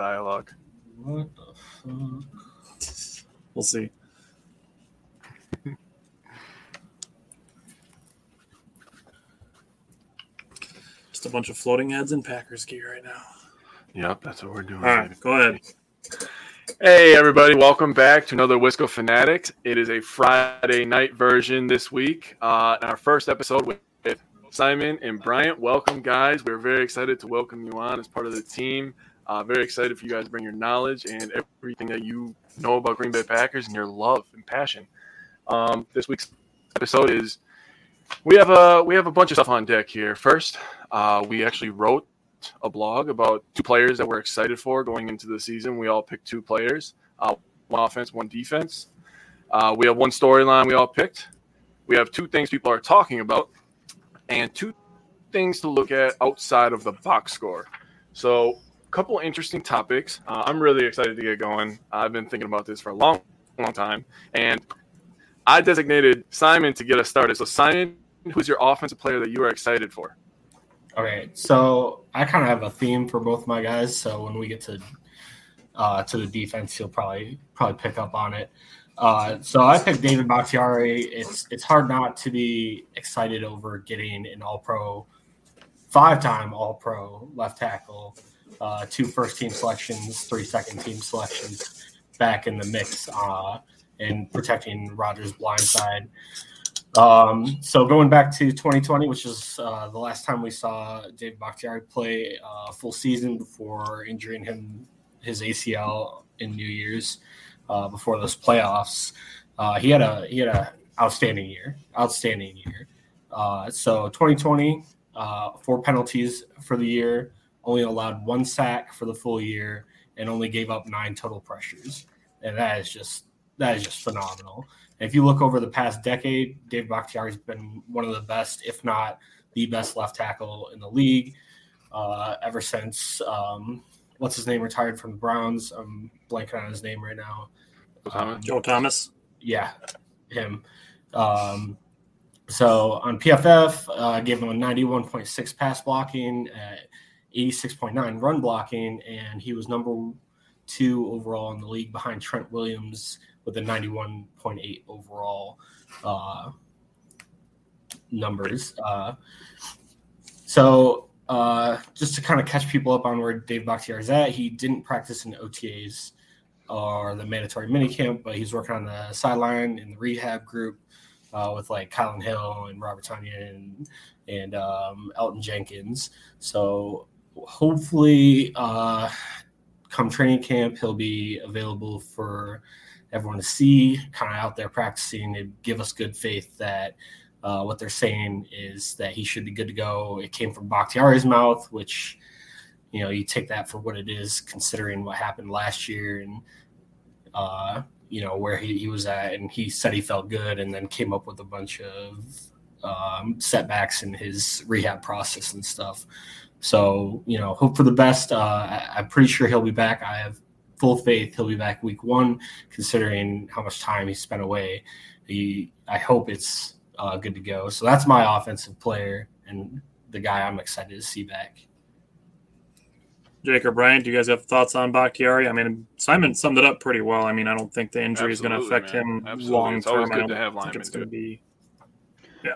The dialogue. What the fuck? We'll see. Just a bunch of floating heads in Packers gear right now. Yep, that's what we're doing. All right, go ahead. Hey, everybody, welcome back to another Wisco Fanatics. It is a Friday night version this week. Uh, our first episode with Simon and Bryant. Welcome, guys. We're very excited to welcome you on as part of the team. Uh, very excited for you guys to bring your knowledge and everything that you know about Green Bay Packers and your love and passion. Um, this week's episode is we have a we have a bunch of stuff on deck here. First, uh, we actually wrote a blog about two players that we're excited for going into the season. We all picked two players, uh, one offense, one defense. Uh, we have one storyline we all picked. We have two things people are talking about, and two things to look at outside of the box score. So, couple interesting topics. Uh, I'm really excited to get going. I've been thinking about this for a long, long time, and I designated Simon to get us started. So, Simon, who's your offensive player that you are excited for? All right, so I kind of have a theme for both my guys. So when we get to uh, to the defense, you'll probably probably pick up on it. Uh, so I picked David Bakhtiari. It's it's hard not to be excited over getting an All Pro, five time All Pro left tackle, uh, two first team selections, three second team selections back in the mix, uh, and protecting Rodgers' blind side. Um, so going back to 2020, which is uh, the last time we saw David Bakhtiari play a full season before injuring him his ACL in New Year's uh, before those playoffs. Uh, he had a he had a outstanding year, outstanding year. Uh, so 2020, uh, four penalties for the year, only allowed one sack for the full year, and only gave up nine total pressures, and that is just that is just phenomenal. If you look over the past decade, Dave Bakhtiari has been one of the best, if not the best left tackle in the league uh, ever since um, what's his name retired from the Browns. I'm blanking on his name right now. Um, Joe Thomas. yeah, him. Um, so on PFF, uh, gave him a 91.6 pass blocking, uh, 86.9 run blocking, and he was number two overall in the league behind Trent Williams with a 91.8 overall uh, numbers. Uh, so uh, just to kind of catch people up on where Dave Bakhtiari is at, he didn't practice in OTAs or the mandatory minicamp, but he's working on the sideline in the rehab group uh, with like Kylin Hill and Robert Tonyan and, and um, Elgton Jenkins. So hopefully, uh, come training camp, he'll be available for everyone to see, kind of out there practicing. It give us good faith that uh, what they're saying is that he should be good to go. It came from Bakhtiari's mouth, which you know you take that for what it is, considering what happened last year and uh, you know where he, he was at, and he said he felt good, and then came up with a bunch of um, setbacks in his rehab process and stuff. So you know, hope for the best. Uh, I, I'm pretty sure he'll be back. I have full faith he'll be back week one, considering how much time he spent away. He, I hope it's uh, good to go. So that's my offensive player and the guy I'm excited to see back. Jake or Brian, do you guys have thoughts on Bakhtiari? I mean, Simon summed it up pretty well. I mean, I don't think the injury is going to affect man. him Absolutely. long It's always term. I good don't to have think linemen, it's going to be.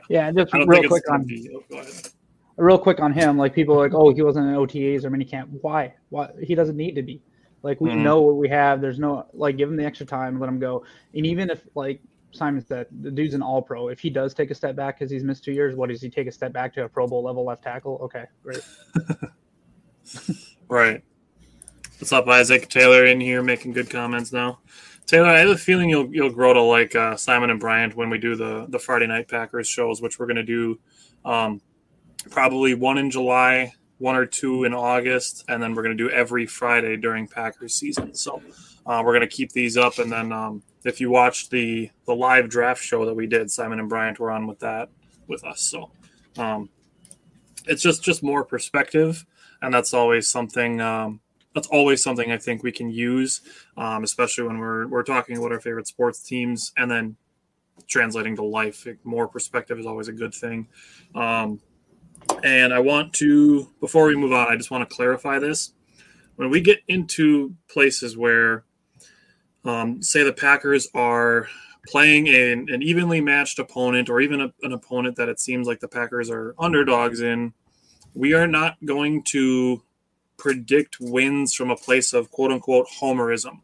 Yeah, just real quick on to be. Oh, go ahead. Real quick on him. Like people are like, oh, he wasn't in OTAs or minicamp. Why? Why he doesn't need to be. Like we Mhm. know what we have. There's no like give him the extra time, let him go. And even if like Simon said, the dude's an All Pro. If he does take a step back because he's missed two years, what does he take a step back to a Pro Bowl level left tackle? Okay, great. Right. What's up, Isaac Taylor? In here making good comments now. Taylor, I have a feeling you'll you'll grow to like uh, Simon and Bryant when we do the the Friday night Packers shows, which we're going to do um, probably one in July one or two in August, and then we're going to do every Friday during Packers season. So uh, we're going to keep these up, and then um, if you watched the the live draft show that we did, Simon and Bryant were on with that with us. So um, it's just just more perspective, and that's always something. Um, that's always something I think we can use, um, especially when we're we're talking about our favorite sports teams, and then translating to life. More perspective is always a good thing. Um, and I want to, before we move on, I just want to clarify this. When we get into places where, um, say, the Packers are playing an, an evenly matched opponent or even a, an opponent that it seems like the Packers are underdogs in, we are not going to predict wins from a place of quote unquote homerism.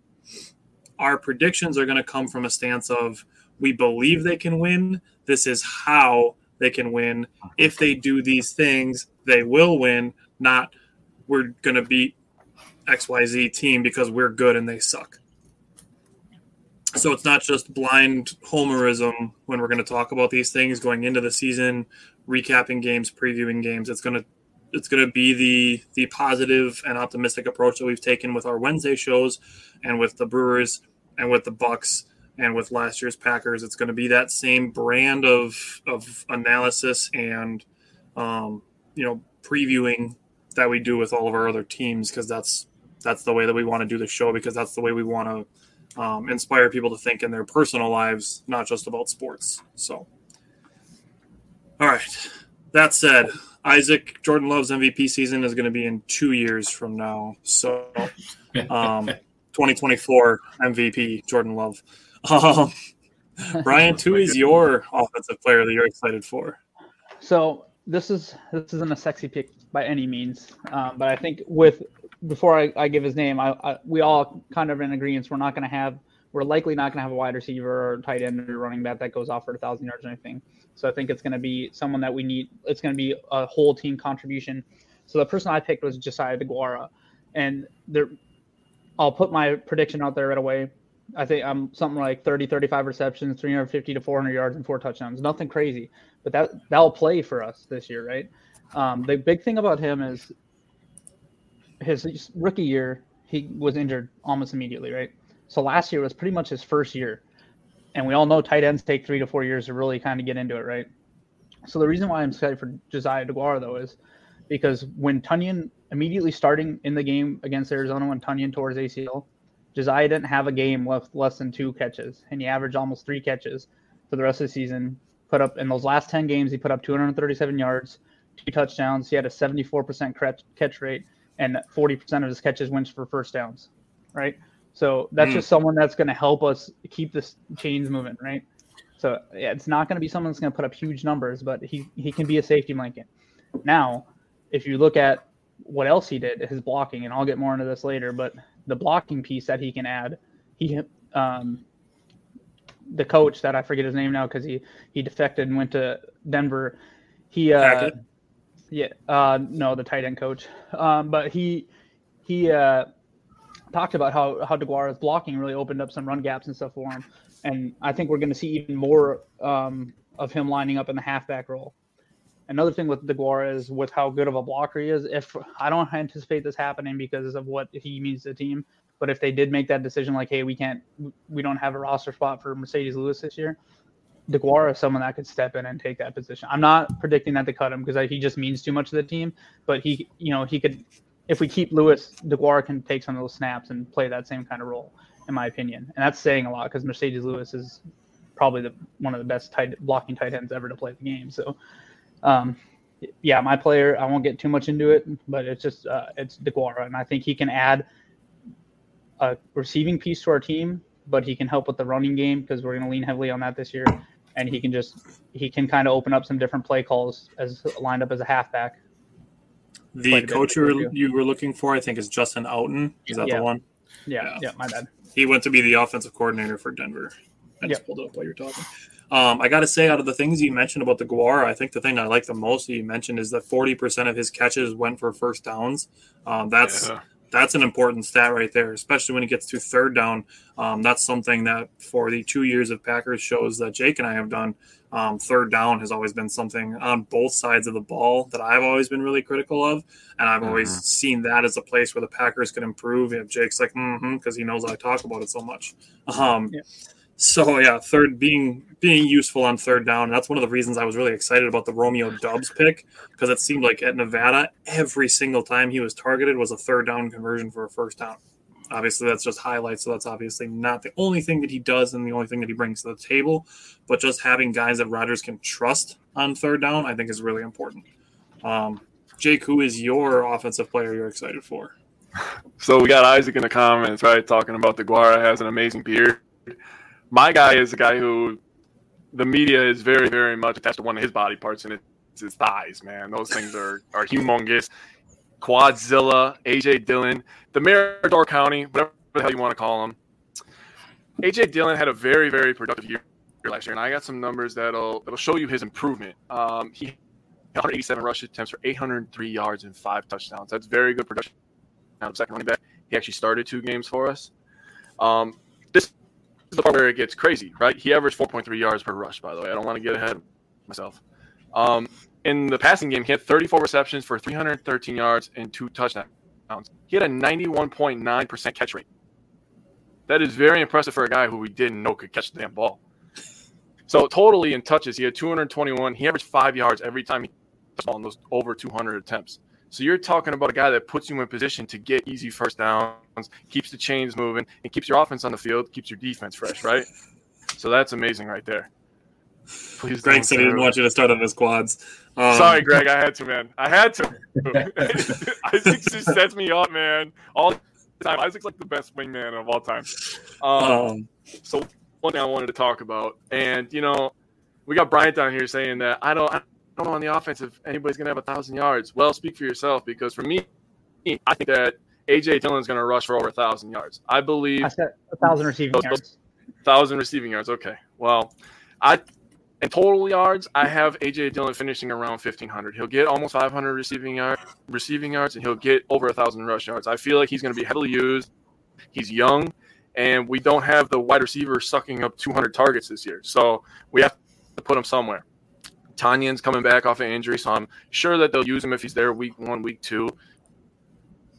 Our predictions are going to come from a stance of we believe they can win. This is how they can win. Oh, if they do these things, they will win. Not we're going to beat XYZ team because we're good and they suck. So it's not just blind homerism when we're going to talk about these things going into the season, recapping games, previewing games. It's going to it's going to be the the positive and optimistic approach that we've taken with our Wednesday shows and with the Brewers and with the Bucks and with last year's Packers, it's going to be that same brand of of analysis and um, you know previewing that we do with all of our other teams because that's that's the way that we want to do the show because that's the way we want to um, inspire people to think in their personal lives, not just about sports. So, all right. That said, Isaac Jordan Love's MVP season is going to be in two years from now. So, um, 2024 MVP Jordan Love. Um, Brian, who is your offensive player that you're excited for? So this is this isn't a sexy pick by any means, um, but I think with before I, I give his name, I, I, we all kind of in agreement. We're not going to have we're likely not going to have a wide receiver or tight end or running back that goes off for a thousand yards or anything. So I think it's going to be someone that we need. It's going to be a whole team contribution. So the person I picked was Josiah DeGuara, and there, I'll put my prediction out there right away. I think I'm something like 30, 35 receptions, 350 to 400 yards, and four touchdowns. Nothing crazy, but that that'll play for us this year, right? Um, the big thing about him is his rookie year, he was injured almost immediately, right? So last year was pretty much his first year, and we all know tight ends take three to four years to really kind of get into it, right? So the reason why I'm excited for Josiah DeGuara though is because when Tonyan immediately starting in the game against Arizona when Tonyan tore his ACL, Josiah didn't have a game with less than two catches, and he averaged almost three catches for the rest of the season. Put up in those last 10 games, he put up 237 yards, two touchdowns. He had a 74% catch, catch rate, and 40% of his catches went for first downs, right? So that's mm. just someone that's going to help us keep this chains moving, right? So yeah, it's not going to be someone that's going to put up huge numbers, but he, he can be a safety blanket. Now, if you look at what else he did, his blocking, and I'll get more into this later, but the blocking piece that he can add. He um, the coach that I forget his name now because he he defected and went to Denver. He uh, yeah uh, no the tight end coach, um, but he he uh, talked about how how DeGuara's blocking really opened up some run gaps and stuff for him, and I think we're going to see even more um, of him lining up in the halfback role. Another thing with DeGuara is with how good of a blocker he is. If I don't anticipate this happening because of what he means to the team, but if they did make that decision, like, hey, we can't, we don't have a roster spot for Marcedes Lewis this year, DeGuara is someone that could step in and take that position. I'm not predicting that to cut him because he just means too much to the team, but he, you know, he could, if we keep Lewis, DeGuara can take some of those snaps and play that same kind of role, in my opinion. And that's saying a lot because Marcedes Lewis is probably the one of the best tight blocking tight ends ever to play the game. So um, yeah, my player, I won't get too much into it, but it's just uh, it's DeGuara, and I think he can add a receiving piece to our team, but he can help with the running game because we're going to lean heavily on that this year, and he can just he can kind of open up some different play calls as lined up as a halfback. The coach you were looking for, I think, is Justin Outten. Is that yeah. the one? Yeah, yeah, yeah, my bad. He went to be the offensive coordinator for Denver. I just yep. pulled it up while you're talking. Um, I got to say, out of the things you mentioned about the Guar, I think the thing I like the most that you mentioned is that 40% of his catches went for first downs. Um, that's yeah. that's an important stat right there, especially when it gets to third down. Um, that's something that for the two years of Packers shows that Jake and I have done, um, third down has always been something on both sides of the ball that I've always been really critical of. And I've always Mhm. seen that as a place where the Packers can improve. If Jake's like, mm-hmm, because he knows I talk about it so much. Um, Yeah. So yeah, third being being useful on third down. That's one of the reasons I was really excited about the Romeo Doubs pick because it seemed like at Nevada, every single time he was targeted was a third down conversion for a first down. Obviously, that's just highlights, so that's obviously not the only thing that he does and the only thing that he brings to the table. But just having guys that Rodgers can trust on third down, I think, is really important. Um, Jake, who is your offensive player you're excited for? So we got Isaac in the comments, right, talking about DeGuara has an amazing beard. My guy is a guy who the media is very, very much attached to one of his body parts, and it's his thighs, man. Those things are are humongous. Quadzilla, AJ Dillon, the Mirador County, whatever the hell you want to call him. AJ Dillon had a very, very productive year last year, and I got some numbers that'll that'll show you his improvement. Um, he had 187 rush attempts for 803 yards and five touchdowns. That's very good production. Now, second running back, he actually started two games for us. Um, is the part where it gets crazy, right? He averaged 4.3 yards per rush, by the way. I don't want to get ahead of myself. Um, in the passing game, he had 34 receptions for 313 yards and two touchdowns. He had a 91.9% catch rate. That is very impressive for a guy who we didn't know could catch the damn ball. So totally in touches, he had 221. He averaged five yards every time he touched the ball in those over 200 attempts. So you're talking about a guy that puts you in position to get easy first downs, keeps the chains moving, and keeps your offense on the field, keeps your defense fresh, right? So that's amazing right there. Please Greg said he didn't want you to start on his quads. Um, Sorry, Greg. I had to, man. I had to. Isaac just sets me up, man. All the time. Isaac's like the best wingman of all time. Um, um, so one thing I wanted to talk about, and you know, we got Bryant down here saying that I don't, I don't know on the offense if anybody's gonna have a thousand yards. Well, speak for yourself because for me, I think that AJ Dillon's gonna rush for over a thousand yards. I believe I said a thousand receiving Those- yards. thousand receiving yards. Okay, well, I in total yards, I have AJ Dillon finishing around fifteen hundred. He'll get almost five hundred receiving yard receiving yards, and he'll get over a thousand rush yards. I feel like he's going to be heavily used. He's young, and we don't have the wide receiver sucking up two hundred targets this year, so we have to put him somewhere. Tonyan's coming back off an injury, so I'm sure that they'll use him if he's there week one, week two.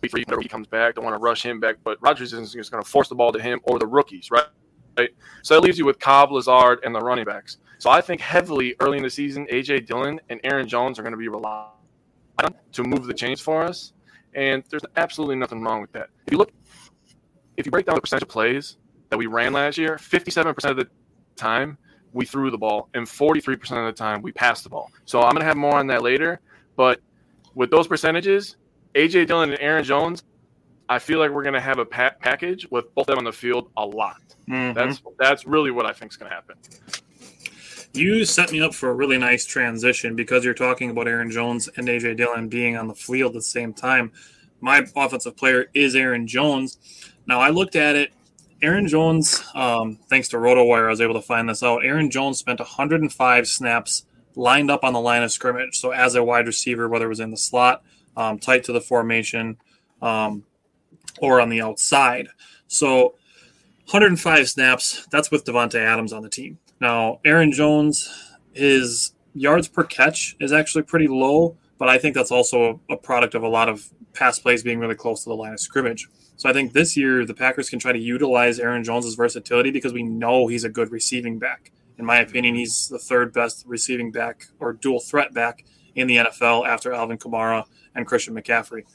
Week three, whenever he comes back, don't want to rush him back, but Rodgers isn't just going to force the ball to him or the rookies, right? Right. So that leaves you with Cobb, Lazard, and the running backs. So I think heavily early in the season, AJ Dillon and Aaron Jones are going to be relied on to move the chains for us. And there's absolutely nothing wrong with that. If you look, if you break down the percentage of plays that we ran last year, 57% of the time we threw the ball, and 43% of the time we passed the ball. So I'm going to have more on that later. But with those percentages, AJ Dillon and Aaron Jones, I feel like we're going to have a pa- package with both of them on the field a lot. mhm. That's that's really what I think is going to happen. You set me up for a really nice transition because you're talking about Aaron Jones and AJ Dillon being on the field at the same time. My offensive player is Aaron Jones. Now I looked at it. Aaron Jones, um, thanks to RotoWire, I was able to find this out. Aaron Jones spent 105 snaps lined up on the line of scrimmage. So as a wide receiver, whether it was in the slot, um, tight to the formation, um, or on the outside. So 105 snaps. That's with Davante Adams on the team. Now, Aaron Jones, his yards per catch is actually pretty low, but I think that's also a, a product of a lot of pass plays being really close to the line of scrimmage. So I think this year the Packers can try to utilize Aaron Jones's versatility because we know he's a good receiving back. In my opinion, he's the third best receiving back or dual threat back in the NFL after Alvin Kamara and Christian McCaffrey.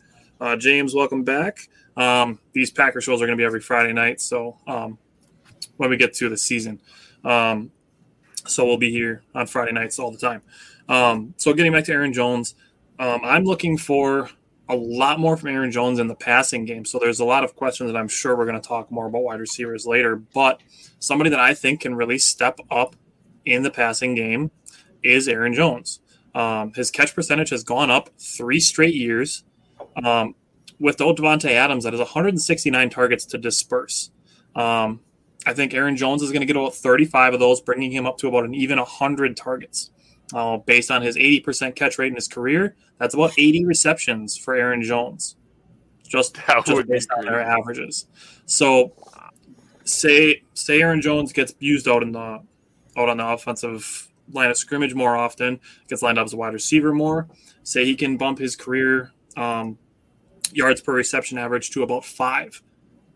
Uh, James, welcome back. Um, these Packer shows are going to be every Friday night, so um, when we get to the season. Um, so we'll be here on Friday nights all the time. Um, so getting back to Aaron Jones, um, I'm looking for a lot more from Aaron Jones in the passing game. So there's a lot of questions that I'm sure we're going to talk more about wide receivers later. But somebody that I think can really step up in the passing game is Aaron Jones. Um, his catch percentage has gone up three straight years. Um, with Davante Adams, that is 169 targets to disperse. Um, I think Aaron Jones is going to get about 35 of those, bringing him up to about an even 100 targets. Uh, based on his 80% catch rate in his career, that's about 80 receptions for Aaron Jones. just, just based on their averages. So say say Aaron Jones gets used out in the out on the offensive line of scrimmage more often, gets lined up as a wide receiver more. Say he can bump his career um, yards per reception average to about five.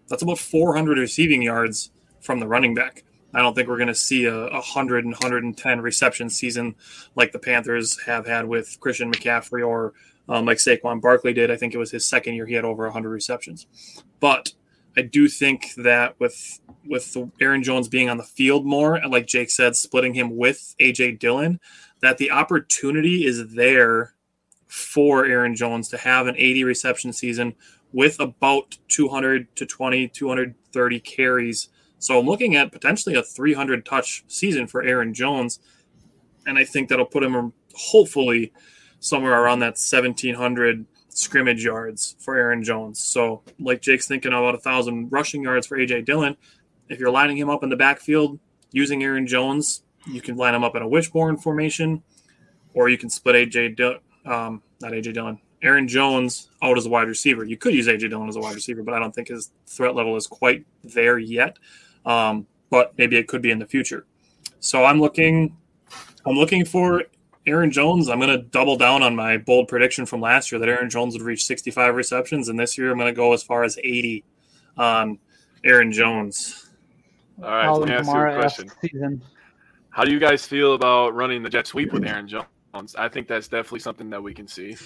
That's about 400 receiving yards from the running back. I don't think we're going to see a, a 100 and 110 reception season like the Panthers have had with Christian McCaffrey or um, like Saquon Barkley did. I think it was his second year he had over 100 receptions. But I do think that with with Aaron Jones being on the field more, and like Jake said, splitting him with AJ Dillon, that the opportunity is there for Aaron Jones to have an 80 reception season with about 200 to 20, 230 carries. So I'm looking at potentially a 300 touch season for Aaron Jones. And I think that'll put him hopefully somewhere around that 1700 scrimmage yards for Aaron Jones. So, like Jake's thinking about a thousand rushing yards for AJ Dillon. If you're lining him up in the backfield using Aaron Jones, you can line him up in a wishbone formation, or you can split AJ, Dill- um, not AJ Dillon, Aaron Jones out as a wide receiver. You could use AJ Dillon as a wide receiver, but I don't think his threat level is quite there yet. Um, but maybe it could be in the future. So I'm looking, I'm looking for Aaron Jones. I'm going to double down on my bold prediction from last year that Aaron Jones would reach 65 receptions, and this year I'm going to go as far as 80 on Aaron Jones. All right, Alvin let me ask you a question. season. How do you guys feel about running the jet sweep with Aaron Jones? I think that's definitely something that we can see.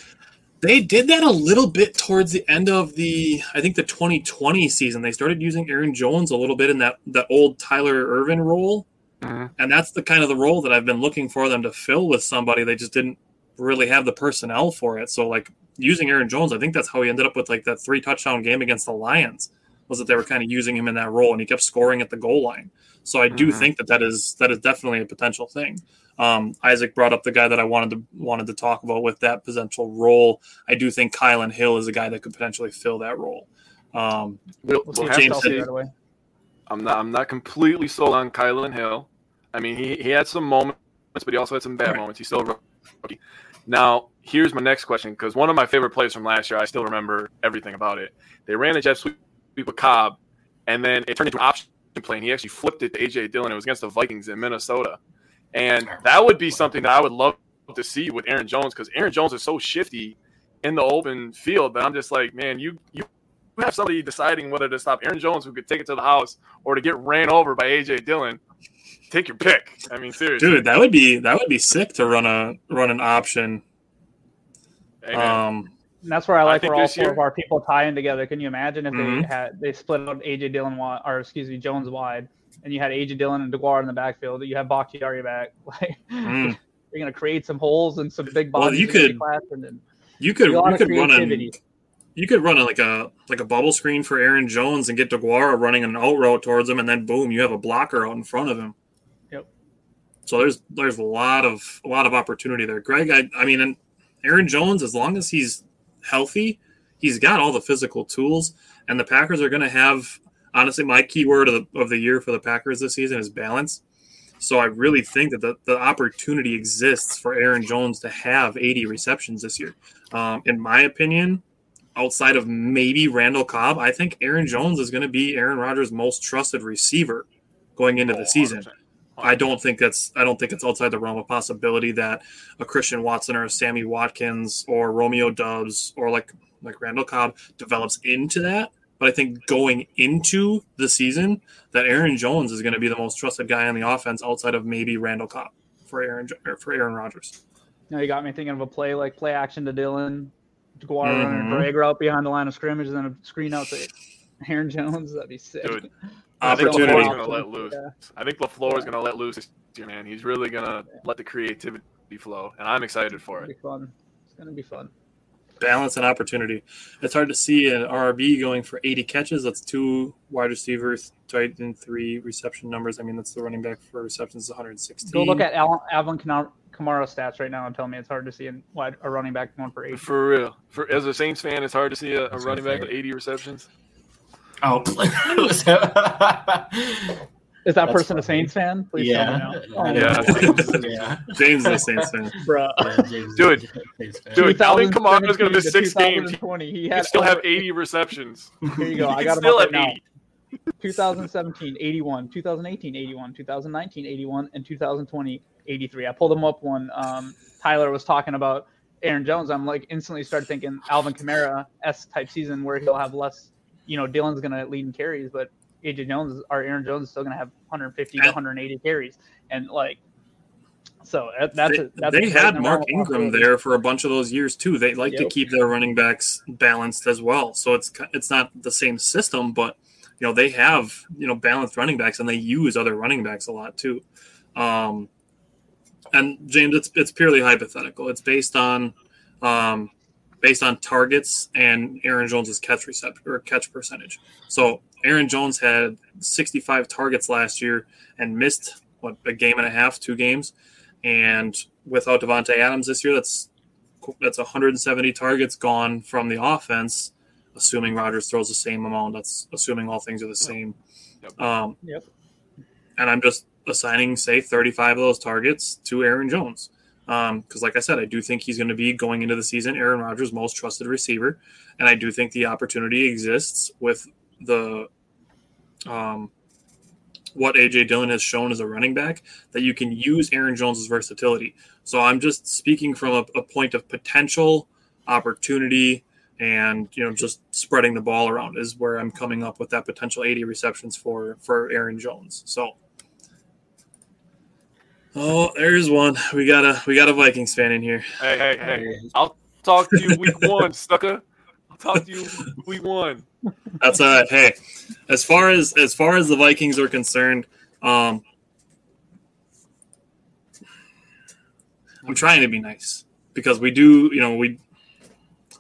They did that a little bit towards the end of the, I think the 2020 season. They started using Aaron Jones a little bit in that that old Tyler Ervin role, mm-hmm. and that's the kind of the role that I've been looking for them to fill with somebody. They just didn't really have the personnel for it. So like using Aaron Jones, I think that's how he ended up with like that three touchdown game against the Lions. Was that they were kind of using him in that role, and he kept scoring at the goal line. So I do Mhm. think that that is that is definitely a potential thing. Um, Isaac brought up the guy that I wanted to wanted to talk about with that potential role. I do think Kylin Hill is a guy that could potentially fill that role. Um, We'll, We'll see we'll if have James to Chelsea right. I'm not. I'm not completely sold on Kylin Hill. I mean, he, he had some moments, but he also had some bad Right. moments. He's still a rookie. Now, here's my next question because one of my favorite plays from last year, I still remember everything about it. They ran a jet sweep with Cobb, and then it turned into an option play, and he actually flipped it to AJ Dillon. It was against the Vikings in Minnesota, and that would be something that I would love to see with Aaron Jones because Aaron Jones is so shifty in the open field that I'm just like, man, you you have somebody deciding whether to stop Aaron Jones, who could take it to the house, or to get ran over by AJ Dillon. Take your pick. I mean, seriously, dude, that would be that would be sick to run a run an option. Hey. Um, And that's where I I like think where all four year- of our people tie in together. Can you imagine if Mhm. they had they split out AJ Dillon wide, or excuse me Jones wide, and you had AJ Dillon and DeGuara in the backfield, you have Bakhtiari back. Like Mm. you're gonna create some holes and some big Well, you could- and then you could you could run a you could run a, like a like a bubble screen for Aaron Jones and get DeGuara running an out route towards him, and then boom, you have a blocker out in front of him. Yep. So there's there's a lot of a lot of opportunity there, Greg. I I mean, and Aaron Jones, as long as he's healthy, he's got all the physical tools, and the Packers are going to have. Honestly, my key word of the, of the year for the Packers this season is balance. So I really think that the, the opportunity exists for Aaron Jones to have 80 receptions this year. Um, in my opinion, outside of maybe Randall Cobb, I think Aaron Jones is going to be Aaron Rodgers' most trusted receiver going into the season. I don't think that's I don't think it's outside the realm of possibility that a Christian Watson or a Sammy Watkins or Romeo Doubs or like like Randall Cobb develops into that. But I think going into the season, that Aaron Jones is going to be the most trusted guy on the offense outside of maybe Randall Cobb for Aaron for Aaron Rodgers. you know you got me thinking of a play like play action to Dillon, DeGuara running Mhm. a drag route behind the line of scrimmage, and then a screen out to Aaron Jones. That'd be sick. Dude, I think Opportunity. LaFleur's going to let loose. Yeah. I think LaFleur is going to let loose this year, man. He's really going to let the creativity flow, and I'm excited for It'll it. be fun. It's gonna be fun. balance and opportunity. It's hard to see an RRB going for 80 catches. That's two wide receivers, tight end, three reception numbers. I mean, that's the running back for receptions, 116. Go look at Al- Alvin Kamara Kamara stats right now and tell me it's hard to see a, a running back going for 80. For real. For as a Saints fan, it's hard to see a, a running back with 80 receptions. Oh, Is that That's person a. Saints fan? Please yeah, tell me Oh, Yeah. yeah. James is a Saints fan. Bro. Yeah, James- Dude, James fan. Dude, Alvin Kamara is gonna miss six games. He He had can still have 80 receptions. Here you go. I got him still up have right 80. 2017, 81. 2018, 81. 2019, 81. And 2020, 83. I pulled them up when um, Tyler was talking about Aaron Jones. I'm like instantly started thinking Alvin Kamara S type season where he'll have less. You know, Dillon's going to lead in carries, but AJ Jones or Aaron Jones is still going to have 150 to 180 carries, and like. So that's they, a, that's they had Mark Ingram there for a bunch of those years too. They like to keep their running backs balanced as well. So it's it's not the same system, but you know they have you know balanced running backs and they use other running backs a lot too. Um, and James, it's it's purely hypothetical. It's based on um, based on targets and Aaron Jones's catch recept or catch percentage. So Aaron Jones had 65 targets last year and missed what a game and a half, two games. And without Davante Adams this year, that's that's 170 targets gone from the offense, assuming Rodgers throws the same amount. That's assuming all things are the same. Yep. Um, Yep. And I'm just assigning, say, 35 of those targets to Aaron Jones. Because, like I said, I do think he's going to be going into the season Aaron Rodgers' most trusted receiver. And I do think the opportunity exists with the um, what AJ Dillon has shown as a running back that you can use Aaron Jones's versatility. So I'm just speaking from a, a point of potential opportunity and you know just spreading the ball around is where I'm coming up with that potential 80 receptions for for Aaron Jones. So Oh, there's one. We got a we got a Vikings fan in here. Hey, hey, hey. I'll talk to you week one, sucker. I'll talk to you week one. That's all right. Hey, as far as as far as the Vikings are concerned, um, I'm trying to be nice because we do. You know, we.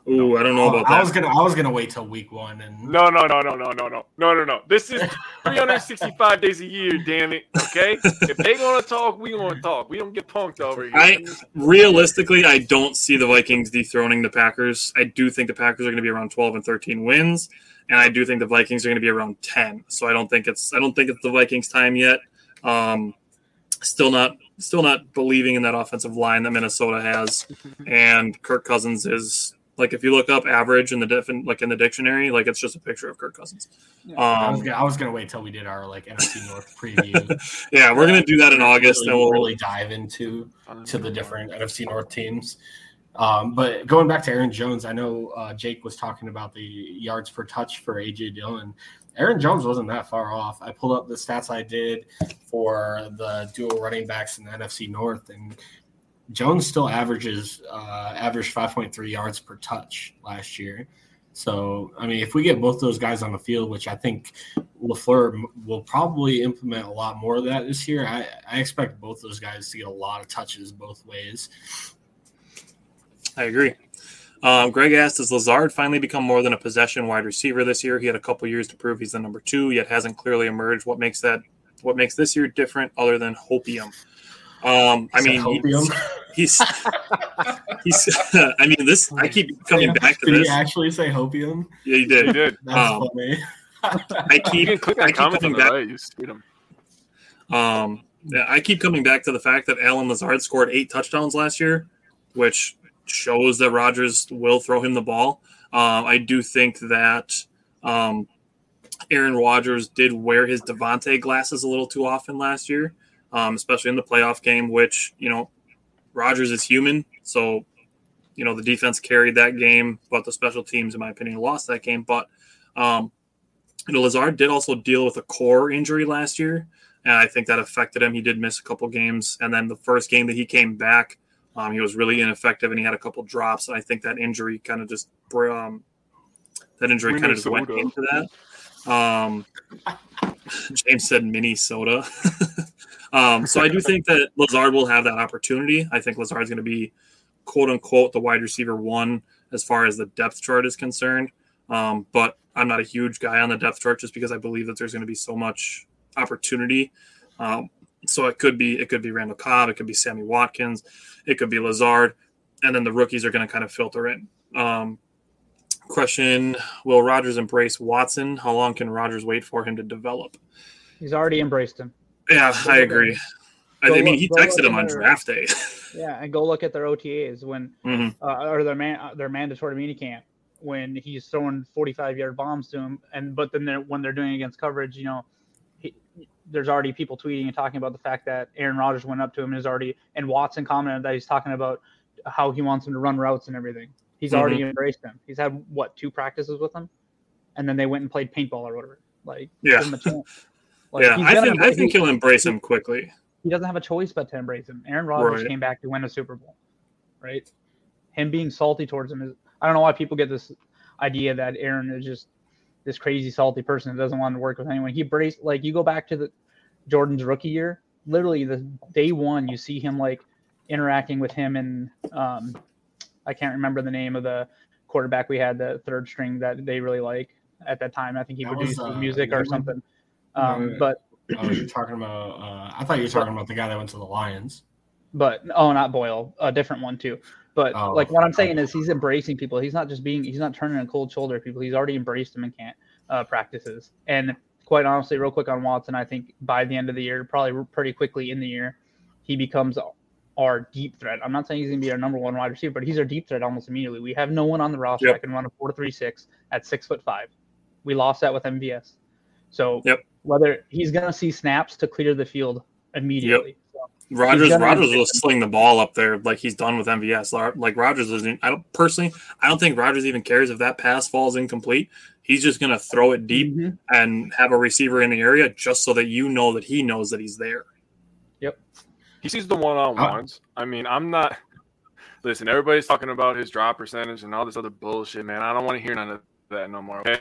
Ooh, I don't know Oh, about I was that. gonna I was gonna wait till week one and No, no, no, no, no, no, no, no, no, no. This is 365 days a year, damn it. Okay? If they gonna talk, we gonna talk. We don't get punked over here. I realistically, I don't see the Vikings dethroning the Packers. I do think the Packers are going to be around 12 and 13 wins, and I do think the Vikings are going to be around 10. So I don't think it's I don't think it's the Vikings' time yet. Um, still not still not believing in that offensive line that Minnesota has, and Kirk Cousins is like if you look up average in the different like in the dictionary, like it's just a picture of Kirk Cousins. I was Um, gonna, I was gonna wait till we did our like NFC North preview. yeah, we're gonna do that in August, really, and we'll really dive into to the different NFC North teams. Um, but going back to Aaron Jones, I know uh, Jake was talking about the yards per touch for AJ Dillon. Aaron Jones wasn't that far off. I pulled up the stats I did for the dual running backs in the NFC North, and Jones still averages uh, averaged 5.3 yards per touch last year. So, I mean, if we get both those guys on the field, which I think Lafleur will probably implement a lot more of that this year, I, I expect both those guys to get a lot of touches both ways. I agree. Um, Greg asked, "Has Lazard finally become more than a possession wide receiver this year? He had a couple years to prove he's the number two, yet hasn't clearly emerged. What makes that? What makes this year different, other than hopium? Um, I mean, hopium? he's he's. I mean, this. I keep coming back to Did this. he actually say hopium? Yeah, he He did. did. That's Um, funny. I keep. can click I keep coming back. right. You see them. Um, yeah, I keep coming back to the fact that Allen Lazard scored eight touchdowns last year, which shows that Rodgers will throw him the ball. Um, I do think that um, Aaron Rodgers did wear his Davante glasses a little too often last year, um, especially in the playoff game, which, you know, Rodgers is human. So, you know, the defense carried that game, but the special teams, in my opinion, lost that game. But, um, you know, Lazard did also deal with a core injury last year and I think that affected him. He did miss a couple games, and then the first game that he came back, um, he was really ineffective, and he had a couple drops. And I think that injury kind of just um, that injury kind of just went into that. Um, James said Minnesota. um, so I do think that Lazard will have that opportunity. I think Lazard's going to be quote unquote the wide receiver one as far as the depth chart is concerned. Um, but I'm not a huge guy on the depth chart just because I believe that there's going to be so much opportunity. Um, so it could be it could be Randall Cobb, it could be Sammy Watkins, it could be Lazard, and then the rookies are going to kind of filter in. Um, question: Will Rodgers embrace Watson? How long can Rodgers wait for him to develop? He's already embraced him. Yeah, I agree. I mean, look- he texted him on their- draft day. Yeah, and go look at their OTAs when Mhm. uh, or their man their mandatory minicamp when he's throwing 45 yard bombs to him and but then they're, when they're doing against coverage you know he, there's already people tweeting and talking about the fact that Aaron Rodgers went up to him and is already and Watson commented that he's talking about how he wants him to run routes and everything he's already embraced him he's had what two practices with him and then they went and played paintball or whatever like Yeah. give him a chance. Like, yeah, I think I think he'll embrace him quickly. he doesn't have a choice but to embrace him. Aaron Rodgers Right. came back to win a Super Bowl, right? Him being salty towards him is I don't know why people get this idea that Aaron is just this crazy salty person that doesn't want to work with anyone. He braced like you go back to the Jordan's rookie year, literally the day one you see him like interacting with him and um I can't remember the name of the quarterback we had, the third string that they really like at that time. I think he That produced was, uh, music or something. Um, No, but Oh, you're talking about? Uh, I thought you were talking about the guy that went to the Lions. but oh, not Boyle, a different one too. But Oh, like what I'm saying is he's embracing people. He's not just being he's not turning a cold shoulder at people. He's already embraced them in camp uh, practices. And quite honestly, real quick on Watson, I think by the end of the year, probably pretty quickly in the year, he becomes our deep threat. I'm not saying he's gonna be our number one wide receiver, but he's our deep threat almost immediately. We have no one on the roster Yep. that can run a four to three six at six foot five. We lost that with MVS. So Yep. whether he's gonna see snaps to clear the field immediately. So, Rodgers Rodgers will sling the ball up there like he's done with MVS. Like Rodgers isn't. I don't personally. I don't think Rodgers even cares if that pass falls incomplete. He's just gonna throw it deep Mhm. and have a receiver in the area just so that you know that he knows that he's there. He sees the one on ones. Uh, I mean, I'm not. Listen, everybody's talking about his drop percentage and all this other bullshit, man. I don't want to hear none of that no more. Okay.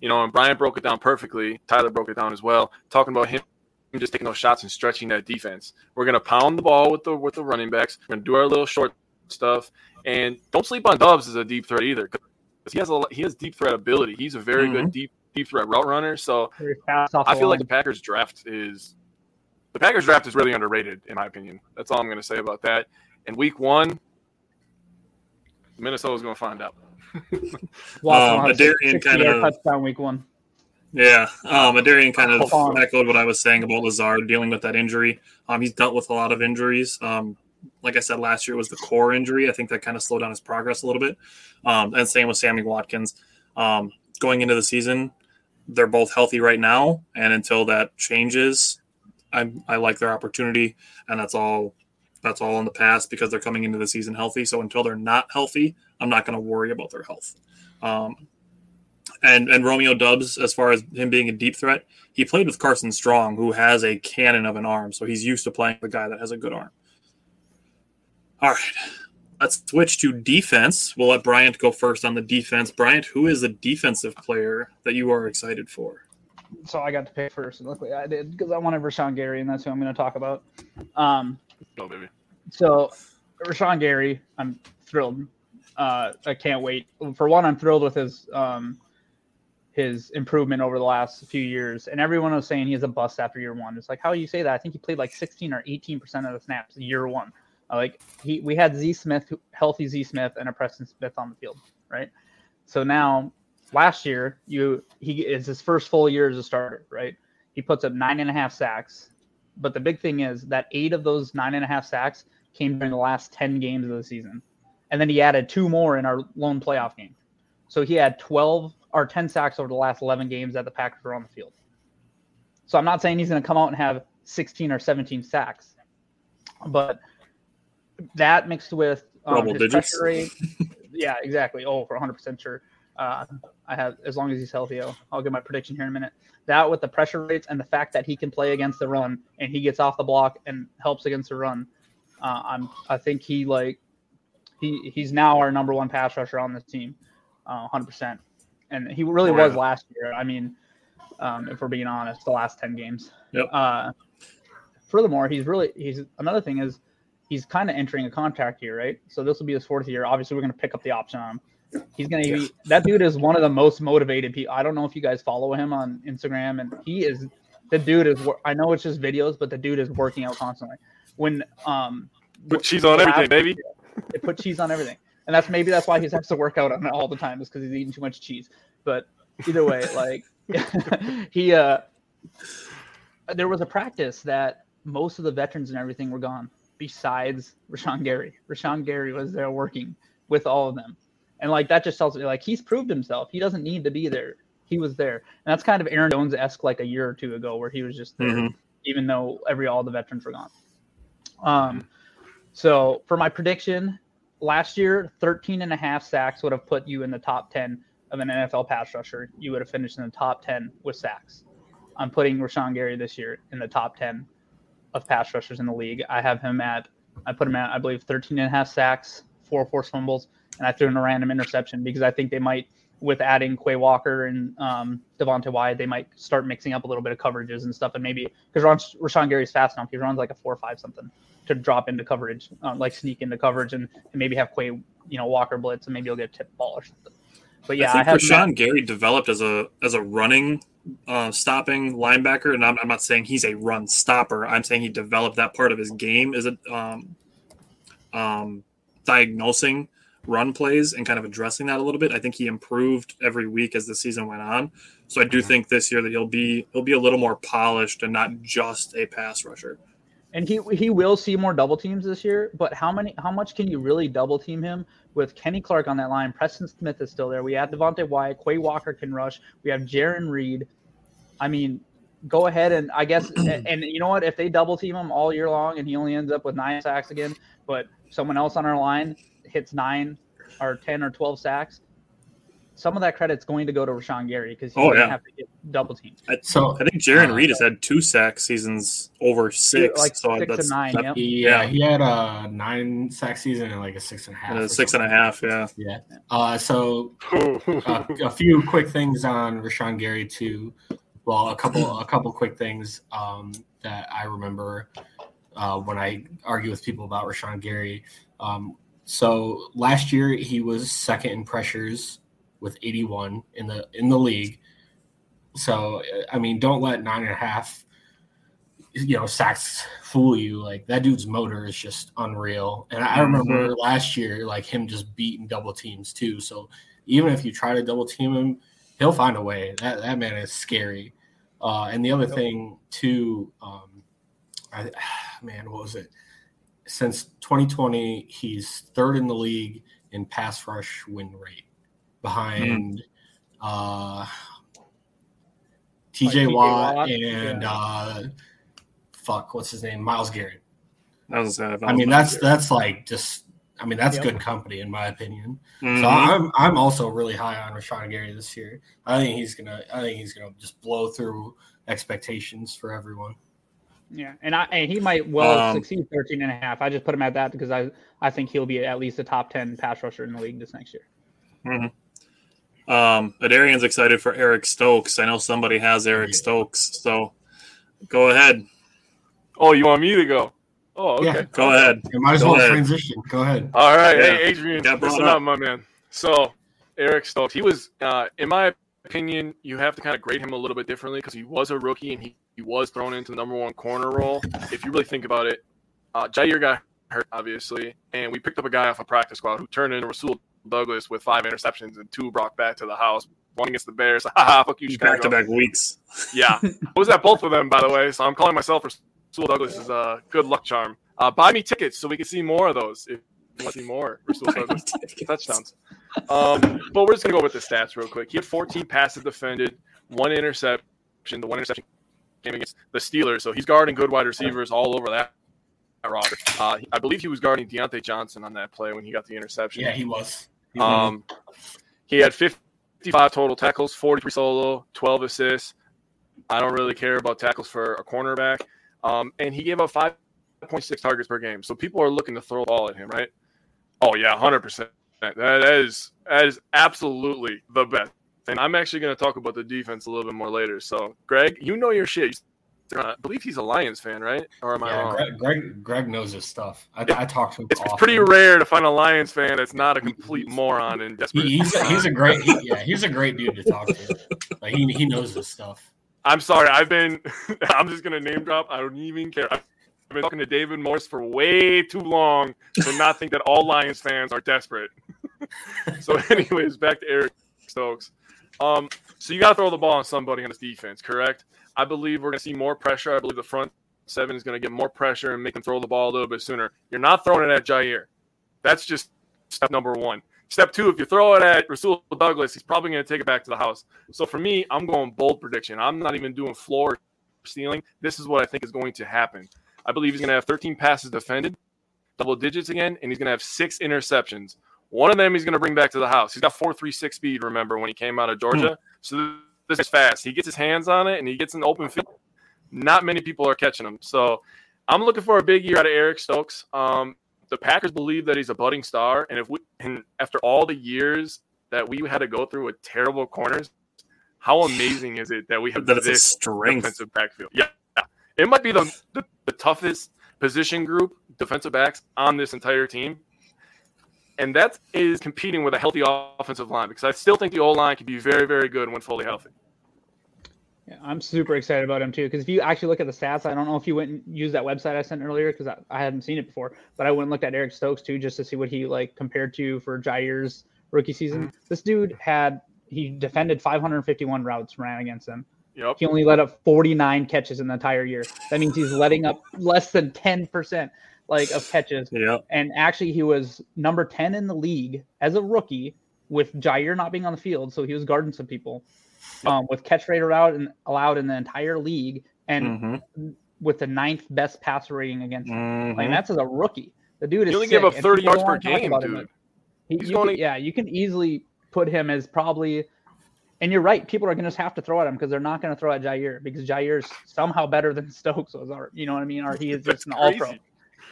You know, and Brian broke it down perfectly. Tyler broke it down as well, talking about him just taking those shots and stretching that defense. We're gonna pound the ball with the with the running backs. We're gonna do our little short stuff, and don't sleep on Doubs as a deep threat either, because he has a he has deep threat ability. He's a very good mm-hmm. deep deep threat route runner. So Very fast off I the feel like the Packers draft is the Packers draft is really underrated in my opinion. That's all I'm going to say about that. And week one, Minnesota's going to find out. Watson Um, Adarian kinda- touchdown week one. Yeah, um, Adarian kind of Hold echoed what I was saying about Lazard dealing with that injury. Um, he's dealt with a lot of injuries. Um, like I said last year, it was the core injury. I think that kind of slowed down his progress a little bit. Um, and same with Sammy Watkins. Um, going into the season, they're both healthy right now, and until that changes, I, I like their opportunity, and that's all. That's all in the past because they're coming into the season healthy. So until they're not healthy, I'm not going to worry about their health. Um, and and Romeo Doubs, as far as him being a deep threat, he played with Carson Strong, who has a cannon of an arm, so he's used to playing a guy that has a good arm. All right, let's switch to defense. We'll let Bryant go first on the defense. Bryant, who is the defensive player that you are excited for? So I got to pick first. and Luckily I did because I wanted Rashan Gary, and that's who I'm going to talk about. Um, Oh, baby. so Rashan Gary, I'm thrilled. Uh, I can't wait. For one, I'm thrilled with his um, his improvement over the last few years. And everyone was saying he has a bust after year one. It's like how do you say that? I think he played like 16 or 18 percent of the snaps year one. Uh, like he, we had Z Smith, healthy Z Smith, and a Preston Smith on the field, right? So now, last year, you he is his first full year as a starter, right? He puts up nine and a half sacks, but the big thing is that eight of those nine and a half sacks came during the last 10 games of the season. And then he added two more in our lone playoff game. So he had 12 or 10 sacks over the last 11 games that the Packers were on the field. So I'm not saying he's going to come out and have 16 or 17 sacks, but that mixed with um, his digits. pressure rate. yeah, exactly. Oh, for 100% sure. Uh, I have, as long as he's healthy, I'll, I'll get my prediction here in a minute. That with the pressure rates and the fact that he can play against the run and he gets off the block and helps against the run, uh, I'm I think he like he he's now our number one pass rusher on this team, uh, 100%. And he really Oh, was last year. I mean, um, if we're being honest, the last 10 games. Yep. Uh, furthermore, he's really he's another thing is he's kind of entering a contract year, right? So this will be his fourth year. Obviously, we're going to pick up the option on him. He's going to be that dude is one of the most motivated people. I don't know if you guys follow him on Instagram, and he is the dude is. I know it's just videos, but the dude is working out constantly. When um, Put cheese on everything, baby. they put cheese on everything, and that's maybe that's why he has to work out on it all the time is because he's eating too much cheese. But either way, like he uh there was a practice that most of the veterans and everything were gone, besides Rashan Gary. Rashan Gary was there working with all of them, and like that just tells me like he's proved himself. He doesn't need to be there. He was there, and that's kind of Aaron Jones esque like a year or two ago, where he was just there, Mhm. even though every all the veterans were gone. Um, so for my prediction, last year, 13 and a half sacks would have put you in the top 10 of an NFL pass rusher. You would have finished in the top 10 with sacks. I'm putting Rashan Gary this year in the top 10 of pass rushers in the league. I have him at, I put him at, I believe, 13 and a half sacks, four forced fumbles, and I threw in a random interception because I think they might, with adding Quay Walker and um, Devonte Wyatt, they might start mixing up a little bit of coverages and stuff. And maybe because Rashan Gary's fast enough, he runs like a four or five something to drop into coverage, uh, like sneak into coverage and, and maybe have Quay, you know, Walker blitz, and maybe you'll get a tip ball or something. But yeah, I I, think have Rashan Gary developed as a as a running uh, stopping linebacker, and I'm, I'm not saying he's a run stopper. I'm saying he developed that part of his game is it um, um, diagnosing run plays and kind of addressing that a little bit. I think he improved every week as the season went on. So I do think this year that he'll be he'll be a little more polished and not just a pass rusher. and he he will see more double teams this year. But how many? How much can you really double team him with Kenny Clark on that line? Preston Smith is still there. We have Devonte Wyatt. Quay Walker can rush. We have Jarran Reed. I mean, go ahead and I guess and, and you know what? If they double team him all year long and he only ends up with nine sacks again, but someone else on our line hits nine or ten or twelve sacks. Some of that credit's going to go to Rashan Gary because he's Oh, going to yeah. have to get double teamed. I, So I think Jarran uh, Reed has had two sack seasons over six. like so six that's and nine, that- yep. yeah, Yeah. he had a nine sack season and like a six and a half. or six and a something. half. Yeah. Yeah. Uh, so uh, a few quick things on Rashan Gary too. Well, a couple a couple quick things um, that I remember uh, when I argue with people about Rashan Gary. Um, so last year he was second in pressures with 81 in the in the league. So I mean, don't let nine and a half you know sacks fool you. Like that dude's motor is just unreal. And I remember last year like him just beating double teams too. So even if you try to double team him, he'll find a way. That that man is scary. Uh, and the other thing too, um, I, man, what was it? Since 2020, he's third in the league in pass rush win rate, behind uh, TJ T.J. Watt, Watt, and yeah. uh, fuck, what's his name? Myles Garrett. That was, uh, that I mean, that's year. that's like just. I mean, that's Yep. good company in my opinion. Mhm. So I'm I'm also really high on Rashan Gary this year. I think he's gonna I think he's gonna just blow through expectations for everyone. Yeah, and I and he might well Um, succeed 13 and a half. I just put him at that because I I think he'll be at least a top 10 pass rusher in the league this next year. Um, Adarian's excited for Eric Stokes. I know somebody has Eric Yeah. Stokes, so go ahead. oh, you want me to go? Oh, okay. Yeah. Go ahead. You might as Go well ahead. transition. Go ahead. All right, Yeah. hey Adrian, Got brought listen up. up, my man. So Eric Stokes, he was, uh, in my opinion, you have to kind of grade him a little bit differently because he was a rookie and he, he was thrown into the number one corner role. If you really think about it, uh, Jaire got hurt obviously, and we picked up a guy off a practice squad who turned into Rasul Douglas with five interceptions and two brought back to the house. One against the Bears. Haha, fuck you, Back to back weeks. Yeah, I was at both of them, by the way. So I'm calling myself Rasul Douglas's uh, good luck charm. Uh, buy me tickets so we can see more of those. If you want to see more Rasul Douglas touchdowns. Um, but we're just gonna go with the stats real quick. He had 14 passes defended, one interception. The one interception came against the Steelers, so he's guarding good wide receivers all over that roster. Uh, I believe he was guarding Diontae Johnson on that play when he got the interception. Yeah, he was. He Um, he had 55 total tackles, 43 solo, 12 assists. I don't really care about tackles for a cornerback. Um, and he gave up 5.6 targets per game. So people are looking to throw the ball at him, right? Oh, yeah, 100%. That, that is that is absolutely the best. And I'm actually going to talk about the defense a little bit more later. So, Greg, you know your shit. I believe he's a Lions fan, right? Or am I yeah, wrong? Greg, Greg Greg knows his stuff. I, I talked to him. It's often. pretty rare to find a Lions fan that's not a complete moron and desperate. He, he's a, he's a great he, yeah he's a great dude to talk to. Like he he knows his stuff. I'm sorry. I've been. I'm just gonna name drop. I don't even care. I've been talking to David Morse for way too long to not think that all Lions fans are desperate. so, anyways, back to Eric Stokes. Um, so you got to throw the ball on somebody on this defense, correct? I believe we're going to see more pressure. I believe the front seven is going to get more pressure and make them throw the ball a little bit sooner. You're not throwing it at Jaire. That's just step number one. Step two, if you throw it at Rasul Douglas, he's probably going to take it back to the house. So for me, I'm going bold prediction. I'm not even doing floor ceiling. This is what I think is going to happen. I believe he's going to have 13 passes defended, double digits again, and he's going to have six interceptions. One of them he's going to bring back to the house. He's got 4.36 speed, remember, when he came out of Georgia. Hmm. So this is fast. He gets his hands on it and he gets in the open field. Not many people are catching him. So I'm looking for a big year out of Eric Stokes. Um, the Packers believe that he's a budding star, and if we and after all the years that we had to go through with terrible corners, how amazing is it that we have that this strength defensive backfield? Yeah, it might be the, the, the toughest position group defensive backs on this entire team. And that is competing with a healthy offensive line because I still think the O line can be very, very good when fully healthy. Yeah, I'm super excited about him too. Because if you actually look at the stats, I don't know if you went and used that website I sent earlier because I, I hadn't seen it before, but I went and looked at Eric Stokes too just to see what he like compared to for Jaire's rookie season. Mm-hmm. This dude had he defended 551 routes ran against him. Yep. He only let up 49 catches in the entire year. That means he's letting up less than 10% like of catches. Yeah. And actually he was number 10 in the league as a rookie with Jaire not being on the field, so he was guarding some people um, with catch rate allowed and allowed in the entire league, and mm-hmm. with the ninth best passer rating against him. Mm-hmm. Like that's as a rookie. The dude is. He only sick. gave up thirty yards per game, dude. He, going... can, yeah, you can easily put him as probably. And you're right. People are going to just have to throw at him because they're not going to throw at Jair because Jaire's somehow better than Stokes was, or you know what I mean, or he is just an All Pro.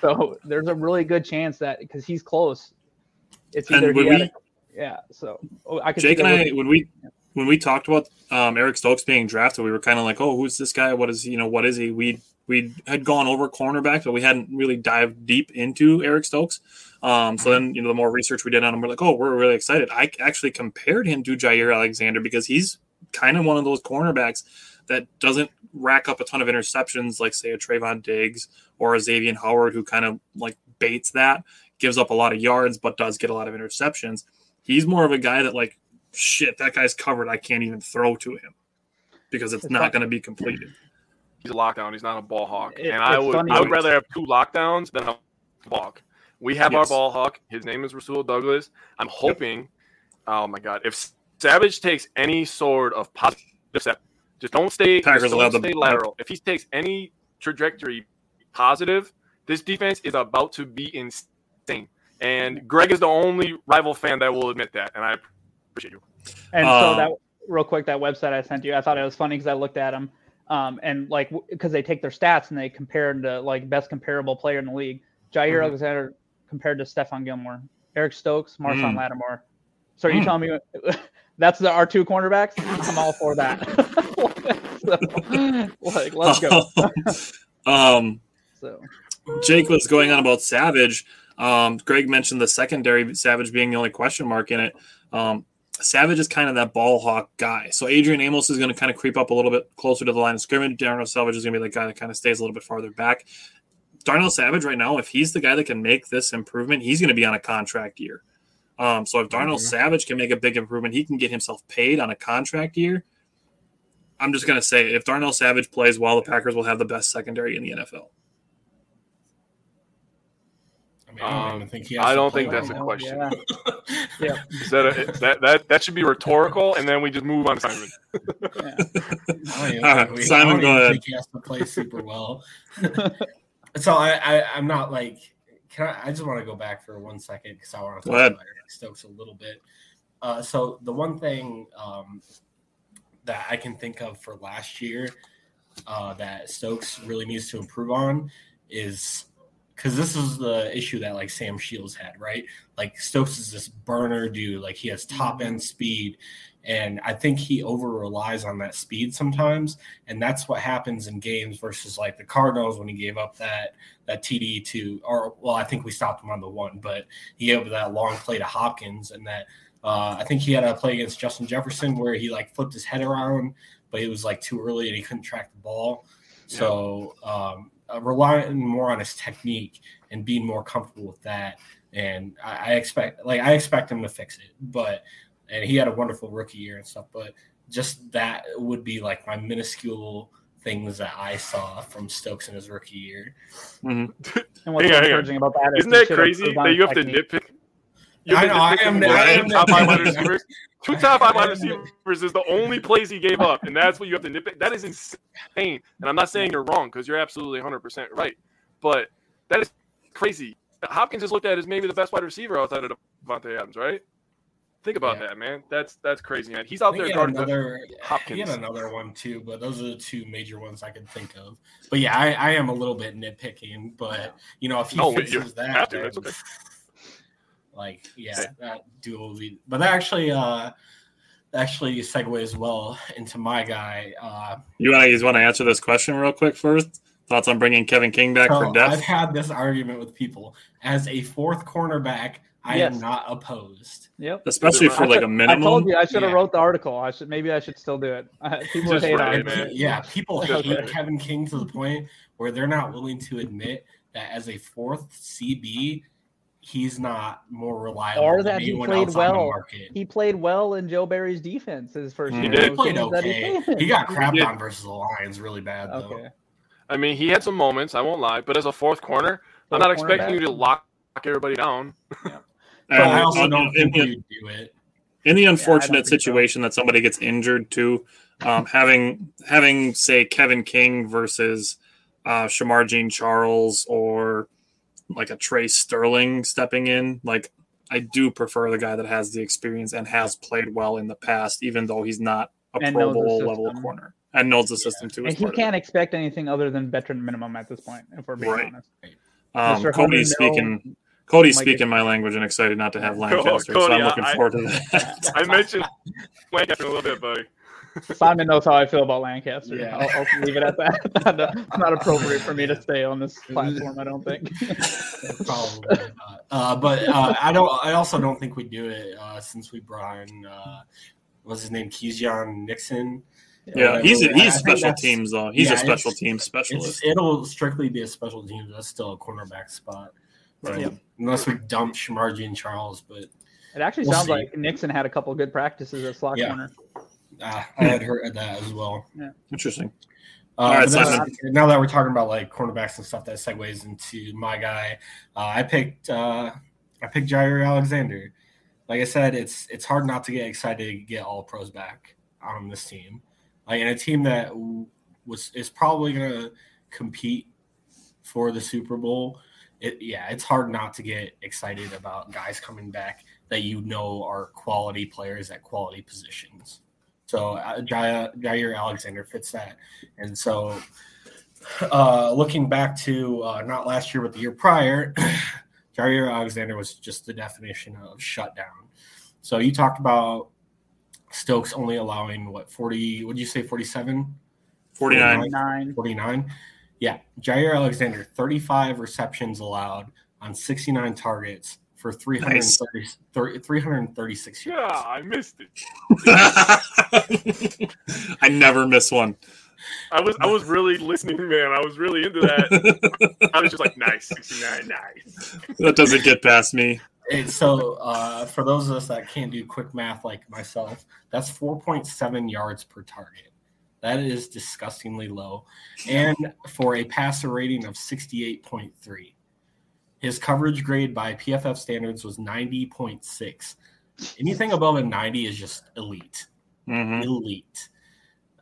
So there's a really good chance that because he's close, it's either he we, yeah. So oh, I could Jake and I when we when we talked about um, Eric Stokes being drafted, we were kind of like, "Oh, who's this guy? What is he? You know, what is he?" We we had gone over cornerbacks, but we hadn't really dived deep into Eric Stokes. Um, so then, you know, the more research we did on him, we're like, "Oh, we're really excited." I actually compared him to Jaire Alexander because he's kind of one of those cornerbacks that doesn't rack up a ton of interceptions, like say a Trevon Diggs or a Xavien Howard, who kind of like baits that, gives up a lot of yards, but does get a lot of interceptions. He's more of a guy that like shit, that guy's covered. I can't even throw to him because it's, it's not going to be completed. He's a lockdown. He's not a ball hawk. It, and I would I would rather have two lockdowns than a hawk. We have yes. our ball hawk. His name is Rasul Douglas. I'm hoping. Yep. Oh my god! If Savage takes any sort of positive step, just don't stay. Packers just don't stay lateral. If he takes any trajectory positive, this defense is about to be insane. And Greg is the only rival fan that will admit that, and I appreciate you. And um, so that real quick, that website I sent you, I thought it was funny because I looked at them, um, and like because they take their stats and they compare to like best comparable player in the league. Jaire mm-hmm. Alexander compared to Stephon Gilmore, Eric Stokes, Marshon mm. Lattimore. So are you mm. telling me that's the our two cornerbacks? I'm all for that. so, like, let's go. um, so Jake was going on about Savage. Um, Greg mentioned the secondary Savage being the only question mark in it. Um, Savage is kind of that ball hawk guy. So Adrian Amos is going to kind of creep up a little bit closer to the line of scrimmage. Darnell Savage is going to be the guy that kind of stays a little bit farther back. Darnell Savage right now, if he's the guy that can make this improvement, he's going to be on a contract year. Um, so if Darnell mm-hmm. Savage can make a big improvement, he can get himself paid on a contract year. I'm just going to say if Darnell Savage plays well, the Packers will have the best secondary in the NFL. mean, I don't um, think. I don't think that's a question. Yeah. yeah. That, a, that that that should be rhetorical, and then we just move on, Simon. yeah. right, Simon, go ahead. he has to play super well. so I, I am not like. Can I? I just want to go back for one second because I want to talk about Stokes a little bit. Uh, so the one thing um, that I can think of for last year uh, that Stokes really needs to improve on is because this is the issue that like Sam Shields had, right? Like Stokes is this burner dude, like he has top end speed, and I think he over relies on that speed sometimes, and that's what happens in games versus like the Cardinals when he gave up that that TD to, or well, I think we stopped him on the one, but he gave up that long play to Hopkins, and that uh, I think he had a play against Justin Jefferson where he like flipped his head around, but it was like too early and he couldn't track the ball. So um, uh, relying more on his technique and being more comfortable with that. And I, I, expect, like, I expect him to fix it. But and he had a wonderful rookie year and stuff. But just that would be like my minuscule things that I saw from Stokes in his rookie year. Mhm. And what's Hang on, hang encouraging about that is Isn't that crazy that you have to nitpick? You have I know, I am- the I two am top five wide receivers. Two top five wide receivers is the only plays he gave up, and that's what you have to nitpick. That is insane. And I'm not saying you're wrong because you're absolutely 100% right, but that is crazy. Hopkins is looked at as maybe the best wide receiver outside of Davante Adams, right? Think about Yeah. that, man. That's that's crazy, man. He's out there he guarding another, Hopkins. he had another one too, but those are the two major ones I can think of. But yeah, I, I am a little bit nitpicking, but you know, if he No, fixes that, have to. then, That's okay. Like yeah, that duel lead. But that actually, uh, actually segues well into my guy. Uh, You want to you want to answer this question real quick first? Thoughts on bringing Kevin King back so for I've had this argument with people as a fourth cornerback. I Yes. am not opposed. Yep. Especially for like should- a minimum. I told you I should have Yeah. wrote the article. I should maybe I should still do it. People hate write on it, Yeah, people Just hate right. Kevin King to the point where they're not willing to admit that as a fourth CB, he's not more reliable Or than that he played else on the well. He played well in Joe Barry's defense his first He year. He Those played games that okay. played. He got crapped on versus the Lions really bad though. Okay. I mean, he had some moments. I won't lie, but as a fourth corner, I'm not expecting you to lock everybody down. But I also on- don't in, think in- we do it. in the unfortunate so. situation that somebody gets injured too, um, having having say Kevin King versus uh, Shemar Jean Charles or like a Trey Sterling stepping in, like I do prefer the guy that has the experience and has played well in the past, even though he's not a And Pro Bowl level corner and knows the system too. And he part of it. can't expect anything other than veteran minimum at this point, if we're being Right. honest. Um, Mr. Cody's Hunter, no, speaking. Cody's Mike speaking is- my language and excited not to have Co- Lancaster, so Cody, I'm looking I- forward to that. I mentioned Lancaster a little bit, buddy. Simon knows how I feel about Lancaster. Yeah. I'll, I'll leave it at that. it's not appropriate for me to stay on this platform. I don't think. Probably not. Uh, but uh, I don't. I also don't think we do it uh, since we brought in uh, what's his name, Keyshawn Nixon. Yeah, he's I he's think special teams though. He's yeah, a special it's- team specialist. it'll strictly be a special team. That's still a cornerback spot, Right. So, Unless we dump Shamarji and Charles, but It actually We'll sounds see. like Nixon had a couple of good practices at slot Yeah. corner. Uh, I had heard of that as well. Yeah. Interesting. Uh, All right, but that's- now that we're talking about like cornerbacks and stuff, that segues into my guy. Uh, I picked uh, I picked Jaire Alexander. Like I said, it's it's hard not to get excited to get all pros back on this team, like in a team that was is probably going to compete for the Super Bowl. It, yeah, it's hard not to get excited about guys coming back that you know are quality players at quality positions. So uh, Jaire, Jaire Alexander fits that, and so uh, looking back to uh, not last year but the year prior, Jaire Alexander was just the definition of shutdown. So you talked about Stokes only allowing what forty? Would you say forty-seven? 49. Nine. 49. Yeah, Jaire Alexander, 35 receptions allowed on 69 targets for 330, 30 336 Yeah. I missed it. I never miss one. I was I was really listening, man. I was really into that. I was just like, nice, 69, nice. That doesn't get past me. And so, uh, for those of us that can't do quick math like myself, that's 4.7 yards per target. That is disgustingly low. And for a passer rating of 68.3. His coverage grade by PFF standards was 90.6. Anything above a 90 is just elite. hmm elite.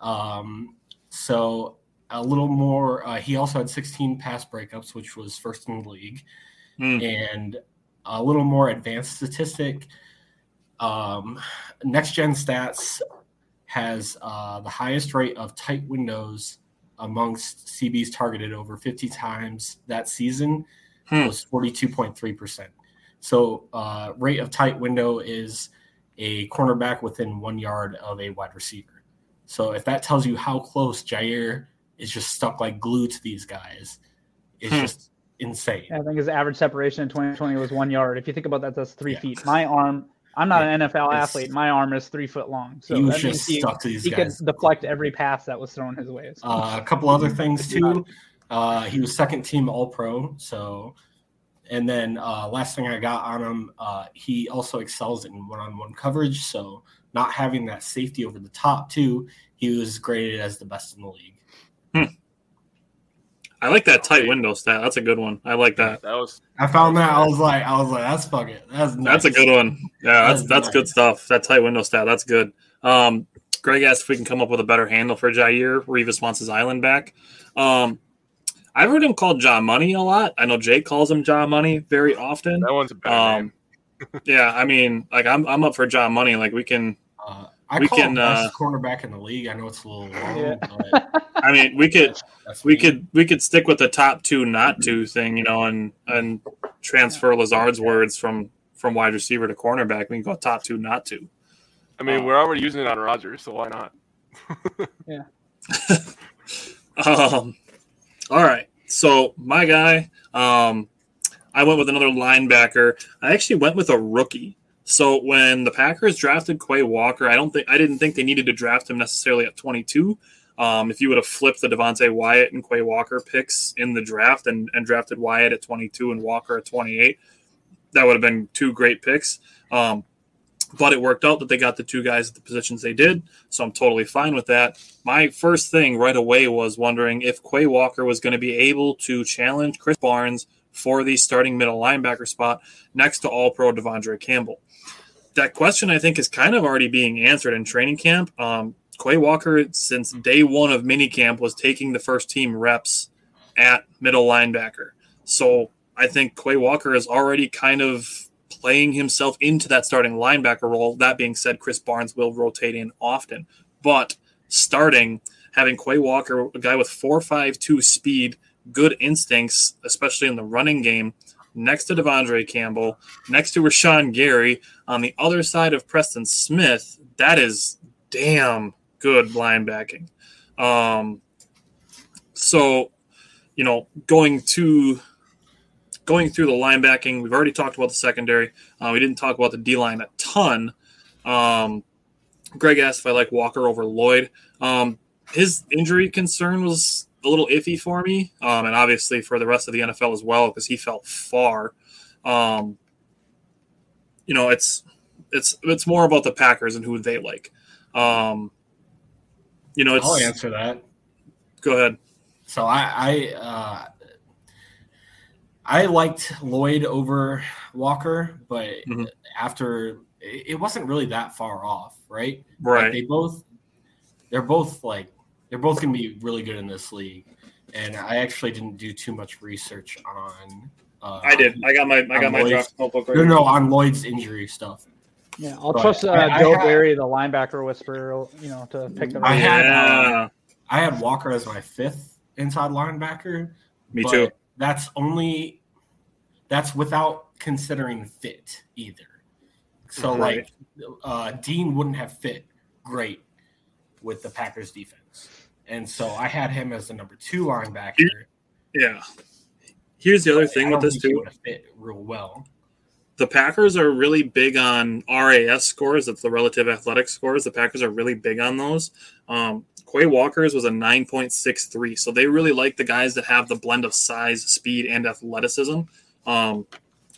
Um, so a little more. Uh, he also had 16 pass breakups, which was first in the league, Hmm. and a little more advanced statistic. Um, Next Gen Stats has uh, the highest rate of tight windows amongst CBs targeted over 50 times that season Hmm. was 42.3%. So, uh, rate of tight window is a cornerback within one yard of a wide receiver. So, if that tells you how close Jaire is just stuck like glue to these guys, it's Hmm. just insane. I think his average separation in 2020 was one yard. If you think about that, that's three Yeah. feet. My arm, I'm not an NFL It's- athlete. My arm is three foot long. So he was just he, stuck to these he could deflect every pass that was thrown his way. So Uh, a couple other things too. Uh, he was second team All Pro, so And then uh, last thing I got on him, uh, he also excels in one-on-one coverage. So not having that safety over the top too, he was graded as the best in the league. I like that tight window stat. That's a good one. I like that. That was I found that I was like, I was like, that's fucking, that's nice. That's a good one. Yeah, that's That's that's good stuff. That tight window stat. That's good. Um, Greg asked if we can come up with a better handle for Jaire. Revis wants his island back. Um, I've heard him called John Money a lot. I know Jake calls him John Money very often. that one's a better Um, name. yeah, I mean, like I'm I'm up for John Money. Like we can. Uh, I We call can, him best uh, cornerback in the league. I know it's a little long, Yeah. but I mean, we could we me. could we could stick with the top two, not two thing, you know, and and transfer Lazard's words from from wide receiver to cornerback. We can go top two, not two. I mean, uh, we're already using it on Rodgers, so why not? Yeah. um, all right. So my guy, um, I went with another linebacker. I actually went with a rookie. So when the Packers drafted Quay Walker, I don't think I didn't think they needed to draft him necessarily at 22. Um, if you would have flipped the Devonte Wyatt and Quay Walker picks in the draft and, and drafted Wyatt at 22 and Walker at 28, that would have been two great picks. Um, but it worked out that they got the two guys at the positions they did. So I'm totally fine with that. My first thing right away was wondering if Quay Walker was going to be able to challenge Krys Barnes for the starting middle linebacker spot next to All Pro De'Vondre Campbell. That question, I think, is kind of already being answered in training camp. Um, Quay Walker, since day one of minicamp, was taking the first team reps at middle linebacker. So I think Quay Walker is already kind of playing himself into that starting linebacker role. That being said, Krys Barnes will rotate in often, but starting having Quay Walker, a guy with four five two speed, good instincts, especially in the running game, next to De'Vondre Campbell, next to Rashan Gary, on the other side of Preston Smith, that is damn good linebacking. Um, so, you know, going to going through the linebacking, we've already talked about the secondary. Uh, we didn't talk about the D line a ton. Um, Greg asked if I like Walker over Lloyd. Um, his injury concern was a little iffy for me, um, and obviously for the rest of the NFL as well because he fell far. Um, you know, it's it's it's more about the Packers and who they like. Um, you know, it's I'll answer that. go ahead. So I I uh, I liked Lloyd over Walker, but Mhm. after it it wasn't really that far off, right? Like, Right. they both they're both like they're both going to be really good in this league, and I actually didn't do too much research on. Uh, I did. I got my I got my Lloyd's- draft notebook right No, no, on Lloyd's injury stuff. Yeah, I'll But trust uh, I- I Joe had- Barry, the linebacker whisperer, you know, to pick the I right. had, Yeah, I had Walker as my fifth inside linebacker. me but too. That's only that's without considering fit either. So Right. like uh, Dean wouldn't have fit great with the Packers defense. And so I had him as the number two linebacker. Yeah. Here's the other thing with this too. fit real well. The Packers are really big on RAS scores. That's the relative athletic scores. The Packers are really big on those. Um, Quay Walker's was a 9.63. So they really like the guys that have the blend of size, speed, and athleticism. Um,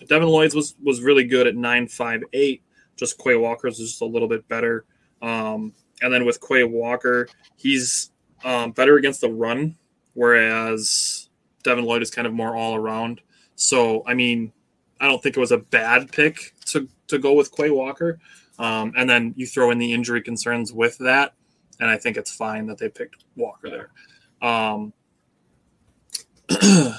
Devin Lloyd's was, was really good at 9.58. Just Quay Walker's was just a little bit better. Um, and then with Quay Walker, he's um, better against the run, whereas Devin Lloyd is kind of more all around. So, I mean, I don't think it was a bad pick to, to go with Quay Walker. Um, and then you throw in the injury concerns with that, and I think it's fine that they picked Walker there. Um,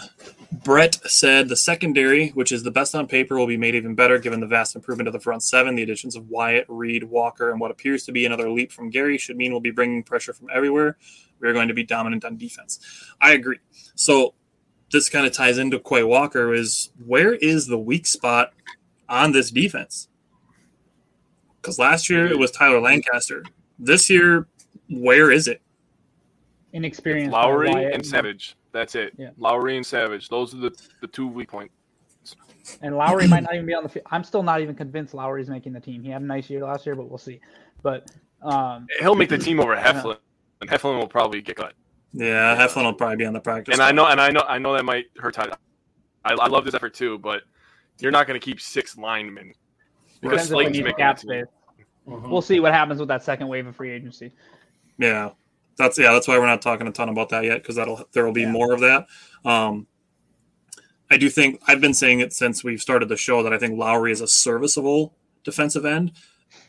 Brett said the secondary, which is the best on paper, will be made even better given the vast improvement of the front seven. The additions of Wyatt, Reed, Walker, and what appears to be another leap from Gary should mean we'll be bringing pressure from everywhere. We are going to be dominant on defense. I agree. So this kind of ties into Quay Walker is where is the weak spot on this defense? Because last year it was Tyler Lancaster. This year, where is it? Inexperienced. by Lowry Wyatt and Savage. That's it. Yeah. Lowry and Savage. Those are the, the two weak points. And Lowry might not even be on the field. I'm still not even convinced Lowry's making the team. He had a nice year last year, but we'll see. But um, He'll make the team over Heflin, and Heflin will probably get cut. Yeah, Heflin will probably be on the practice. And I know, and I know, I know that might hurt Ty. I, I love this effort too, but you're not going to keep six linemen because Depends if we Slayton's need making cap the team. space. Mhm. We'll see what happens with that second wave of free agency. Yeah, that's yeah. That's why we're not talking a ton about that yet because that'll there will be Yeah. more of that. Um, I do think I've been saying it since we've started the show that I think Lowry is a serviceable defensive end.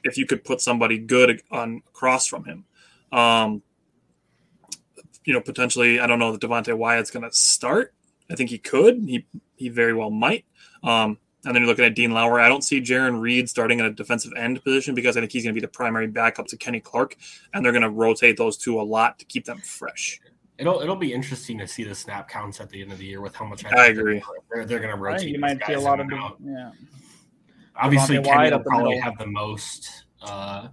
If you could put somebody good on across from him, um, you know, potentially I don't know that Devonte Wyatt's going to start. I think he could. He he very well might. Um, and then you're looking at Dean Lowry. I don't see Jarran Reed starting in a defensive end position because I think he's going to be the primary backup to Kenny Clark, and they're going to rotate those two a lot to keep them fresh. It'll it'll be interesting to see the snap counts at the end of the year with how much I think agree. They're, they're going to rotate. think you might see a lot of and out. yeah. Obviously, Devonte Kenny Wyatt will probably middle. have the most, uh,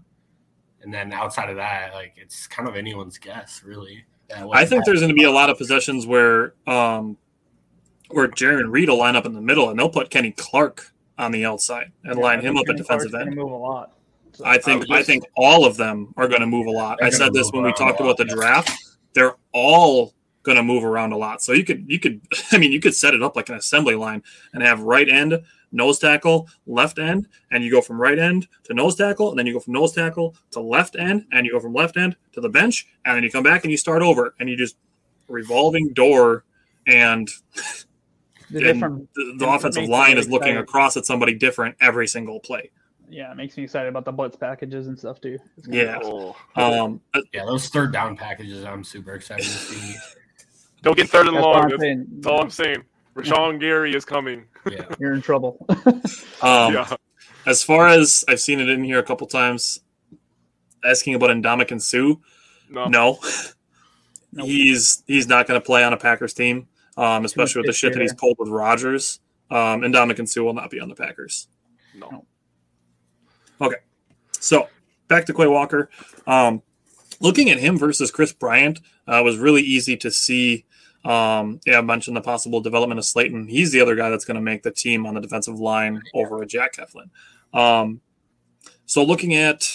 and then outside of that, like it's kind of anyone's guess, really. Yeah, what I think there's going to be a lot of possessions where um, where Jarran Reed will line up in the middle, and they'll put Kenny Clark on the outside and line him up at Kenny Clark's defensive gonna end. Move a lot. So- I think I just- think all of them are going to move a lot. I said this when we talked about the draft. They're all going to move around a lot. So you could you could I mean you could set it up like an assembly line and have right end, nose tackle, left end, and you go from right end to nose tackle, and then you go from nose tackle to left end, and you go from left end to the bench, and then you come back and you start over, and you just revolving door, and the and the, the offensive line is looking excited. across at somebody different every single play. Yeah, it makes me excited about the blitz packages and stuff too. It's gonna- Yeah. Oh. Um, yeah, those third down packages. I'm super excited to see. Don't get third and That's long. That's, that's all I'm saying. Rashan Gary is coming. Yeah, You're in trouble. um, yeah. As far as I've seen it in here a couple times, asking about Ndamukong Suh, No. no, Nope. he's he's not going to play on a Packers team, um, especially with the shit that he's pulled with Rodgers. Um, Ndamukong Suh will not be on the Packers. No. Okay. So back to Quay Walker. Um, looking at him versus Chris Bryant uh, was really easy to see. Um, yeah, I mentioned the possible development of Slayton. He's the other guy that's going to make the team on the defensive line over a Jack Heflin. Um, so looking at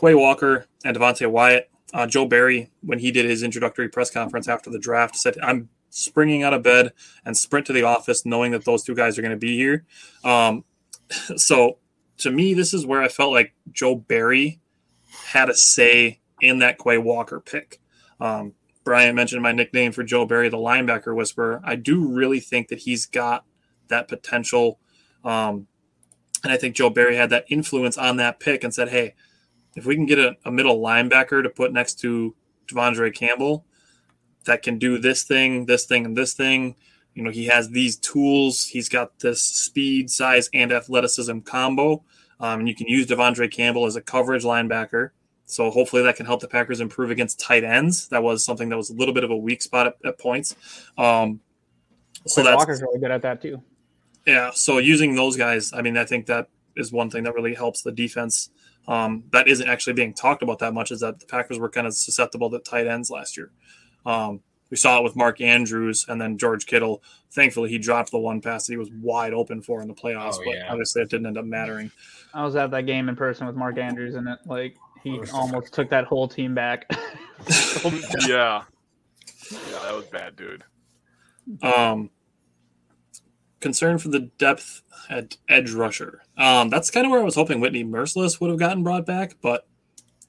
Quay Walker and Devonte Wyatt, uh, Joe Barry, when he did his introductory press conference after the draft, said, I'm springing out of bed and sprint to the office knowing that those two guys are going to be here. Um, so to me, this is where I felt like Joe Barry had a say in that Quay Walker pick. Um, Brian mentioned my nickname for Joe Barry, the linebacker whisperer. I do really think that he's got that potential. Um, and I think Joe Barry had that influence on that pick and said, hey, if we can get a, a middle linebacker to put next to De'Vondre Campbell that can do this thing, this thing, and this thing, you know, he has these tools. He's got this speed, size, and athleticism combo. Um, and you can use De'Vondre Campbell as a coverage linebacker. So hopefully that can help the Packers improve against tight ends. That was something that was a little bit of a weak spot at, at points. Um, so Chris that's Walker's really good at that too. yeah. So using those guys, I mean, I think that is one thing that really helps the defense. Um, that isn't actually being talked about that much. Is that the Packers were kind of susceptible to tight ends last year. Um, we saw it with Mark Andrews and then George Kittle. Thankfully, he dropped the one pass that he was wide open for in the playoffs, Oh, but yeah. obviously it didn't end up mattering. I was at that game in person with Mark Andrews, and it like he Worst almost took that whole team back. Yeah. Yeah, that was bad, dude. Um, concern for the depth at edge rusher. Um, that's kind of where I was hoping Whitney Mercilus would have gotten brought back, but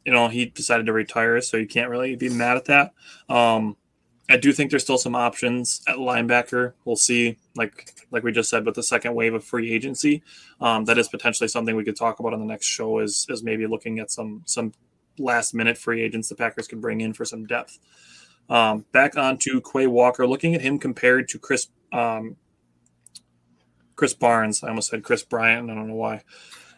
you know he decided to retire, so you can't really be mad at that. Um, I do think there's still some options at linebacker. We'll see, like like we just said, with the second wave of free agency, um, that is potentially something we could talk about on the next show. Is is maybe looking at some some last minute free agents the Packers could bring in for some depth. Um, back on to Quay Walker, looking at him compared to Krys um, Krys Barnes. I almost said Chris Bryant. I don't know why.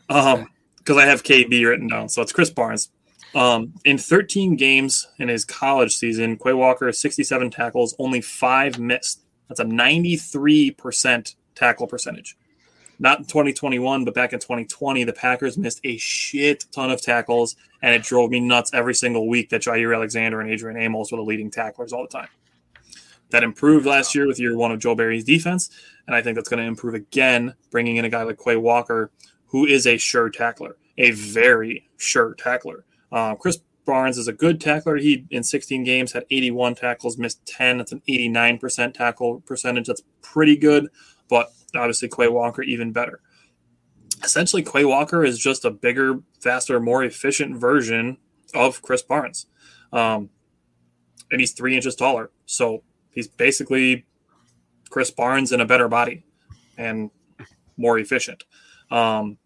Um, because I have KB written down, so it's Krys Barnes. Um, in 13 games in his college season, Quay Walker 67 tackles, only five missed. That's a 93% tackle percentage. Not in 2021, but back in 2020, the Packers missed a shit ton of tackles, and it drove me nuts every single week that Jaire Alexander and Adrian Amos were the leading tacklers all the time. That improved last year with year one of Joe Barry's defense, and I think that's going to improve again, bringing in a guy like Quay Walker, who is a sure tackler, a very sure tackler. Uh, Krys Barnes is a good tackler. He in 16 games had 81 tackles, missed 10. That's an 89% tackle percentage. That's pretty good. but obviously Quay Walker even better. Essentially, Quay Walker is just a bigger, faster, more efficient version of Krys Barnes. Um, and he's three inches taller. So he's basically Krys Barnes in a better body and more efficient. Um,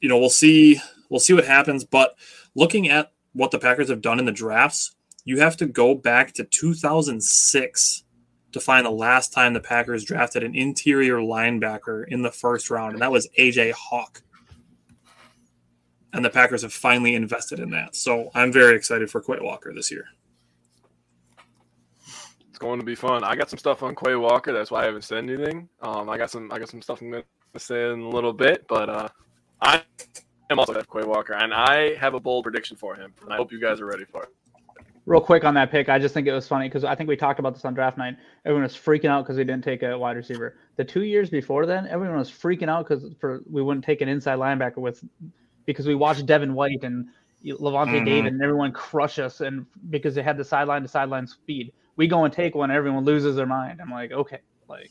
you know, we'll see. We'll see what happens. But looking at what the Packers have done in the drafts, you have to go back to 2006 to find the last time the Packers drafted an interior linebacker in the first round, and that was AJ Hawk. And the Packers have finally invested in that. So I'm very excited for Quay Walker this year. It's going to be fun. I got some stuff on Quay Walker. That's why I haven't said anything. Um, I got some. I got some stuff I'm going to say in a little bit, but uh, I am also at Quay Walker, and I have a bold prediction for him, and I hope you guys are ready for it. Real quick on that pick, I just think it was funny because I think we talked about this on draft night. Everyone was freaking out because we didn't take a wide receiver. The two years before then, everyone was freaking out because for we wouldn't take an inside linebacker with because we watched Devin White and Lavonte mm-hmm. David and everyone crush us and because they had the sideline to sideline speed. We go and take one, everyone loses their mind. I'm like, okay, like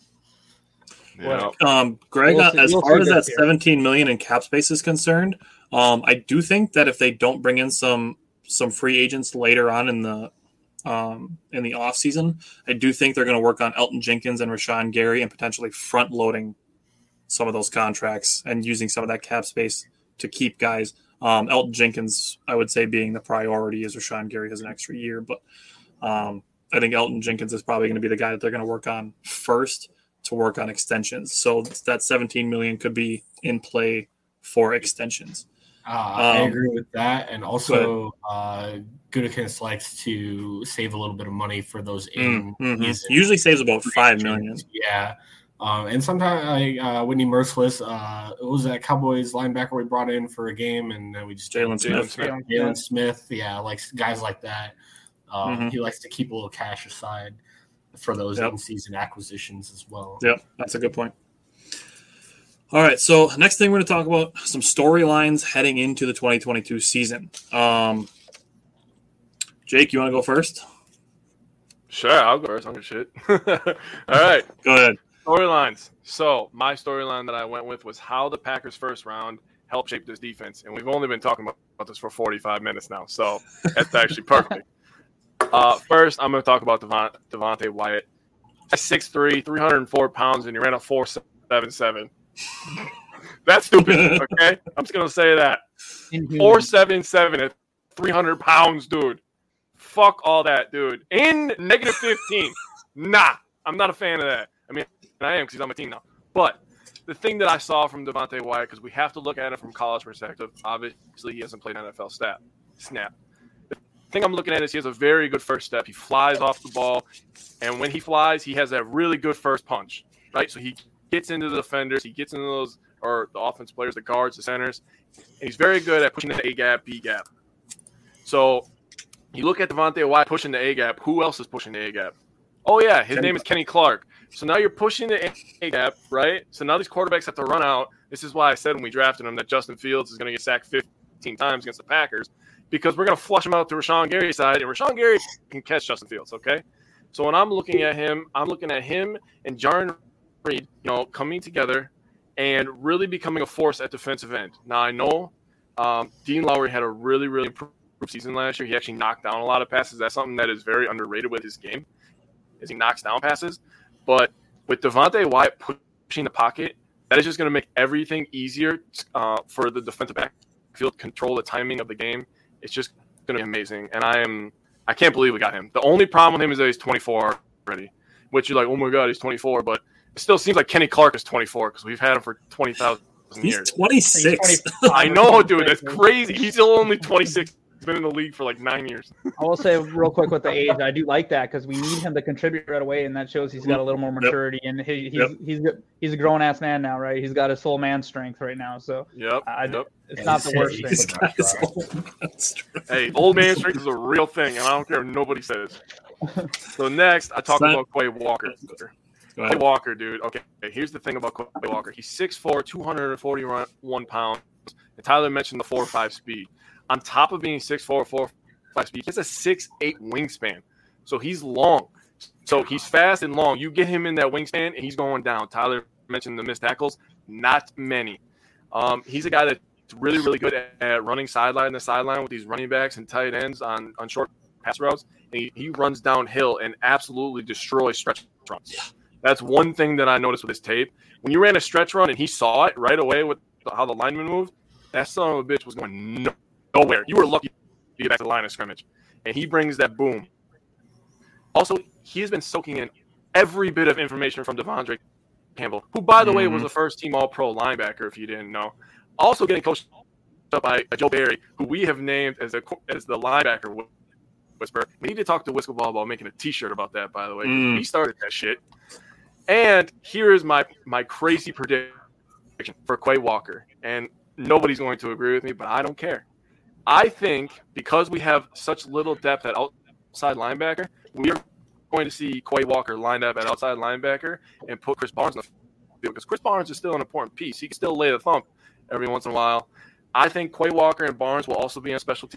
yeah. Um, Greg, we'll see, as we'll far as that 17 million in cap space is concerned, um, I do think that if they don't bring in some some free agents later on in the um, in the off season, I do think they're going to work on Elgton Jenkins and Rashan Gary and potentially front loading some of those contracts and using some of that cap space to keep guys. Um, Elgton Jenkins, I would say, being the priority as Rashan Gary has an extra year, but um, I think Elgton Jenkins is probably going to be the guy that they're going to work on first to work on extensions. So that 17 million could be in play for extensions. Uh, um, I agree with that, and also uh, Gutekunst likes to save a little bit of money for those in mm-hmm. Usually saves about five million. Yeah, um, and sometimes like uh, Whitney Mercilus, uh, it was that Cowboys linebacker we brought in for a game, and then we just Jaylon Smith, Jaylon Smith, yeah, like guys like that. Um, mm-hmm. He likes to keep a little cash aside for those yep. in-season acquisitions as well. Yep, that's a good point. All right, so next thing we're going to talk about some storylines heading into the 2022 season. Um, Jake, you want to go first? Sure, I'll go first. I'm good shit. All right, go ahead. Storylines. So my storyline that I went with was how the Packers' first round helped shape this defense, and we've only been talking about this for 45 minutes now, so that's actually perfect. Uh, first, I'm going to talk about Devon, Devonte Wyatt. 6'3", 304 pounds, and he ran a 4'7'7". That's stupid. Okay, I'm just gonna say that. Seven seven at 300 pounds, dude. Fuck all that, dude. In negative 15. nah, I'm not a fan of that. I mean, I am because he's on my team now. But the thing that I saw from Devonte Wyatt, because we have to look at it from college perspective. Obviously, he hasn't played NFL snap. Snap. Thing I'm looking at is he has a very good first step. He flies off the ball, and when he flies, he has that really good first punch. Right, so he gets into the defenders, he gets into those or the offense players, the guards, the centers, and he's very good at pushing the A gap, B gap. So you look at Devonte Wyatt pushing the A gap. Who else is pushing the A gap? Oh yeah, his Kenny name is Kenny Clark. So now you're pushing the A gap, right? So now these quarterbacks have to run out. This is why I said when we drafted him that Justin Fields is going to get sacked 15 times against the Packers because we're going to flush him out to Rashan Gary's side, and Rashan Gary can catch Justin Fields. Okay, so when I'm looking at him, I'm looking at him and Jarran Reed, you know, coming together and really becoming a force at defensive end. Now I know um, Dean Lowry had a really, really improved season last year. He actually knocked down a lot of passes. That's something that is very underrated with his game, is he knocks down passes. But with Devonte Wyatt pushing the pocket, that is just going to make everything easier uh, for the defensive backfield control the timing of the game. It's just going to be amazing, and I am I can't believe we got him. The only problem with him is that he's 24 already, which you're like, oh my god, he's 24, but it still seems like Kenny Clark is 24 because we've had him for 20,000 years. 26. I know, dude. That's crazy. He's still only 26. He's been in the league for like nine years. I will say real quick with the age, I do like that because we need him to contribute right away, and that shows he's got a little more maturity yep. and he, he's yep. he's he's a grown ass man now, right? He's got his full man strength right now. So yep, I, yep. it's not the worst thing. hey, old man strength is a real thing, and I don't care if nobody says. So next, I talk about Quay Walker. Quay Walker, dude. Okay, here's the thing about Quay Walker. He's 6'4", 241 pounds. And Tyler mentioned the 4-5 speed. On top of being 6'4", 4-5 speed, he has a 6'8 wingspan. So he's long. So he's fast and long. You get him in that wingspan, and he's going down. Tyler mentioned the missed tackles, not many. Um, he's a guy that's really, really good at, at running sideline to sideline with these running backs and tight ends on, on short pass routes. And he, he runs downhill and absolutely destroys stretch runs. That's one thing that I noticed with his tape. When you ran a stretch run and he saw it right away with how the lineman moved, that son of a bitch was going no, nowhere. You were lucky to get back to the line of scrimmage. And he brings that boom. Also, he has been soaking in every bit of information from De'Vondre Campbell, who, by the mm-hmm. way, was a first team All Pro linebacker, if you didn't know. Also getting coached up by Joe Barry, who we have named as, a, as the linebacker whisper. We need to talk to Wisco Ball about making a T-shirt about that. By the way, mm. he started that shit. And here is my my crazy prediction for Quay Walker, and nobody's going to agree with me, but I don't care. I think because we have such little depth at outside linebacker, we are going to see Quay Walker lined up at outside linebacker and put Krys Barnes in the field because Krys Barnes is still an important piece. He can still lay the thump every once in a while. I think Quay Walker and Barnes will also be on special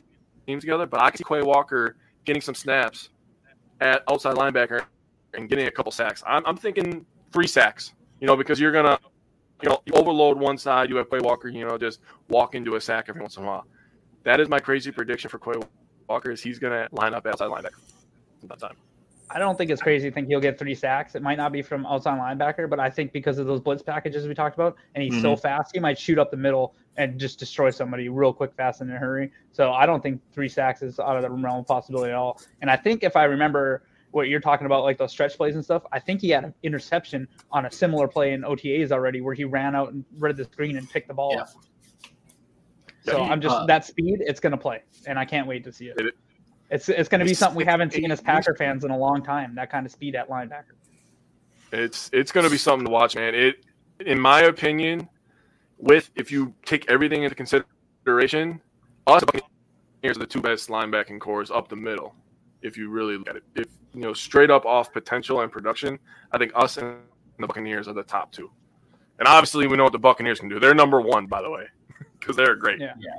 teams together, but I can see Quay Walker getting some snaps at outside linebacker and getting a couple sacks. I'm, I'm thinking three sacks, you know, because you're gonna, you know, overload one side. You have Quay Walker, you know, just walk into a sack every once in a while. That is my crazy prediction for Quay Walker. Is he's gonna line up outside linebacker that time. I don't think it's crazy to think he'll get three sacks. It might not be from outside linebacker, but I think because of those blitz packages we talked about, and he's mm-hmm. so fast, he might shoot up the middle and just destroy somebody real quick, fast, and in a hurry. So I don't think three sacks is out of the realm of possibility at all. And I think if I remember what you're talking about, like those stretch plays and stuff, I think he had an interception on a similar play in OTAs already, where he ran out and read the screen and picked the ball yeah. up. So I'm just uh, that speed, it's gonna play, and I can't wait to see it. it it's it's gonna be something we haven't seen as Packer fans in a long time. That kind of speed at linebacker. It's it's gonna be something to watch, man. It, in my opinion, with if you take everything into consideration, us Buccaneers are the two best linebacking cores up the middle. If you really look at it, if you know straight up off potential and production, I think us and the Buccaneers are the top two. And obviously, we know what the Buccaneers can do. They're number one, by the way, because they're great. Yeah, yeah,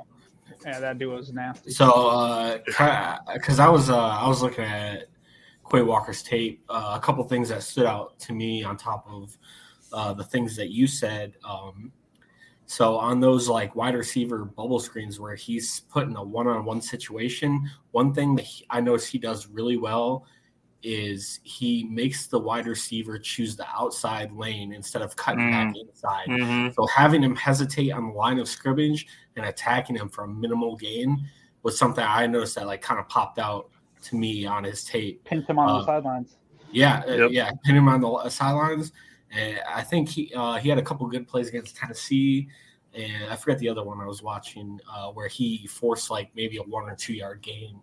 yeah. That dude was nasty. So, because uh, I was uh, I was looking at Quay Walker's tape, uh, a couple things that stood out to me on top of uh, the things that you said. Um, so on those like wide receiver bubble screens where he's put in a one-on-one situation, one thing that he, I notice he does really well is he makes the wide receiver choose the outside lane instead of cutting mm. back inside. Mm-hmm. So having him hesitate on the line of scrimmage and attacking him for a minimal gain was something I noticed that like kind of popped out to me on his tape. Pinned him on uh, the sidelines. Yeah, uh, yep. uh, yeah, pin him on the sidelines. And I think he uh, he had a couple good plays against Tennessee, and I forget the other one I was watching uh, where he forced like maybe a one or two yard gain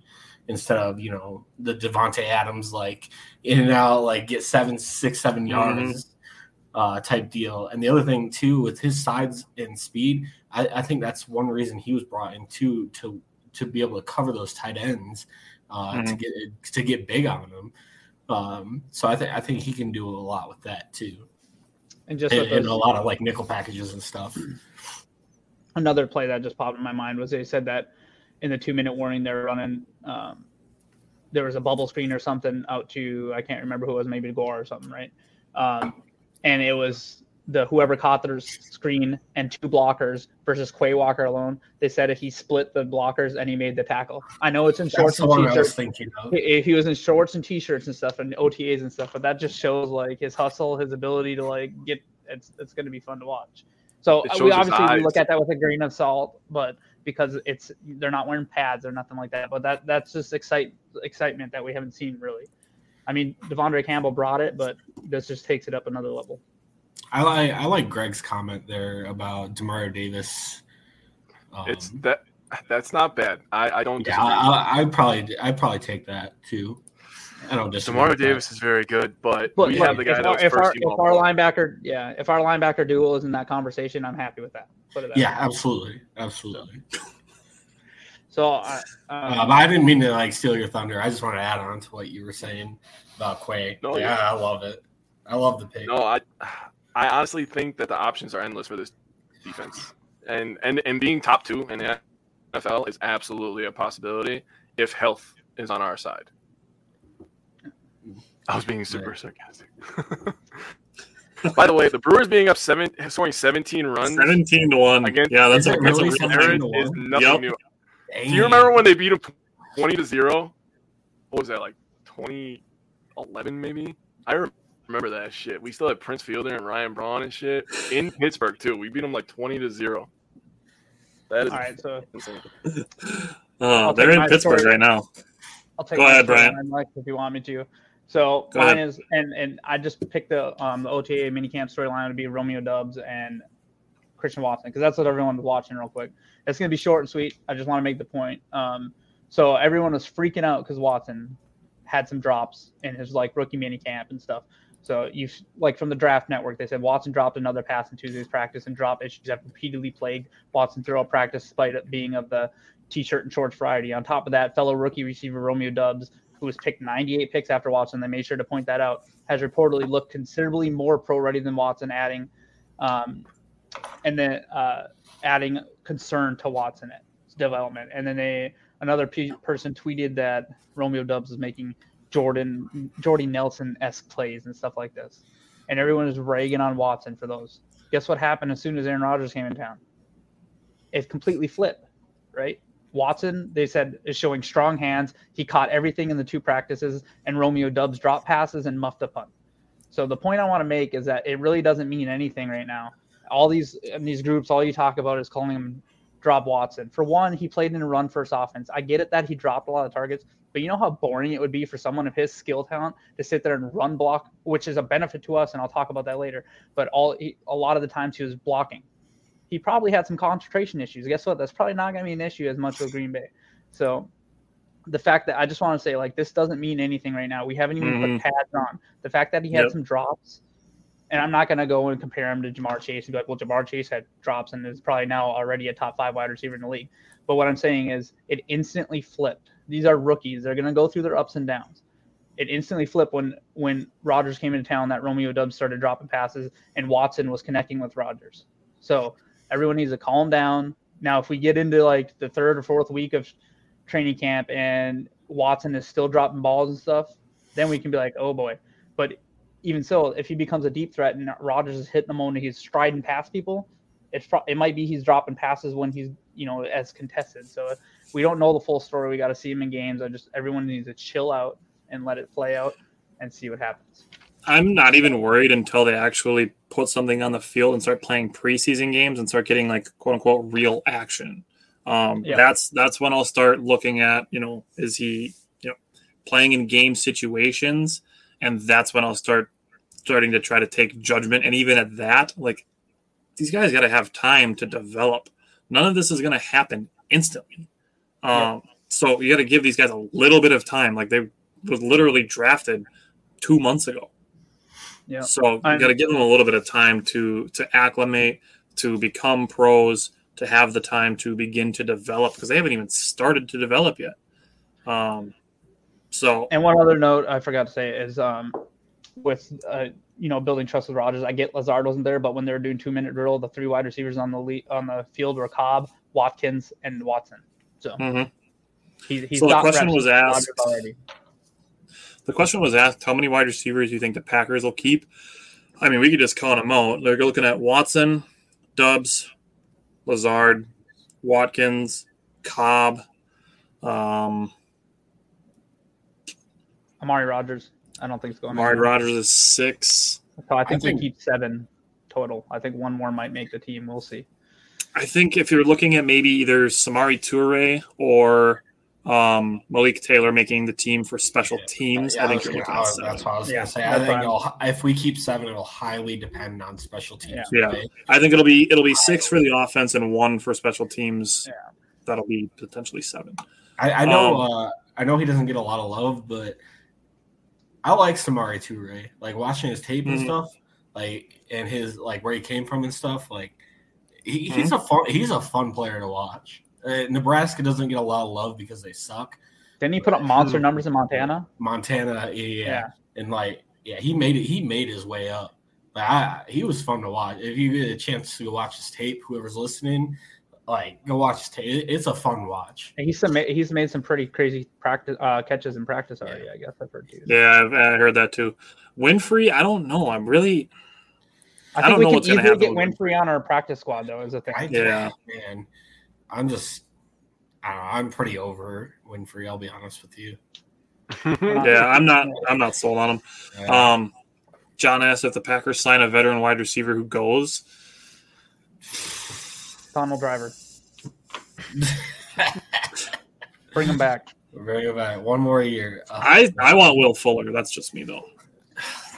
instead of you know the Davante Adams like in and out like get seven six seven mm-hmm. yards. Mm-hmm. Uh, type deal. And the other thing too, with his sides and speed, I, I, think that's one reason he was brought in too to to be able to cover those tight ends, uh, mm-hmm. to get to get big on them. Um, so I think I think he can do a lot with that too and just and, and a lot of like nickel packages and stuff. Another play that just popped in my mind was they said that in the two minute warning they're running. Um, there was a bubble screen or something out to I can't remember who it was, maybe Gore or something, right? Um, and it was the whoever caught the screen and two blockers versus Quay Walker alone. They said if he split the blockers and he made the tackle. I know it's in shorts and t-shirts. If he was in shorts and t-shirts and stuff and OTAs and stuff, but that just shows like his hustle, his ability to like get. It's it's going to be fun to watch. So we obviously we look at that with a grain of salt, but because it's they're not wearing pads or nothing like that. But that that's just excite excitement that we haven't seen really. I mean, De'Vondre Campbell brought it, but this just takes it up another level. I like I like Greg's comment there about Demario Davis. Um, it's that that's not bad. I, I don't. Yeah, I, I probably I probably take that too. I don't just. Demario Davis that. is very good, but, but we have the guy if, our, if, our, if our linebacker, yeah, if our linebacker duel is in that conversation, I'm happy with that. that yeah, way. absolutely, absolutely. So, uh, um, uh, I didn't mean to like steal your thunder. I just want to add on to what you were saying about Quay. No, yeah, yeah, I love it. I love the pick. No, I I honestly think that the options are endless for this defense, and and and being top two in the NFL is absolutely a possibility if health is on our side. I was being super sarcastic. By the way, the Brewers being up seven, scoring 17 runs. 17 to 1. Against- yeah, that's Is a, it that's a real 17 thing. to is nothing Yep. new. Do you remember when they beat them 20 to 0? What was that, like 2011 maybe? I remember that shit. We still had Prince Fielder and Ryan Braun and shit in Pittsburgh, too. We beat them like 20 to 0. That is All right, so insane. Oh, they're in Pittsburgh story. right now. I'll take Go ahead, Brian. Mike, if you want me to. So Go mine ahead. is, and and I just picked the um the OTA minicamp storyline to be Romeo Doubs and Christian Watson because that's what everyone was watching real quick. It's gonna be short and sweet. I just want to make the point. Um, so everyone was freaking out because Watson had some drops in his like rookie minicamp and stuff. So you like from the draft network, they said Watson dropped another pass in Tuesday's practice, and drop issues have repeatedly plagued Watson throughout practice, despite it being of the t-shirt and shorts variety. On top of that, fellow rookie receiver Romeo Doubs, who was picked 98 picks after Watson, they made sure to point that out, has reportedly looked considerably more pro-ready than Watson, adding, um, and then uh, adding concern to Watson's development. And then they another pe- person tweeted that Romeo Doubs is making Jordan Jordy Nelson esque plays and stuff like this, and everyone is ragging on Watson for those. Guess what happened as soon as Aaron Rodgers came in town? It completely flipped, right? Watson, they said, is showing strong hands. He caught everything in the two practices, and Romeo Doubs drop passes and muffed a punt. So the point I want to make is that it really doesn't mean anything right now. All these in these groups, all you talk about is calling him drop Watson. For one, he played in a run first offense. I get it that he dropped a lot of targets, but you know how boring it would be for someone of his skill talent to sit there and run block, which is a benefit to us, and I'll talk about that later. But all a lot of the times he was blocking. He probably had some concentration issues. Guess what? That's probably not going to be an issue as much with Green Bay. So the fact that I just want to say like this doesn't mean anything right now. We haven't even Mhm. put pads on. The fact that he had Yep. some drops, and I'm not going to go and compare him to Ja'Marr Chase and be like, well, Ja'Marr Chase had drops and is probably now already a top five wide receiver in the league. But what I'm saying is it instantly flipped. These are rookies. They're going to go through their ups and downs. It instantly flipped when when Rodgers came into town that Romeo Doubs started dropping passes and Watson was connecting with Rodgers. So everyone needs to calm down. Now, if we get into like the third or fourth week of training camp and Watson is still dropping balls and stuff, then we can be like, oh boy. But even so, if he becomes a deep threat and Rodgers is hitting them when he's striding past people, it's pro- it might be he's dropping passes when he's you know as contested. So we don't know the full story. We got to see him in games. I just everyone needs to chill out and let it play out and see what happens. I'm not even worried until they actually put something on the field and start playing preseason games and start getting like quote unquote real action. Um, Yeah. That's that's when I'll start looking at you know is he you know playing in game situations, and that's when I'll start starting to try to take judgment. And even at that, like these guys got to have time to develop. None of this is going to happen instantly. Um, Yeah. So you got to give these guys a little bit of time. Like they was literally drafted two months ago. Yeah. So you got to give them a little bit of time to to acclimate, to become pros, to have the time to begin to develop because they haven't even started to develop yet. Um, so And one other note I forgot to say is um, with uh, you know building trust with Rodgers. I get Lazard wasn't there, but when they were doing two minute drill, the three wide receivers on the on the field were Cobb, Watkins, and Watson. So mhm. he's he's So the question was asked- already. The question was asked: How many wide receivers do you think the Packers will keep? I mean, we could just count them out. They're looking at Watson, Doubs, Lazard, Watkins, Cobb. Um, Amari Rodgers. I don't think it's going. To Amari anywhere. Rodgers is six. So I think, I think- keep seven total. I think one more might make the team. We'll see. I think if you're looking at maybe either Samori Toure or um, Malik Taylor making the team for special teams, Yeah, I think that's, you're looking I at was- seven. that's what I was Yeah, gonna say. I think it'll, if we keep seven, it'll highly depend on special teams. Yeah. Yeah. I think it'll be it'll be six for the offense and one for special teams. Yeah. That'll be potentially seven. I, I know. Um, uh, I know he doesn't get a lot of love, but I like Samori Toure. Like watching his tape and Mhm. stuff, like and his like where he came from and stuff. Like he, Mm-hmm. he's a fun. He's a fun player to watch. Uh, Nebraska doesn't get a lot of love because they suck. Didn't he put up monster Hmm. numbers in Montana? Montana, yeah, yeah. Yeah. and like yeah, he made it. He made his way up. But I, he was fun to watch. If you get a chance to watch his tape, whoever's listening, like go watch his tape. It's a fun watch. And He's some, he's made some pretty crazy practice uh, catches in practice already. I guess I've heard too. Yeah, I've, I heard that too. Winfree, I don't know. I'm really I I think don't we know can what's gonna easily get happen. Winfree on our practice squad though. Is the thing. I, Yeah. man, I'm just, I don't know, I'm pretty over Winfree. I'll be honest with you. Yeah, I'm not. I'm not sold on him. Uh, Um, John asked if the Packers sign a veteran wide receiver who goes. Donald Driver. Bring him back. Bring it back one more year. Uh, I I want Will Fuller. That's just me though.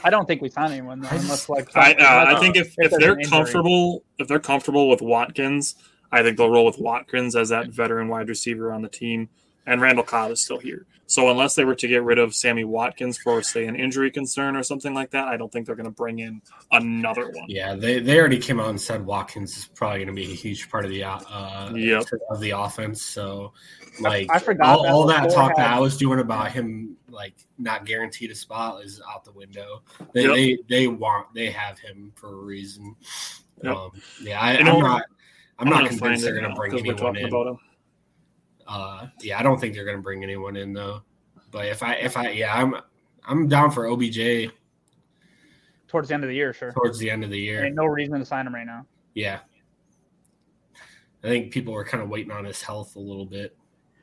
I don't think we sign anyone though, I unless like I uh, I think if, if there's they're comfortable if they're comfortable with Watkins, I think they'll roll with Watkins as that veteran wide receiver on the team. And Randall Cobb is still here. So unless they were to get rid of Sammy Watkins for say an injury concern or something like that, I don't think they're going to bring in another one. yeah, they, they already came out and said Watkins is probably going to be a huge part of the uh, Yep. of the offense. So, like, I forgot all, that all that before talk that I was doing about him like not guaranteed a spot is out the window. They Yep. they, they want they have him for a reason. Yep. Um, yeah, I, You know, I'm not. I'm, not convinced they're going to now bring 'cause we're anyone talking in. about him. Uh, yeah, I don't think they're going to bring anyone in though. But if I if I yeah, I'm I'm down for OBJ towards the end of the year, sure. towards the end of the year. Ain't no reason to sign him right now. Yeah. I think people were kind of waiting on his health a little bit.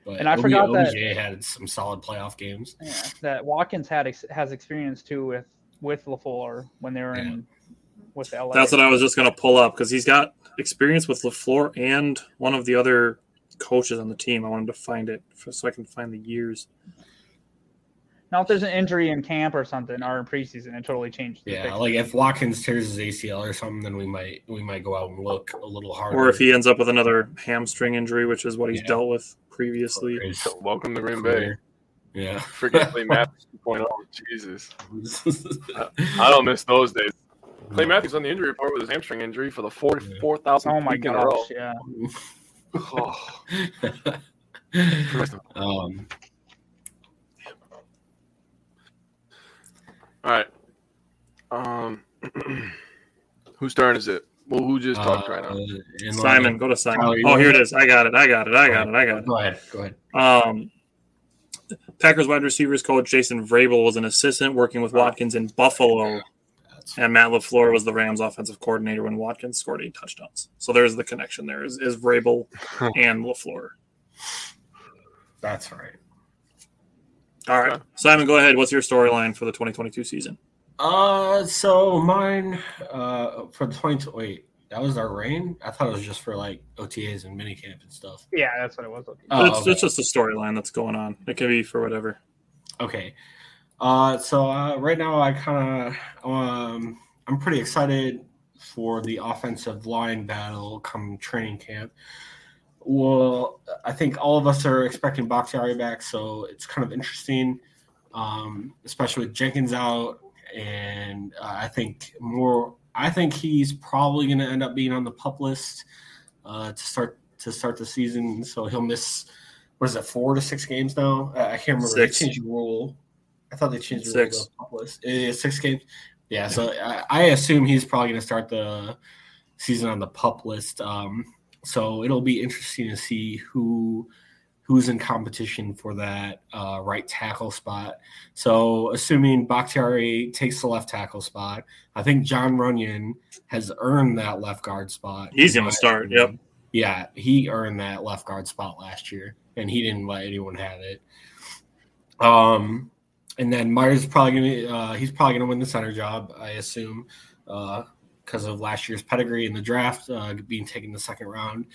But And I OB forgot that- OBJ had some solid playoff games. Yeah, that Watkins had ex- has experience too with with LaFleur when they were in with LA. That's what I was just going to pull up because he's got experience with LaFleur and one of the other coaches on the team. I wanted to find it for, so I can find the years. now if there's an injury in camp or something or in preseason, it totally changed. the Yeah, picture. like if Watkins tears his ACL or something, then we might we might go out and look a little harder. Or if he ends up with another hamstring injury, which is what he's Yeah. dealt with previously. His Welcome to Green Bay. Yeah. Forget Clay Matthews 2.0. Jesus. I don't miss those days. Clay Matthews on the injury report with his hamstring injury for the 44,000th oh my week in a row. gosh, yeah. Oh. um, All right. Um, whose turn is it? Well, who just talked right now? uh, Simon, go to Simon. Tyler, you Oh, here it? it is. I got it. I got it. I got it. I got it. Go ahead. Go ahead. Um, Packers wide receivers coach Jason Vrabel was an assistant working with Watkins in Buffalo, That's, and Matt LaFleur was the Rams offensive coordinator when Watkins scored eight touchdowns. So there's the connection there is, is Vrabel and LaFleur. that's right. All right. Okay. Simon, go ahead. What's your storyline for the 2022 season? Uh, so mine, uh, for the 20, wait, that was our rain? I thought it was just for like OTAs and minicamp and stuff. Yeah, that's what it was. Oh, it's, okay. it's just a storyline that's going on. It can be for whatever. Okay. Uh, so uh, right now I kind of um, I'm pretty excited for the offensive line battle come training camp. Well, I think all of us are expecting Bakhtiari back, so it's kind of interesting, um, especially with Jenkins out, and uh, I think more. I think he's probably going to end up being on the pup list uh, to start to start the season. So he'll miss what is it, four to six games now? I can't remember. Six. They changed the rule. I thought they changed the Six. rule. the pup. It is six games. Yeah, so I, I assume he's probably going to start the season on the pup list. Um, so it'll be interesting to see who who's in competition for that uh, right tackle spot. So assuming Bakhtiari takes the left tackle spot, I think Jon Runyan has earned that left guard spot. He's going to start. Yep. Yeah, he earned that left guard spot last year, and he didn't let anyone have it. Um, and then Myers probably gonna uh, he's probably gonna win the center job, I assume, because of last year's pedigree in the draft, uh, being taken in the second round.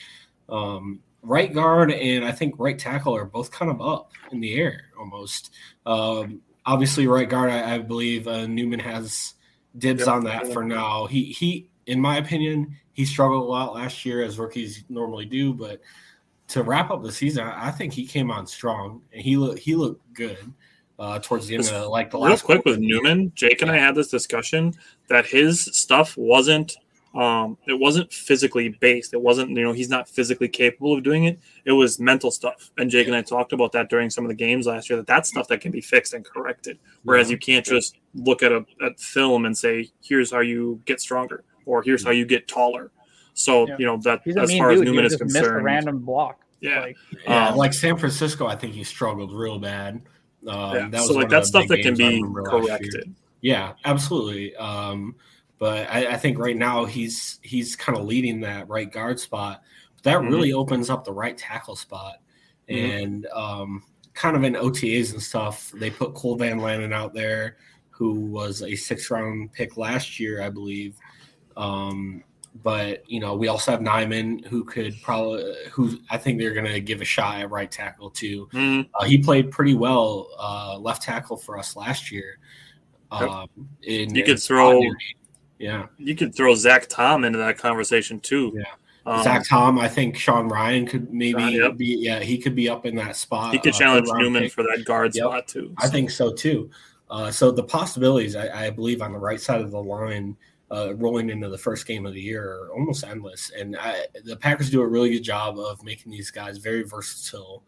Um, right guard and I think right tackle are both kind of up in the air almost. Um, obviously, right guard, I, I believe uh, Newman has dibs Yep. on that for now. He he, in my opinion, he struggled a lot last year as rookies normally do, but to wrap up the season, I I think he came on strong and he looked he looked good uh, towards the end of like the Real last quick with Newman, Jake and I had this discussion that his stuff wasn't um it wasn't physically based. It wasn't, you know, he's not physically capable of doing it. It was mental stuff. And Jake and I talked about that during some of the games last year that that's stuff that can be fixed and corrected. Whereas you can't just look at a at film and say, here's how you get stronger or here's how you get taller. So, Yeah. you know, that He's as mean far as. Newman He is just missed a random block. Yeah. Like, Yeah, Um, like San Francisco, I think he struggled real bad. Um, yeah. that was so like of that stuff that can be corrected. Yeah, absolutely. Um, but I, I think right now he's he's kind of leading that right guard spot. But that Mhm. really opens up the right tackle spot, Mhm. and um, kind of in OTAs and stuff, they put Cole Van Lanen out there, who was a six round pick last year, I believe. Um, but you know, we also have Nijman, who could probably, who I think they're going to give a shot at right tackle too. Mhm. Uh, he played pretty well uh, left tackle for us last year. Um, in, You could throw- yeah, You could throw Zach Tom into that conversation too. Yeah. Um, Zach Tom. I think Sean Rhyan could maybe Sean, yep. be. Yeah, he could be up in that spot. he could uh, challenge Newman pick. for that guard Yep. spot too. I think so too. Uh, so the possibilities, I, I believe, on the right side of the line, uh, rolling into the first game of the year, are almost endless. And I, the Packers do a really good job of making these guys very versatile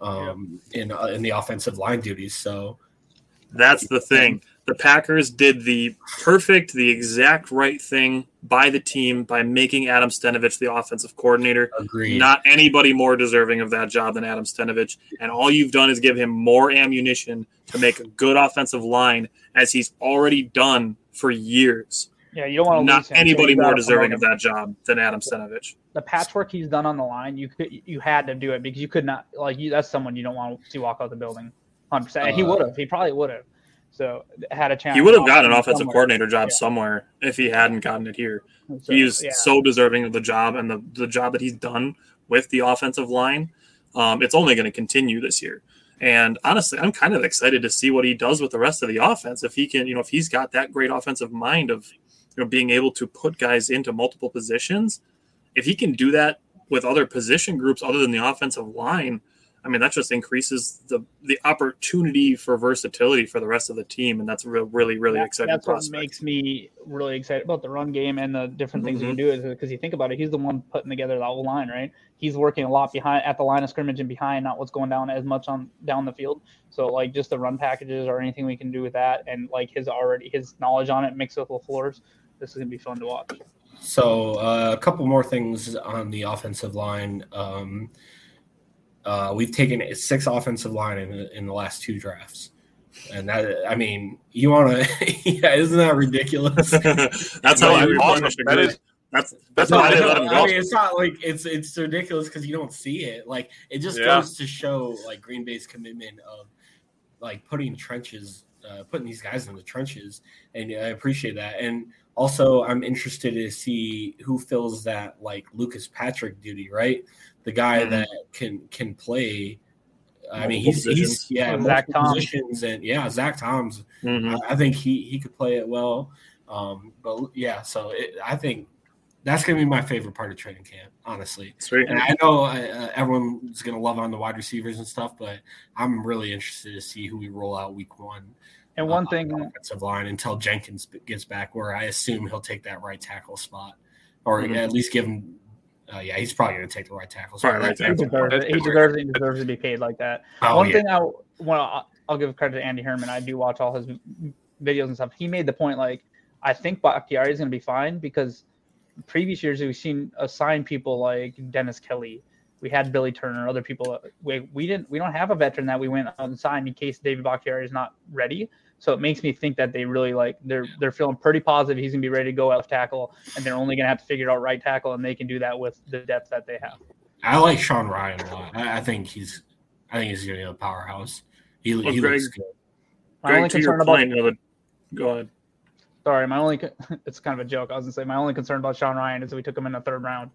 um, in uh, in the offensive line duties. So That's the thing. The Packers did the perfect, the exact right thing by the team by making Adam Stenavich the offensive coordinator. agreed. Not anybody more deserving of that job than Adam Stenavich. And all you've done is give him more ammunition to make a good offensive line, as he's already done for years. Yeah, you don't want to Not lose anybody you more deserving of that job than Adam Stenavich. The patchwork he's done on the line, you could you had to do it because you could not like you. That's someone you don't want to see walk out the building. Hundred percent. He Uh, would have. He probably would have. So had a chance. He would have gotten an offensive somewhere. coordinator job Yeah. somewhere if he hadn't gotten it here. So, he's yeah. so deserving of the job and the, the job that he's done with the offensive line. Um, it's only going to continue this year. And honestly, I'm kind of excited to see what he does with the rest of the offense. If he can, you know, if he's got that great offensive mind of, you know, being able to put guys into multiple positions, if he can do that with other position groups other than the offensive line, I mean, that just increases the the opportunity for versatility for the rest of the team, and that's a real, really, really That- exciting That's prospect. what makes me really excited about the run game and the different things Mhm. we can do. Is because you think about it, he's the one putting together the whole line, right? He's working a lot behind at the line of scrimmage and behind, not what's going down as much on down the field. So like just the run packages or anything we can do with that, and like his already his knowledge on it mixed with LaFleur's, this is gonna be fun to watch. So uh, a couple more things on the offensive line. Um, uh, we've taken six offensive line in, in the last two drafts, and that I mean, you want to? yeah, isn't that ridiculous? that's how that's you awesome. punish a That good- That's that's that's No, why I they know. let him I mean, it's not like it's it's ridiculous because you don't see it. Like it just Yeah. goes to show like Green Bay's commitment of like putting trenches, uh, putting these guys in the trenches, and I appreciate that. And also, I'm interested to see who fills that like Lucas Patrick duty, right? The guy Mhm. that can can play. I mean, he's, he's yeah, Zach multiple positions, and yeah, Zach Tom's Mhm. I I think he he could play it well. Um, but yeah, so it, I think that's gonna be my favorite part of training camp, honestly. Sweet. And I know uh, everyone's gonna love on the wide receivers and stuff, but I'm really interested to see who we roll out week one. And one uh, thing, on the offensive line until Jenkins gets back, where I assume he'll take that right tackle spot, or Mhm. at least give him. Uh, yeah, he's probably gonna take the right tackle spot. Probably right he tackle. deserves it. He deserves it. He deserves to be paid like that. Oh, One yeah. thing I well, I'll give credit to Andy Herman. I do watch all his videos and stuff. He made the point like I think Bakhtiari is going to be fine because previous years we've seen assign people like Dennis Kelly. We had Billy Turner, other people. We, we didn't. We don't have a veteran that we went out and signed in case David Bakhtiari is not ready. So it makes me think that they really like they're they're feeling pretty positive he's gonna be ready to go left tackle, and they're only gonna have to figure out right tackle, and they can do that with the depth that they have. I like Sean Rhyan a lot. I, I think he's, I think he's gonna be a powerhouse. He, Well, he Greg- looks good. My Greg, only to your concern about point, you go ahead. Sorry, my only it's kind of a joke. I was gonna say my only concern about Sean Rhyan is that we took him in the third round.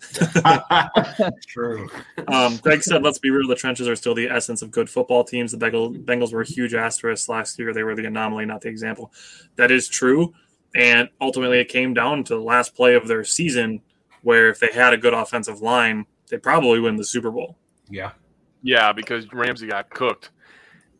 True. Um, Greg said, "Let's be real. The trenches are still the essence of good football teams. The Bengals, Bengals were a huge asterisk last year. They were the anomaly, not the example. That is true. And ultimately, it came down to the last play of their season, where if they had a good offensive line, they probably win the Super Bowl. Yeah. Yeah, because Ramsey got cooked.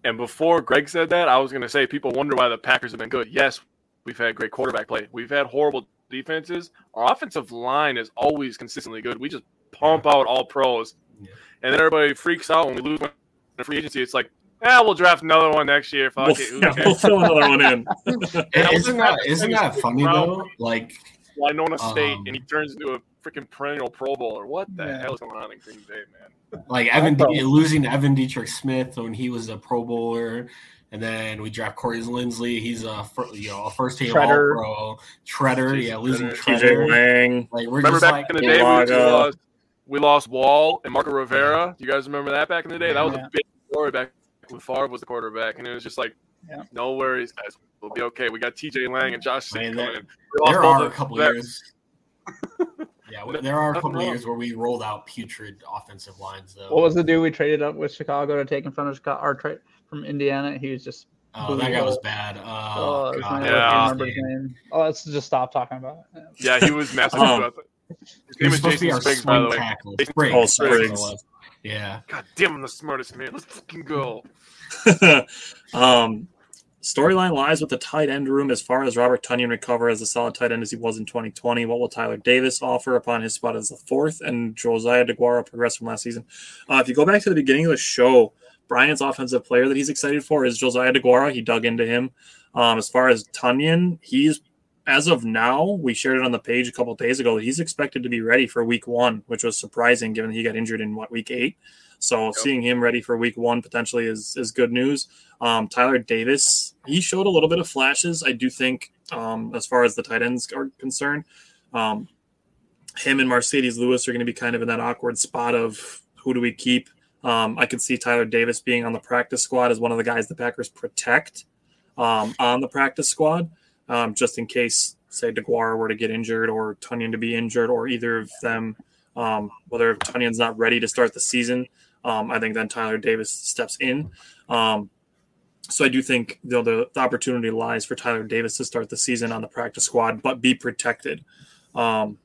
And before Greg said that, I was going to say people wonder why the Packers have been good. Yes, we've had great quarterback play. We've had horrible defenses. Our offensive line is always consistently good. We just pump out all pros. Yeah. And then everybody freaks out when we lose one in free agency. It's like, yeah, we'll draft another one next year. Fuck We'll, it. Yeah, cares? we'll fill another one in. Isn't that isn't that funny Round though? Like Winona State, Um, and he turns into a freaking perennial Pro Bowler. What the Yeah. hell is going on in Green Bay, man? like Evan Also- losing Evan Dietrich Smith when he was a Pro Bowler, And then we draft Corey Linsley. He's a fir- you know a first team Shredder. All Pro. Shredder, yeah, losing Shredder. TJ Shredder. Lang. Like we're Remember just back like in the day, we, Ilaga. lost, we lost Wall and Marco Rivera. Do you guys remember that back in the day? That was Yeah. a big story back when Favre was the quarterback, and it was just like, Yeah. no worries, guys, we'll be okay. We got T.J. Lang and Josh Sitton Man, coming there- in. We lost there are a couple them. years. yeah, w- there are a couple years where we rolled out putrid offensive lines though. What was the dude we traded up with Chicago to take in front of Chicago or trade from Indiana? He was just Oh, that guy was bad. Oh, oh, his God. name- Yeah. I can't remember his name. Oh, let's just stop talking about it. Yeah, he was massive Um, about. His name was is supposed to be Jason our Spriggs, by the way. tackle. Jason Spriggs, Oh, that's what it Spriggs. Yeah. God damn, I'm the smartest man. Let's fucking go. um, storyline lies with the tight end room as far as Robert Tonyan recover as a solid tight end as he was in 2020. What will Tyler Davis offer upon his spot as the fourth and Josiah DeGuara progress from last season? Uh, if you go back to the beginning of the show, Brian's offensive player that he's excited for is Josiah DeGuara. He dug into him. Um, as far as Tonyan, he's as of now, we shared it on the page a couple of days ago. He's expected to be ready for week one, which was surprising given he got injured in what week eight. So seeing him ready for week one potentially is is good news. Um, Tyler Davis, he showed a little bit of flashes. I do think, um, as far as the tight ends are concerned, um, him and Marcedes Lewis are going to be kind of in that awkward spot of who do we keep. Um, I could see Tyler Davis being on the practice squad as one of the guys the Packers protect um, on the practice squad, um, just in case, say, DeGuara were to get injured or Tonyan to be injured, or either of them, um, whether Tonyan's not ready to start the season. Um, I think then Tyler Davis steps in. Um, so I do think you know, the, the opportunity lies for Tyler Davis to start the season on the practice squad, but be protected. Um,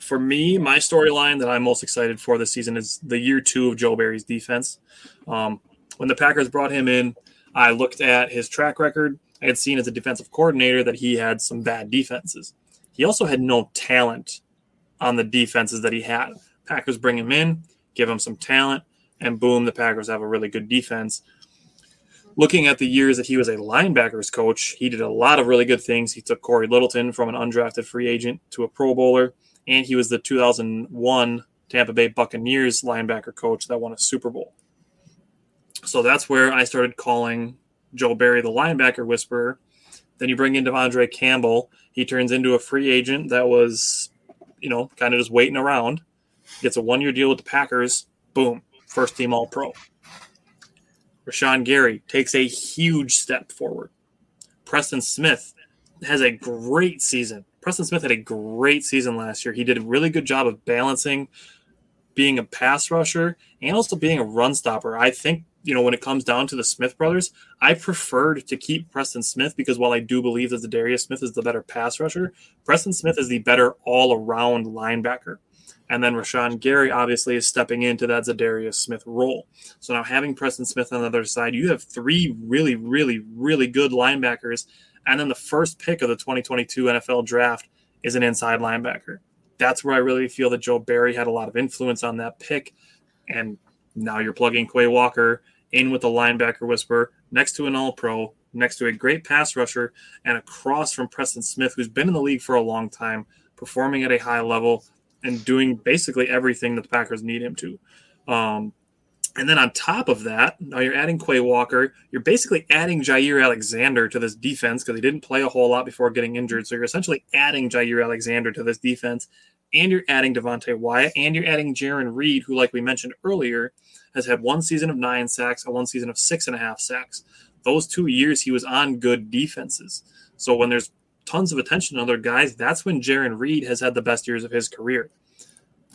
for me, my storyline that I'm most excited for this season is the year two of Joe Barry's defense. Um, when the Packers brought him in, I looked at his track record. I had seen as a defensive coordinator that he had some bad defenses. He also had no talent on the defenses that he had. Packers bring him in, give him some talent, and boom, the Packers have a really good defense. Looking at the years that he was a linebackers coach, he did a lot of really good things. He took Cory Littleton from an undrafted free agent to a Pro Bowler, and he was the 2001 Tampa Bay Buccaneers linebacker coach that won a Super Bowl. So that's where I started calling Joe Barry the linebacker whisperer. Then you bring in De'Vondre Campbell. He turns into a free agent that was, you know, kind of just waiting around. Gets a one year deal with the Packers. Boom. First team All Pro. Rashan Gary takes a huge step forward. Preston Smith has a great season. Preston Smith had a great season last year. He did a really good job of balancing being a pass rusher and also being a run stopper. I think, you know, when it comes down to the Smith brothers, I preferred to keep Preston Smith because while I do believe that the Darius Smith is the better pass rusher, Preston Smith is the better all around linebacker. And then Rashan Gary obviously is stepping into that Za'Darius Smith role. So now having Preston Smith on the other side, you have three really, really, really good linebackers. And then the first pick of the 2022 NFL draft is an inside linebacker. That's where I really feel that Joe Barry had a lot of influence on that pick. And now you're plugging Quay Walker in with the linebacker whisper next to an all pro, next to a great pass rusher, and across from Preston Smith, who's been in the league for a long time, performing at a high level and doing basically everything that the Packers need him to. Um, and then on top of that, now you're adding Quay Walker. You're basically adding Jaire Alexander to this defense because he didn't play a whole lot before getting injured. So you're essentially adding Jaire Alexander to this defense, and you're adding Devonte Wyatt, and you're adding Jarran Reed, who, like we mentioned earlier, has had one season of nine sacks and one season of six and a half sacks. Those two years he was on good defenses. So when there's tons of attention on other guys, that's when Jarran Reed has had the best years of his career.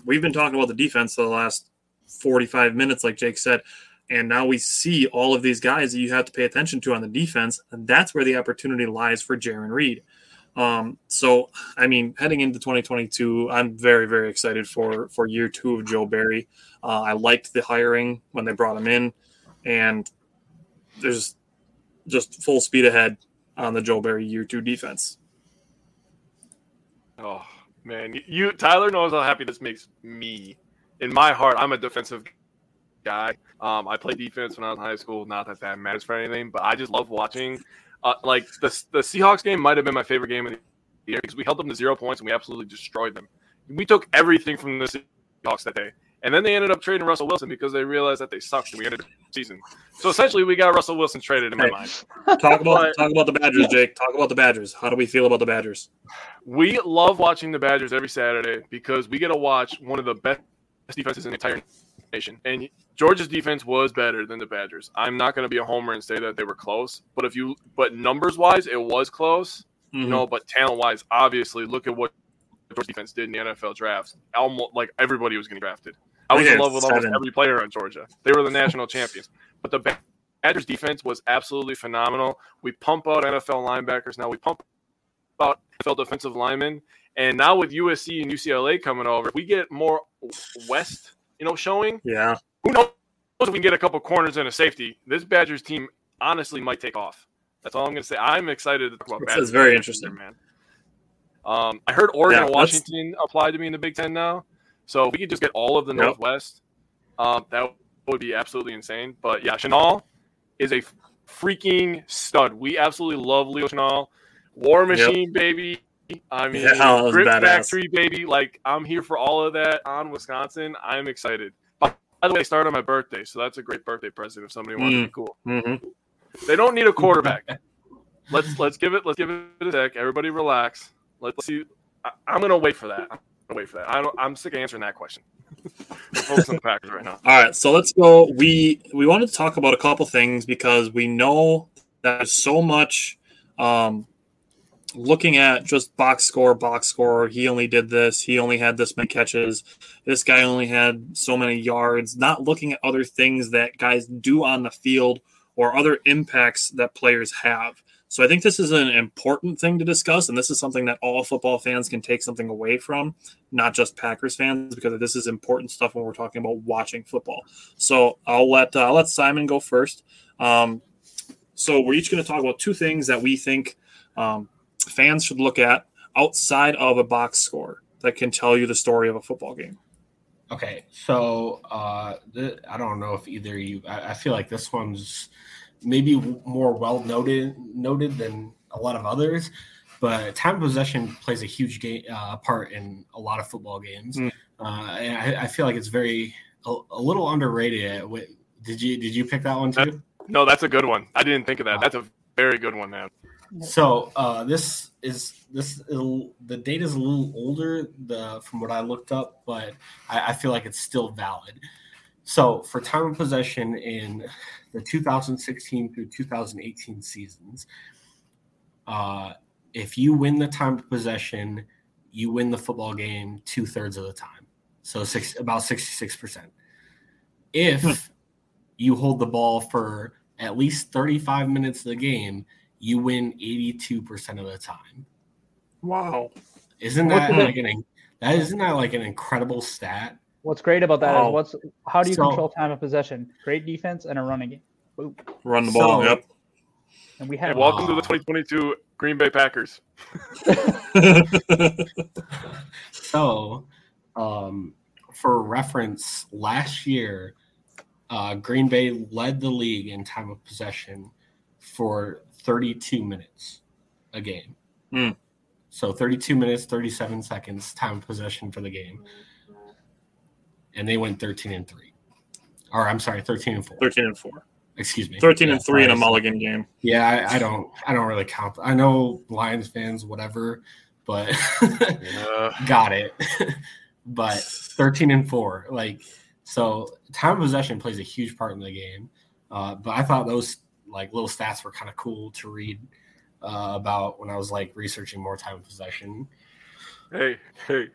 We've been talking about the defense for the last 45 minutes, like Jake said. And now we see all of these guys that you have to pay attention to on the defense. And that's where the opportunity lies for Jarran Reed. Um, so, I mean, heading into 2022, I'm very, very excited for for year two of Joe Barry. Uh, I liked the hiring when they brought him in, and there's just full speed ahead on the Joe Barry year two defense. Oh man, you Tyler knows how happy this makes me. In my heart, I'm a defensive guy. Um, I played defense when I was in high school. Not that that matters for anything, but I just love watching. Uh, like the the Seahawks game might have been my favorite game of the year because we held them to zero points and we absolutely destroyed them. We took everything from the Seahawks that day, And then they ended up trading Russell Wilson because they realized that they sucked and we ended the season. So essentially, we got Russell Wilson traded in my Hey. mind. Talk about But- talk about the Badgers, Jake. Talk about the Badgers. How do we feel about the Badgers? We love watching the Badgers every Saturday because we get to watch one of the best defenses in the entire nation. And Georgia's defense was better than the Badgers. I'm not going to be a homer and say that they were close, but if you but numbers wise, it was close. Mhm. You know, but talent wise, obviously, look at what Georgia defense did in the NFL drafts. Almost like everybody was getting drafted. I was in love with almost every player on Georgia. They were the national champions. But the Badgers defense was absolutely phenomenal. We pump out NFL linebackers now. We pump out NFL defensive linemen. And now with USC and UCLA coming over, if we get more West, you know, showing. yeah, Who knows if we can get a couple corners and a safety? This Badgers team honestly might take off. That's all I'm going to say. I'm excited to talk about is very interesting. man. Um, I heard Oregon Yeah, and Washington applied to me in the Big Ten now, so if we could just get all of the Yep. Northwest. Um, that would be absolutely insane. But yeah, Chenal is a freaking stud. We absolutely love Leo Chenal. War Machine, baby. I mean, Yeah, that was Grit badass. Factory, baby. Like, I'm here for all of that on Wisconsin. I'm excited. By the way, they started on my birthday, so that's a great birthday present if somebody wants to Mm. be cool. hmm They don't need a quarterback. let's let's give it let's give it a sec. Everybody relax. Let's see. I, I'm gonna wait for that. I'm gonna wait for that. I don't, I'm sick of answering that question. On the Packers right now. All right, so let's go. We we wanted to talk about a couple things because we know that there's so much um, looking at just box score, box score. He only did this. He only had this many catches. This guy only had so many yards. Not looking at other things that guys do on the field or other impacts that players have. So I think this is an important thing to discuss, and this is something that all football fans can take something away from, not just Packers fans, because this is important stuff when we're talking about watching football. So I'll let uh, I'll let Simon go first. Um, so we're each going to talk about two things that we think um, fans should look at outside of a box score that can tell you the story of a football game. Okay, so uh, th- I don't know if either of you. I, I feel like this one's maybe w- more well noted noted than a lot of others, but time possession plays a huge game uh, part in a lot of football games. Mm. Uh, and I, I feel like it's very a, a little underrated. Wait, Did you did you pick that one too? No, that's a good one. I didn't think of that. That's a very good one, man. So uh, this is this is, the data is a little older the from what I looked up, but I, I feel like it's still valid. So for time of possession in the 2016 through 2018 seasons, uh, if you win the time of possession, you win the football game two thirds of the time. So six about 66 percent. If you hold the ball for at least 35 minutes of the game, you win 82% of the time. Wow. Isn't that do they- like an that isn't that like an incredible stat? What's great about that is Wow. what's how do you So- control time of possession? Great defense and a running game. Boom. Run the ball. So- yep. And we Hey, have welcome to the 2022 Green Bay Packers. So, um, for reference, last year, uh, Green Bay led the league in time of possession for 32 minutes a game. Hmm. So 32 minutes, 37 seconds time of possession for the game. And they went 13 and 3. Or I'm sorry, 13 and 4. 13 and 4. Excuse me. 13 Yeah, and 3 in a mulligan game. Yeah, I, I don't I don't really count. I know Lions fans, whatever, but Uh, got it. but 13 and 4. Like so time of possession plays a huge part in the game. Uh, but I thought those like little stats were kind of cool to read uh, about when I was like researching more time of possession. hey, hey,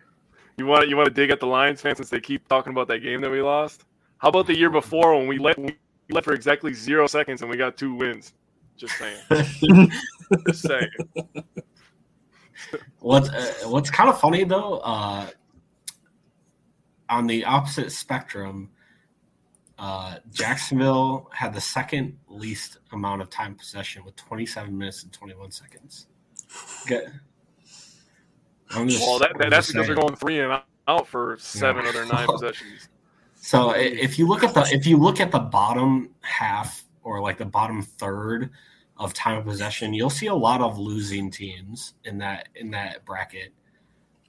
you want you want to dig at the Lions fans since they keep talking about that game that we lost? How about the year before when we let we left for exactly zero seconds and we got two wins? Just saying. Just saying. What's uh, what's kind of funny though, uh, on the opposite spectrum, uh, Jacksonville had the second least amount of time possession with 27 minutes and 21 seconds. Get, just- Well, that, that, that's because they're going three and out for seven of their nine possessions. So if you look at the if you look at the bottom half or like the bottom third of time of possession, you'll see a lot of losing teams in that in that bracket.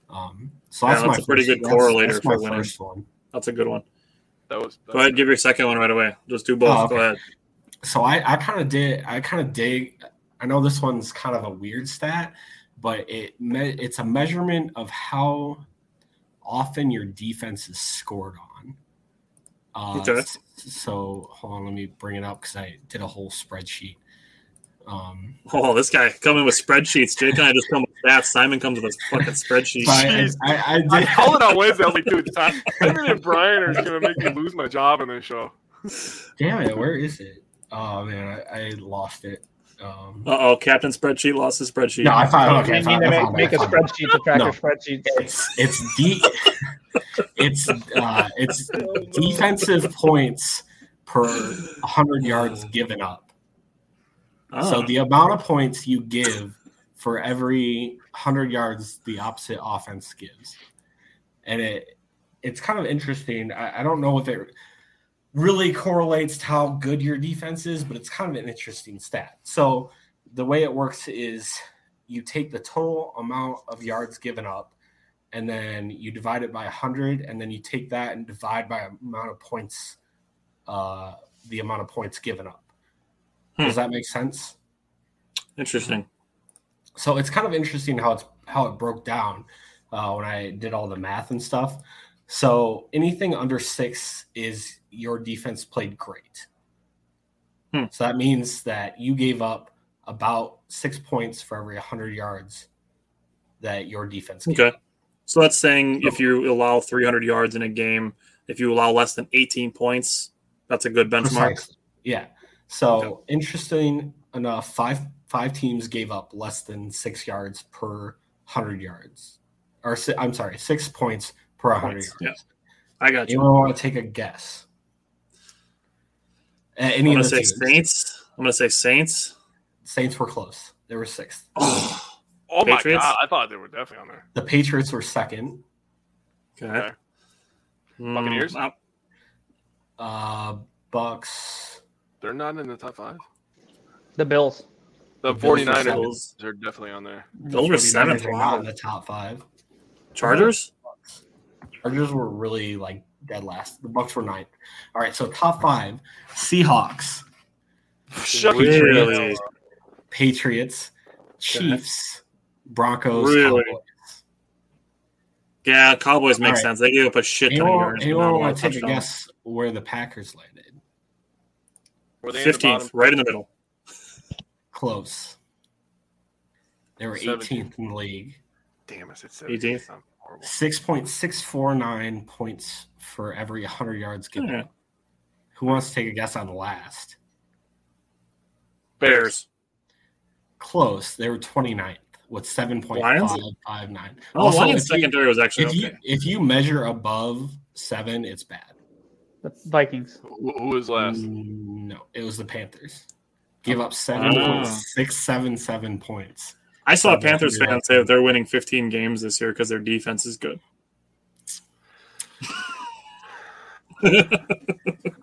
Um, so Yeah, that's, that's my a pretty first- good that's- correlator that's my for winning. First one. That's a good one. That was Go ahead, give your second one right away. Just do both. Oh, okay. Go ahead. So I, I kind of did. I kind of dig. I know this one's kind of a weird stat, but it me, it's a measurement of how often your defense is scored on. Uh, Okay. So hold on, let me bring it up because I did a whole spreadsheet. Um, Oh, this guy coming with spreadsheets. Jake and I just come with stats. Simon comes with a fucking spreadsheet. I, Jeez. I, I I did. called it on Wednesday. I was like, dude, Simon and Brian are gonna make me lose my job in this show. Damn it, where is it? Oh man, I, I lost it. Um, Uh oh, Captain Spreadsheet lost his spreadsheet. no, I found. Okay, I found, need to make, found it, make I a found it. spreadsheet to track No. your spreadsheets. it's it's de- it's uh it's defensive points per 100 yards given up. Oh. So the amount of points you give for every 100 yards the opposite offense gives. And it it's kind of interesting. I, I don't know if it really correlates to how good your defense is, but it's kind of an interesting stat. So the way it works is you take the total amount of yards given up and then you divide it by 100 and then you take that and divide by amount of points uh the amount of points given up does that make sense Interesting. so it's kind of interesting how it's how it broke down uh, when i did all the math and stuff so anything under six is your defense played great Hmm. so that means that you gave up about six points for every 100 yards that your defense gave Okay. So that's saying if you allow 300 yards in a game, if you allow less than 18 points, that's a good benchmark. Precise. Yeah. So interesting enough, five five teams gave up less than six yards per hundred yards, or I'm sorry, six points per hundred Points, yards. I got you. Anyone want to take a guess? Uh, I'm gonna say teams? Saints. I'm gonna say Saints. Saints were close. They were sixth. Oh, Oh my Patriots? god, I thought they were definitely on there. The Patriots were second. okay. Okay. Mm, Buccaneers? uh, Uh, Bucks. They're not in the top five. The Bills. The The Bills are 49ers seventh. are definitely on there. Those were 49ers seventh. are not Wow. in the top five. Chargers. Chargers were really like dead last. The Bucks were ninth. All right, so top five: Seahawks, Shut Really? Patriots, Chiefs, Broncos. Really? Cowboys. Yeah, Cowboys make All right. sense. They gave up a shit ton of yards. but not anyone a lot want to take a guess where the Packers landed? Were they in the Fifteenth, bottom? right in the middle. Close. They were 17th. 18th in the league. Damn, I said 18th. 17th. 6.649 points for every 100 yards given. Yeah. Who wants to take a guess on the last? Bears. Close. They were 29th with 7.559. Oh, Also, Lions if you- secondary was actually if you okay. if you measure above seven, it's bad. The Vikings. Who, who was last? No, it was the Panthers. Give up seven point six seven seven points. I saw Okay, Panthers you're fans say that they're winning 15 games this year because their defense is good.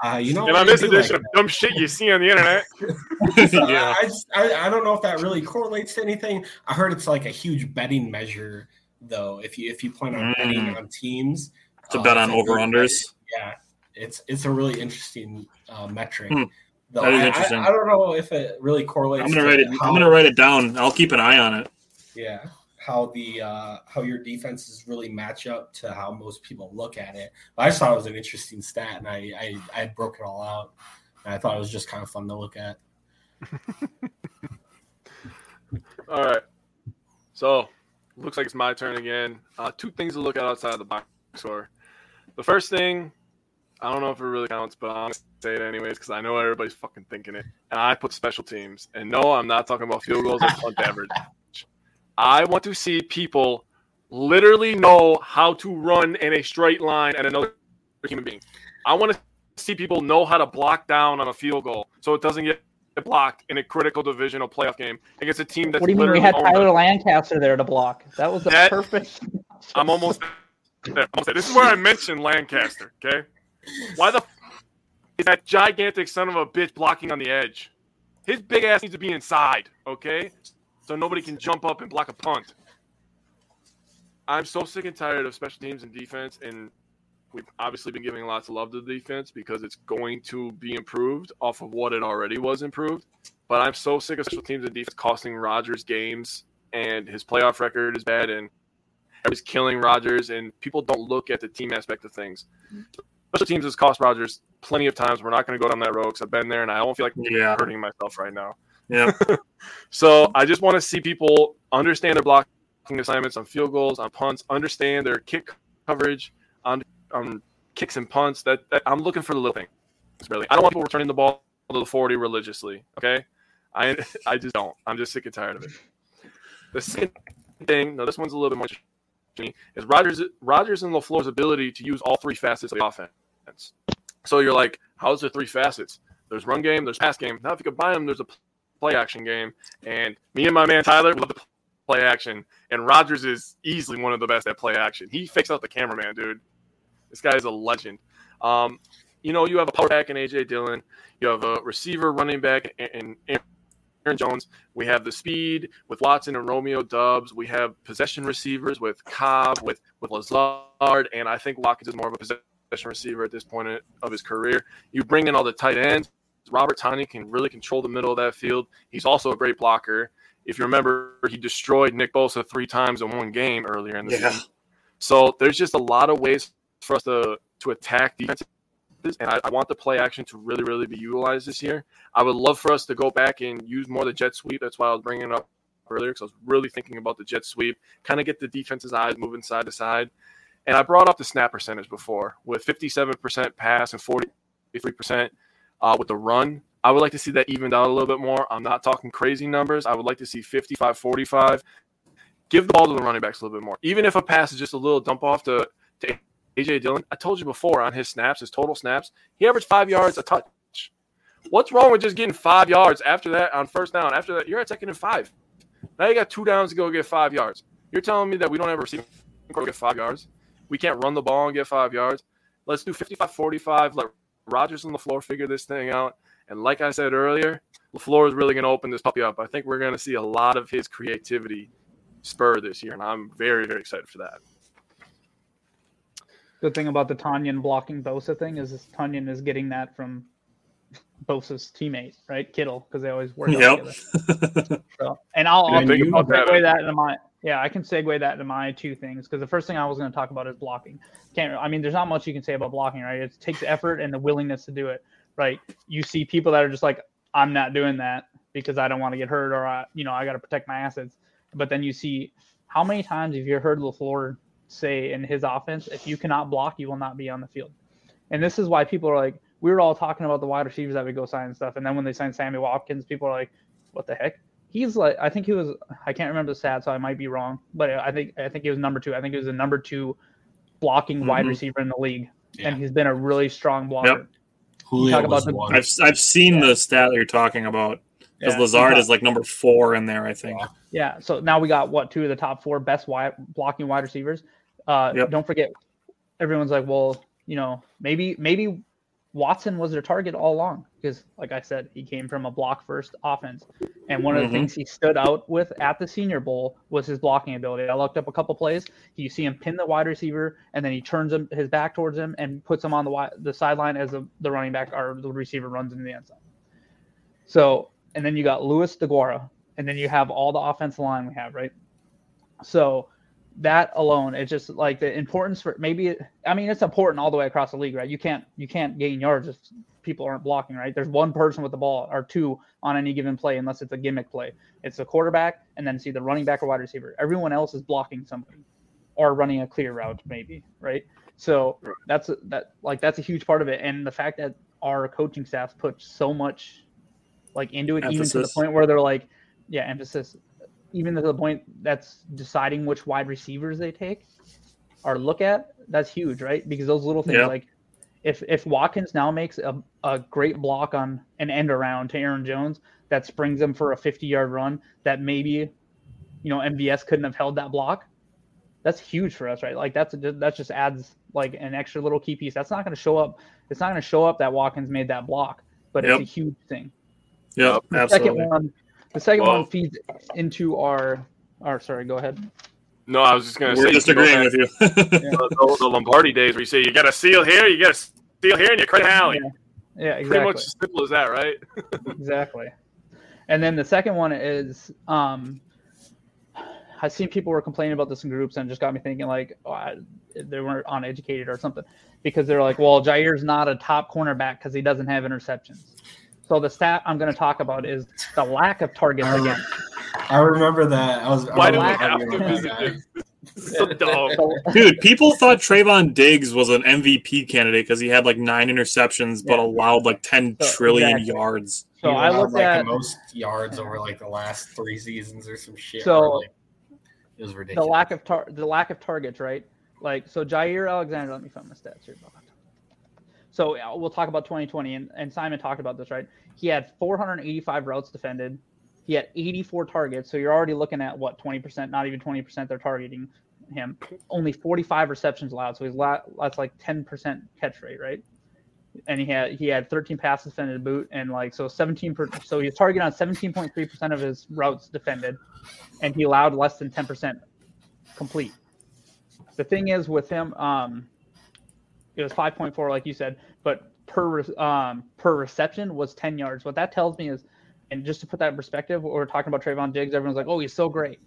Uh, you know, And on this I do like edition of dumb shit you see on the internet, that. yeah. I, just, I I don't know if that really correlates to anything. I heard it's like a huge betting measure, though. If you if you plan on Mm. betting on teams, To uh, bet on over unders. Yeah, it's it's a really interesting uh, metric. Hmm. Though That is I- I- interesting. I, don't know if it really correlates. I'm gonna to write it. how- I'm gonna write it down. I'll keep an eye on it. Yeah, how the uh, how your defenses really match up to how most people look at it. I just thought it was an interesting stat, and I I, I broke it all out. And I thought it was just kind of fun to look at. All right. So, looks like it's my turn again. Uh, two things to look at outside of the box score. The first thing, I don't know if it really counts, but I'm going to say it anyways because I know everybody's fucking thinking it. And I put special teams. And no, I'm not talking about field goals or punt average. I want to see people literally know how to run in a straight line at another human being. I want to see people know how to block down on a field goal so it doesn't get blocked in a critical divisional playoff game against a team that's What do you mean we had owned Tyler Lancaster there to block? That was the That- perfect. I'm almost. Almost there. This is where I mentioned Lancaster. Okay, why the f- is that gigantic son of a bitch blocking on the edge? His big ass needs to be inside. Okay, so nobody can jump up and block a punt. I'm so sick and tired of special teams and defense and we've obviously been giving lots of love to the defense because it's going to be improved off of what it already was improved. But I'm so sick of special teams and defense costing Rodgers games, and his playoff record is bad, and he's killing Rodgers, and people don't look at the team aspect of things. Special teams has cost Rodgers plenty of times. We're not going to go down that road because I've been there, and I don't feel like Yeah. hurting myself right now. Yeah. So I just want to see people understand their blocking assignments on field goals, on punts, understand their kick coverage on on kicks and punts. That, that I'm looking for the little things. Really, I don't want people returning the ball to the 40 religiously. Okay, I I just don't. I'm just sick and tired of it. The second thing, now this one's a little bit more to me, is Rodgers Rodgers and LaFleur's ability to use all three facets of the offense. So you're like, how's there three facets? There's run game, there's pass game. Now if you combine them, there's a play action game. And me and my man Tyler love the play action. And Rodgers is easily one of the best at play action. He fakes out the cameraman, dude. This guy is a legend. Um, you know, you have a power back in AJ Dillon. You have a receiver, running back, and Aaron Jones. We have the speed with Watson and Romeo Doubs. We have possession receivers with Cobb, with with Lazard, and I think Watkins is more of a possession receiver at this point of his career. You bring in all the tight ends. Robert Tonyan can really control the middle of that field. He's also a great blocker. If you remember, he destroyed Nick Bosa three times in one game earlier in the Yeah. season. So there's just a lot of ways for us to to attack defenses, and I, I want the play action to really, really be utilized this year. I would love for us to go back and use more of the jet sweep. That's why I was bringing it up earlier because I was really thinking about the jet sweep, kind of get the defense's eyes moving side to side. And I brought up the snap percentage before with 57% pass and 43% uh, with the run. I would like to see that evened out a little bit more. I'm not talking crazy numbers. I would like to see 55 45. Give the ball to the running backs a little bit more. Even if a pass is just a little dump off to, to AJ Dillon, I told you before on his snaps, his total snaps, he averaged five yards a touch. What's wrong with just getting five yards after that on first down? After that, you're at second and five. Now you got two downs to go get five yards. You're telling me that we don't receiving core get five yards? We can't run the ball and get five yards? Let's do 55 45. Let Rodgers and LaFleur figure this thing out. And like I said earlier, LaFleur is really going to open this puppy up. I think we're going to see a lot of his creativity spur this year, and I'm very, very excited for that. Good thing about the Tonyan blocking Bosa thing is this Tonyan is getting that from Bosa's teammate, right? Kittle, because they always work Yep. together. So, and I'll, Yeah, I'll, and you- I'll segue that into my yeah, I can segue that into my two things because the first thing I was going to talk about is blocking. Can't I mean, there's not much you can say about blocking, right? It takes effort and the willingness to do it, right? You see people that are just like, I'm not doing that because I don't want to get hurt or I, you know, I got to protect my assets. But then you see how many times have you heard LaFleur say in his offense, if you cannot block, you will not be on the field. And this is why people are like, we were all talking about the wide receivers that we go sign and stuff, and then when they sign Sammy Watkins, people are like, what the heck? He's like, I think he was, I can't remember the stat, so I might be wrong, but I think I think he was number two. I think he was the number two blocking wide Mhm. receiver in the league, Yeah. and he's been a really strong blocker. Yep. Julio talk about the- one. I've I've seen the stat you're talking about because Yeah. Lazard is like number four in there. I think. Yeah. Yeah. So now we got what two of the top four best wide blocking wide receivers. Uh, Yep. Don't forget, everyone's like, well, you know, maybe maybe Watson was their target all along because, like I said, he came from a block first offense, and one of the Mhm. things he stood out with at the Senior Bowl was his blocking ability. I looked up a couple plays. You see him pin the wide receiver, and then he turns him his back towards him and puts him on the the sideline as the, the running back or the receiver runs into the end zone. So, and then you got Louis DeGuara, and then you have all the offensive line we have, right? So that alone, it's just like the importance for maybe. It, I mean, it's important all the way across the league, right? You can't you can't gain yards if people aren't blocking, right? There's one person with the ball or two on any given play, unless it's a gimmick play. It's the quarterback, and then see the running back or wide receiver. Everyone else is blocking somebody or running a clear route, maybe, right? So that's a, that like that's a huge part of it, and the fact that our coaching staff put so much like into it, even to the point where they're like, yeah, emphasis, even to the point that's deciding which wide receivers they take or look at. That's huge, right? Because those little things Yeah. like if if Watkins now makes a, a great block on an end around to Aaron Jones that springs him for a 50 yard run that maybe you know MVS couldn't have held that block. That's huge for us, right? Like that's a, that just adds like an extra little key piece. That's not going to show up. It's not going to show up that Watkins made that block, but Yep. it's a huge thing. Yeah, absolutely. second one, the second Well- one feeds into our. Our sorry, go ahead. No, I was just gonna say. We're say just you can go agreeing with you. to the, the Lombardi days where you say you got a seal here, you got a seal here, and you credit alley. Yeah, Pretty exactly. Pretty much as simple as that, right? exactly. And then the second one is um, I've seen people were complaining about this in groups and it just got me thinking like oh, I, they weren't uneducated or something because they're like, well, Jaire's not a top cornerback because he doesn't have interceptions. So the stat I'm going to talk about is the lack of targets I again. I remember that. I was. Why do we like, have to yeah, visit this? So dumb. Dude, people thought Trevon Diggs was an MVP candidate because he had like nine interceptions but Yeah. allowed like ten So, trillion exactly. yards. So He I allowed, looked like at the most yards over like the last three seasons or some shit. So- where, like, it was ridiculous. the lack of tar- the lack of targets, right? Like so, Jaire Alexander. Let me find my stats here. So uh, we'll talk about 2020, and, and Simon talked about this, right? He had 485 routes defended. He had 84 targets. So you're already looking at what 20%, not even 20% they're targeting him. Only 45 receptions allowed. So he's that's like 10% catch rate, right? And he had he had 13 passes defended to boot, and like so 17. Per, so he was targeting on 17.3% of his routes defended, and he allowed less than 10% complete. The thing is with him, um, it was 5.4, like you said, but per um, per reception was 10 yards. What that tells me is, and just to put that in perspective, we're talking about Trevon Diggs, everyone's like, oh, he's so great.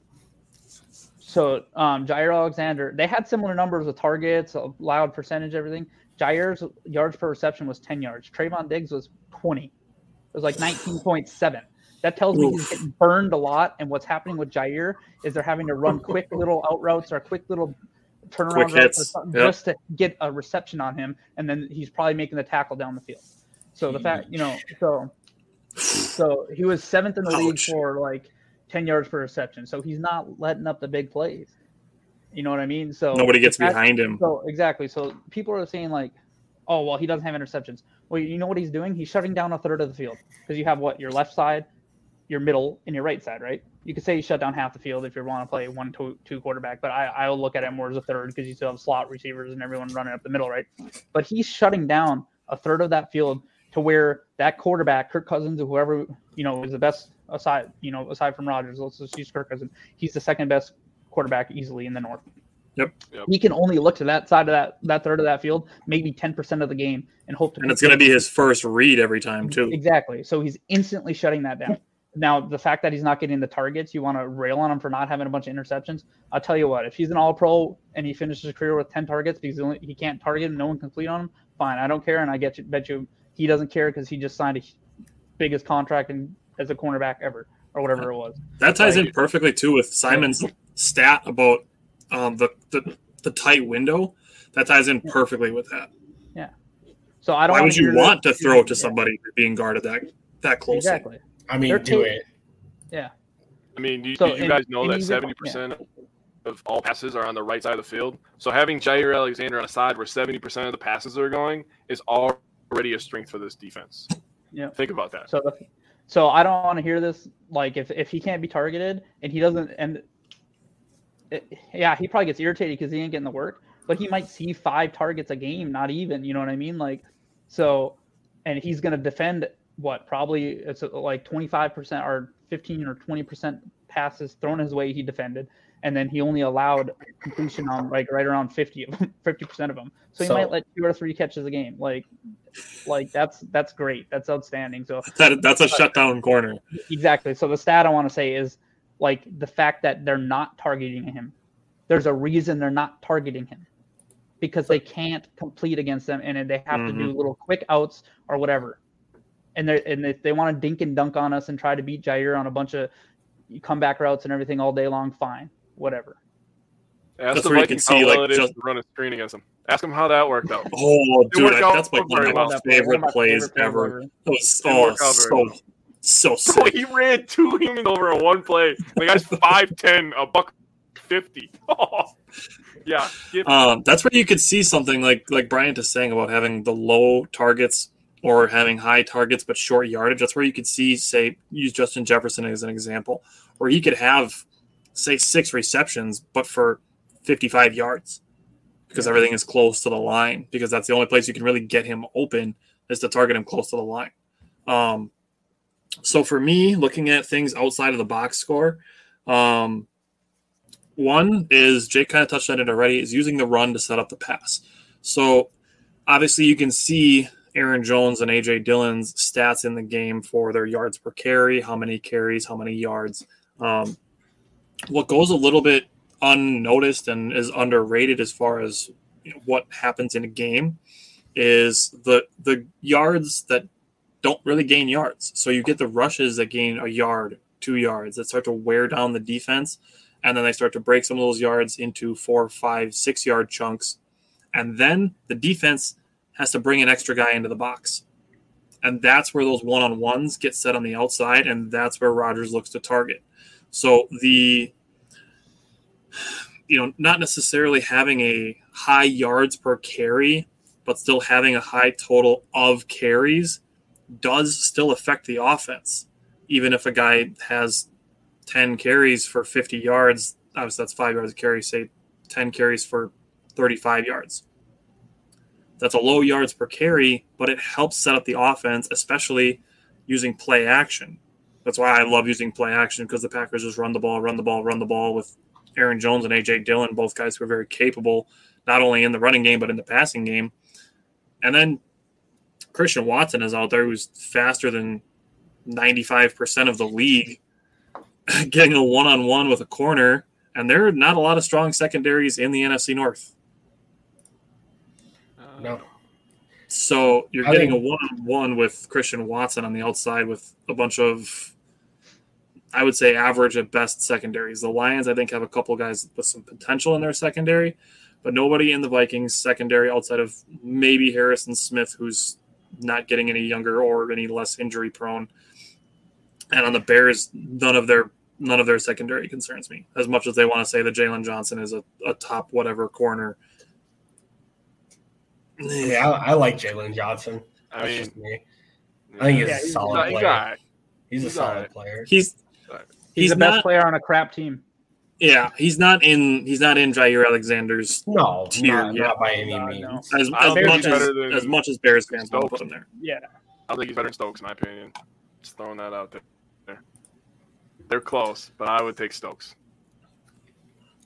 So um, Jaire Alexander, they had similar numbers of targets, allowed percentage, everything. Jaire's yards per reception was 10 yards. Trevon Diggs was 20. It was like 19.7. That tells me he's getting burned a lot. And what's happening with Jaire is they're having to run quick little out routes or quick little turnaround routes hits. Yep. just to get a reception on him. And then he's probably making the tackle down the field. So the fact, you know, so so he was seventh in the league for like 10 yards per reception. So he's not letting up the big plays. You know what I mean? So Nobody gets behind him. so exactly. So people are saying like, oh well, he doesn't have interceptions. Well, you know what he's doing? He's shutting down a third of the field because you have what your left side, your middle, and your right side, right? You could say you shut down half the field if you want to play one two, two quarterback, but I I'll look at it more as a third because you still have slot receivers and everyone running up the middle, right? But he's shutting down a third of that field to where that quarterback, Kirk Cousins, or whoever you know is the best aside, you know, aside from Rodgers, let's just use Kirk Cousins. He's the second best quarterback easily in the North. Yep. Yep. He can only look to that side of that that third of that field, maybe ten percent of the game, and hope to. And it's going to be his first read every time, too. exactly. So he's instantly shutting that down. Now, the fact that he's not getting the targets, you want to rail on him for not having a bunch of interceptions. I'll tell you what, if he's an all pro and he finishes his career with 10 targets because he, only, he can't target him, no one can complete on him, fine. I don't care. And I get you, bet you he doesn't care because he just signed a biggest contract in, as a cornerback ever or whatever it was. That ties in perfectly, too, with Simon's stat about um, the, the, the tight window. That ties in perfectly with that. Yeah. So I don't Why would you want to throw to Yeah, somebody being guarded that, that closely? Exactly. I mean, They're do ta- it. I mean, do, So, you and- guys know that seventy percent of all passes are on the right side of the field? So having Jaire Alexander on a side where seventy percent of the passes are going is already a strength for this defense. Yeah. Think about that. So, so I don't want to hear this. Like, if, if he can't be targeted and he doesn't, and it, yeah, he probably gets irritated because he ain't getting the work. But he might see five targets a game, not even. You know what I mean? Like, so, and he's going to defend what probably it's uh, like twenty five percent or fifteen or twenty percent passes thrown his way. He defended, and then he only allowed completion on like right around fifty of them, fifty percent of them. So he So- might let two or three catches a game. Like, like that's that's great. That's outstanding. So That, that's a shutdown corner. Exactly. So the stat I want to say is like the fact that they're not targeting him. There's a reason they're not targeting him because they can't complete against them and they have to do little quick outs or whatever. And they and if they want to dink and dunk on us and try to beat Jaire on a bunch of comeback routes and everything all day long, fine, whatever. Ask That's the where you Vikings can see, how well like, it is just- to run a screen against them. Ask them how that worked out. Oh, dude, out that's like one very of my well. favorite One of my plays favorite plays ever. That was oh, work out so well. so Bro, he ran two humans over in one play. The guy's five ten, a buck fifty. yeah, Um, that's where you could see something like like Bryant is saying about having the low targets or having high targets but short yardage. That's where you could see, say, use Justin Jefferson as an example, where he could have, say, six receptions but for 55 yards because everything is close to the line. Because that's the only place you can really get him open is to target him close to the line. Um, so for me, looking at things outside of the box score, um, One is Jake kind of touched on it already. Is using the run to set up the pass. So obviously you can see Aaron Jones and AJ Dillon's stats in the game for their yards per carry, how many carries, how many yards. Um, what goes a little bit unnoticed and is underrated as far as you know, what happens in a game is the the yards that don't really gain yards. So you get the rushes that gain a yard, two yards that start to wear down the defense, and then they start to break some of those yards into four, five, six yard chunks, and then the defense has to bring an extra guy into the box. And that's where those one on ones get set on the outside, and that's where Rodgers looks to target. So the you know, not necessarily having a high yards per carry, but still having a high total of carries does still affect the offense. Even if a guy has 10 carries for 50 yards, obviously that's five yards of carry, say 10 carries for 35 yards. That's a low yards per carry, but it helps set up the offense, especially using play action. That's why I love using play action because the Packers just run the ball, run the ball, run the ball with Aaron Jones and AJ Dillon, both guys who are very capable, not only in the running game, but in the passing game. And then Christian Watson is out there who's faster than 95% of the league, getting a one on one with a corner. And there are not a lot of strong secondaries in the NFC North. No. So you're I getting think- a one on one with Christian Watson on the outside with a bunch of, I would say, average at best secondaries. The Lions, I think, have a couple guys with some potential in their secondary, but nobody in the Vikings secondary outside of maybe Harrison Smith, who's not getting any younger or any less injury prone. And on the Bears, none of their none of their secondary concerns me as much as they want to say that Jaylon Johnson is a, a top whatever corner. Yeah, I, I like Jaylon Johnson. I That's mean, just me. I think he's yeah, a solid not- he's player. all right. He's a solid alright. player. He's He's, he's the best not player on a crap team. Yeah, he's not in. He's not in Jaire Alexander's No, Tier, not, yeah. not by any No, means. no. as, as much as than as much as Bears fans want to Stokes. put him there. Yeah. I think he's better than Stokes, in my opinion. Just throwing that out there. They're close, but I would take Stokes.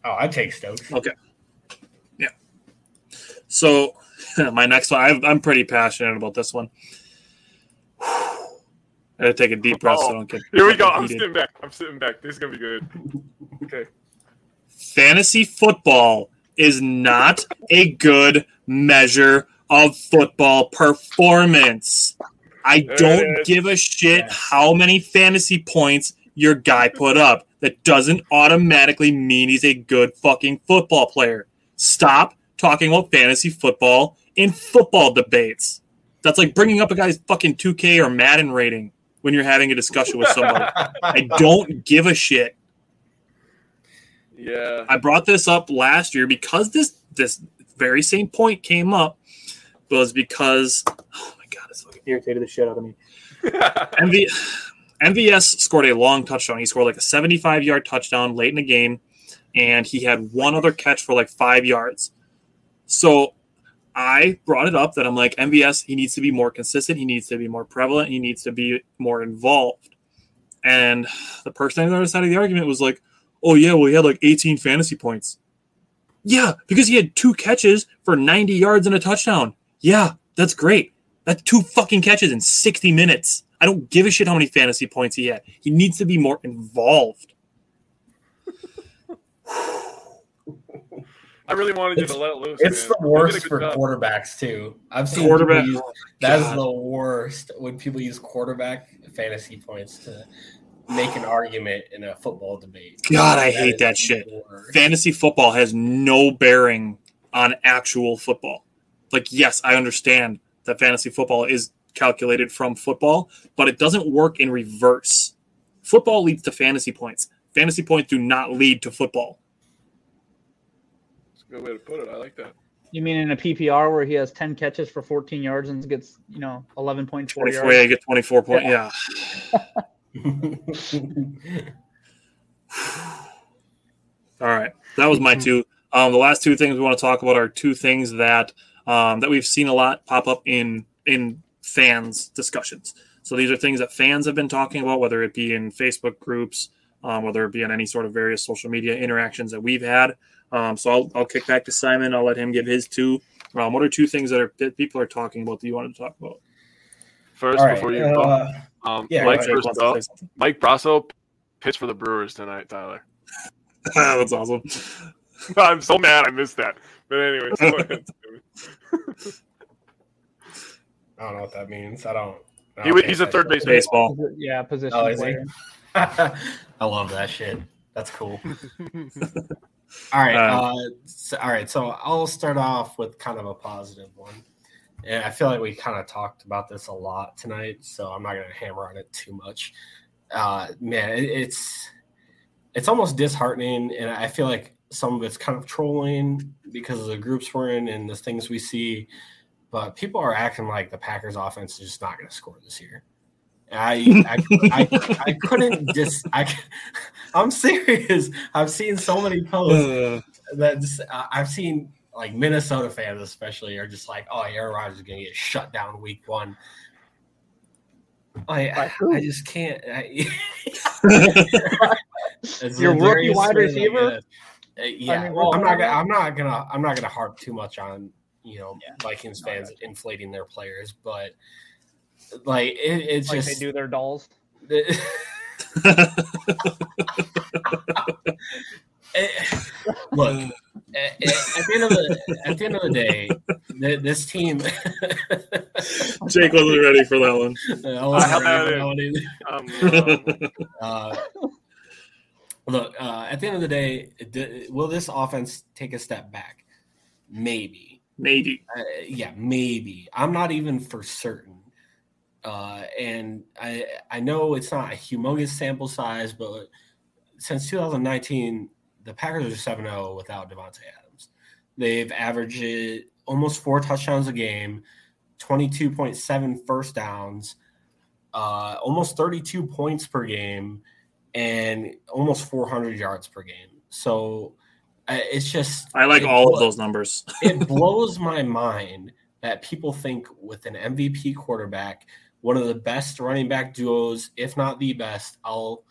Oh, I take Stokes. Okay. Yeah. So my next one, I've, I'm pretty passionate about this one. I gotta take a deep breath so oh, I don't get. Here we go. I'm heated. sitting back. I'm sitting back. This is gonna be good. Okay. Fantasy football is not a good measure of football performance. I don't give a shit how many fantasy points your guy put up. That doesn't automatically mean he's a good fucking football player. Stop talking about fantasy football in football debates. That's like bringing up a guy's fucking 2K or Madden rating when you're having a discussion with somebody. I don't give a shit. Yeah. I brought this up last year because this this very same point came up was because oh my god, it's fucking irritated the shit out of me. MV, MVS scored a long touchdown. He scored like a 75 yard touchdown late in the game, and he had one other catch for like five yards. So I brought it up that I'm like, MVS, he needs to be more consistent. He needs to be more prevalent. He needs to be more involved. And the person on the other side of the argument was like, oh, yeah, well, he had like 18 fantasy points. Yeah, because he had two catches for 90 yards and a touchdown. Yeah, that's great. That's two fucking catches in 60 minutes. I don't give a shit how many fantasy points he had. He needs to be more involved. I really wanted you to let loose. It's man. the You did a worst for job. quarterbacks too. I've seen Quarterback- use- that's God. the worst when people use quarterback fantasy points to make an argument in a football debate. God, I hate that shit. worst. Fantasy football has no bearing on actual football. Like, yes, I understand that fantasy football is calculated from football, but it doesn't work in reverse. Football leads to fantasy points. Fantasy points do not lead to football. That's a good way to put it. I like that. You mean in a PPR where he has 10 catches for 14 yards and gets, you know, 11.4 24, yards? yeah, you get 24 points. Yeah. All right, that was my two. Um, the last two things we want to talk about are two things that um, that we've seen a lot pop up in in fans discussions. So these are things that fans have been talking about, whether it be in Facebook groups, um, whether it be on any sort of various social media interactions that we've had. Um, so I'll, I'll kick back to Simon. I'll let him give his two. Um, what are two things that, are, that people are talking about that you wanted to talk about? First, All right, before you uh, go, um, yeah, Mike, Jake first up. Mike Brosseau pitched for the Brewers tonight, Tyler. That's awesome. I'm so mad I missed that. But anyways, go ahead. I don't know what that means. I don't. I He don't wa- he's a third base Baseball. Posi- Yeah, position Oh, player. I love that shit. That's cool. All right. Um, uh, so, all right. So I'll start off with kind of a positive one. And I feel like we kind of talked about this a lot tonight, so I'm not going to hammer on it too much. Uh, man, it, it's it's almost disheartening, and I feel like some of it's kind of trolling because of the groups we're in and the things we see. But people are acting like the Packers offense is just not going to score this year. I I, I, I couldn't just I I'm serious. I've seen so many posts that just, uh, I've seen like Minnesota fans especially are just like, oh, Aaron Rodgers is gonna get shut down week one. I I just can't. I, As Your rookie wide receiver? uh, yeah, mean, well, well, I'm not. Gonna, I'm not gonna. I'm not gonna harp too much on you know Yeah. Vikings No, fans inflating their players, but like it, it's like just they do their dolls. Eh, look at, at the end of the at the end of the day, th- this team. Jake wasn't ready for that one. I wasn't I ready for that one either. Um, Uh, look, uh, at the end of the day, d- will this offense take a step back? Maybe. Maybe. Uh, yeah, maybe. I'm not even for certain. Uh, and I I know it's not a humongous sample size, but since 2019, the Packers are 7 0 without Davante Adams. They've averaged almost four touchdowns a game, 22.7 first downs, uh, almost 32 points per game, and almost 400 yards per game. So uh, it's just. I like all blo- of those numbers. it blows my mind that people think with an MVP quarterback, one of the best running back duos, if not the best, I'll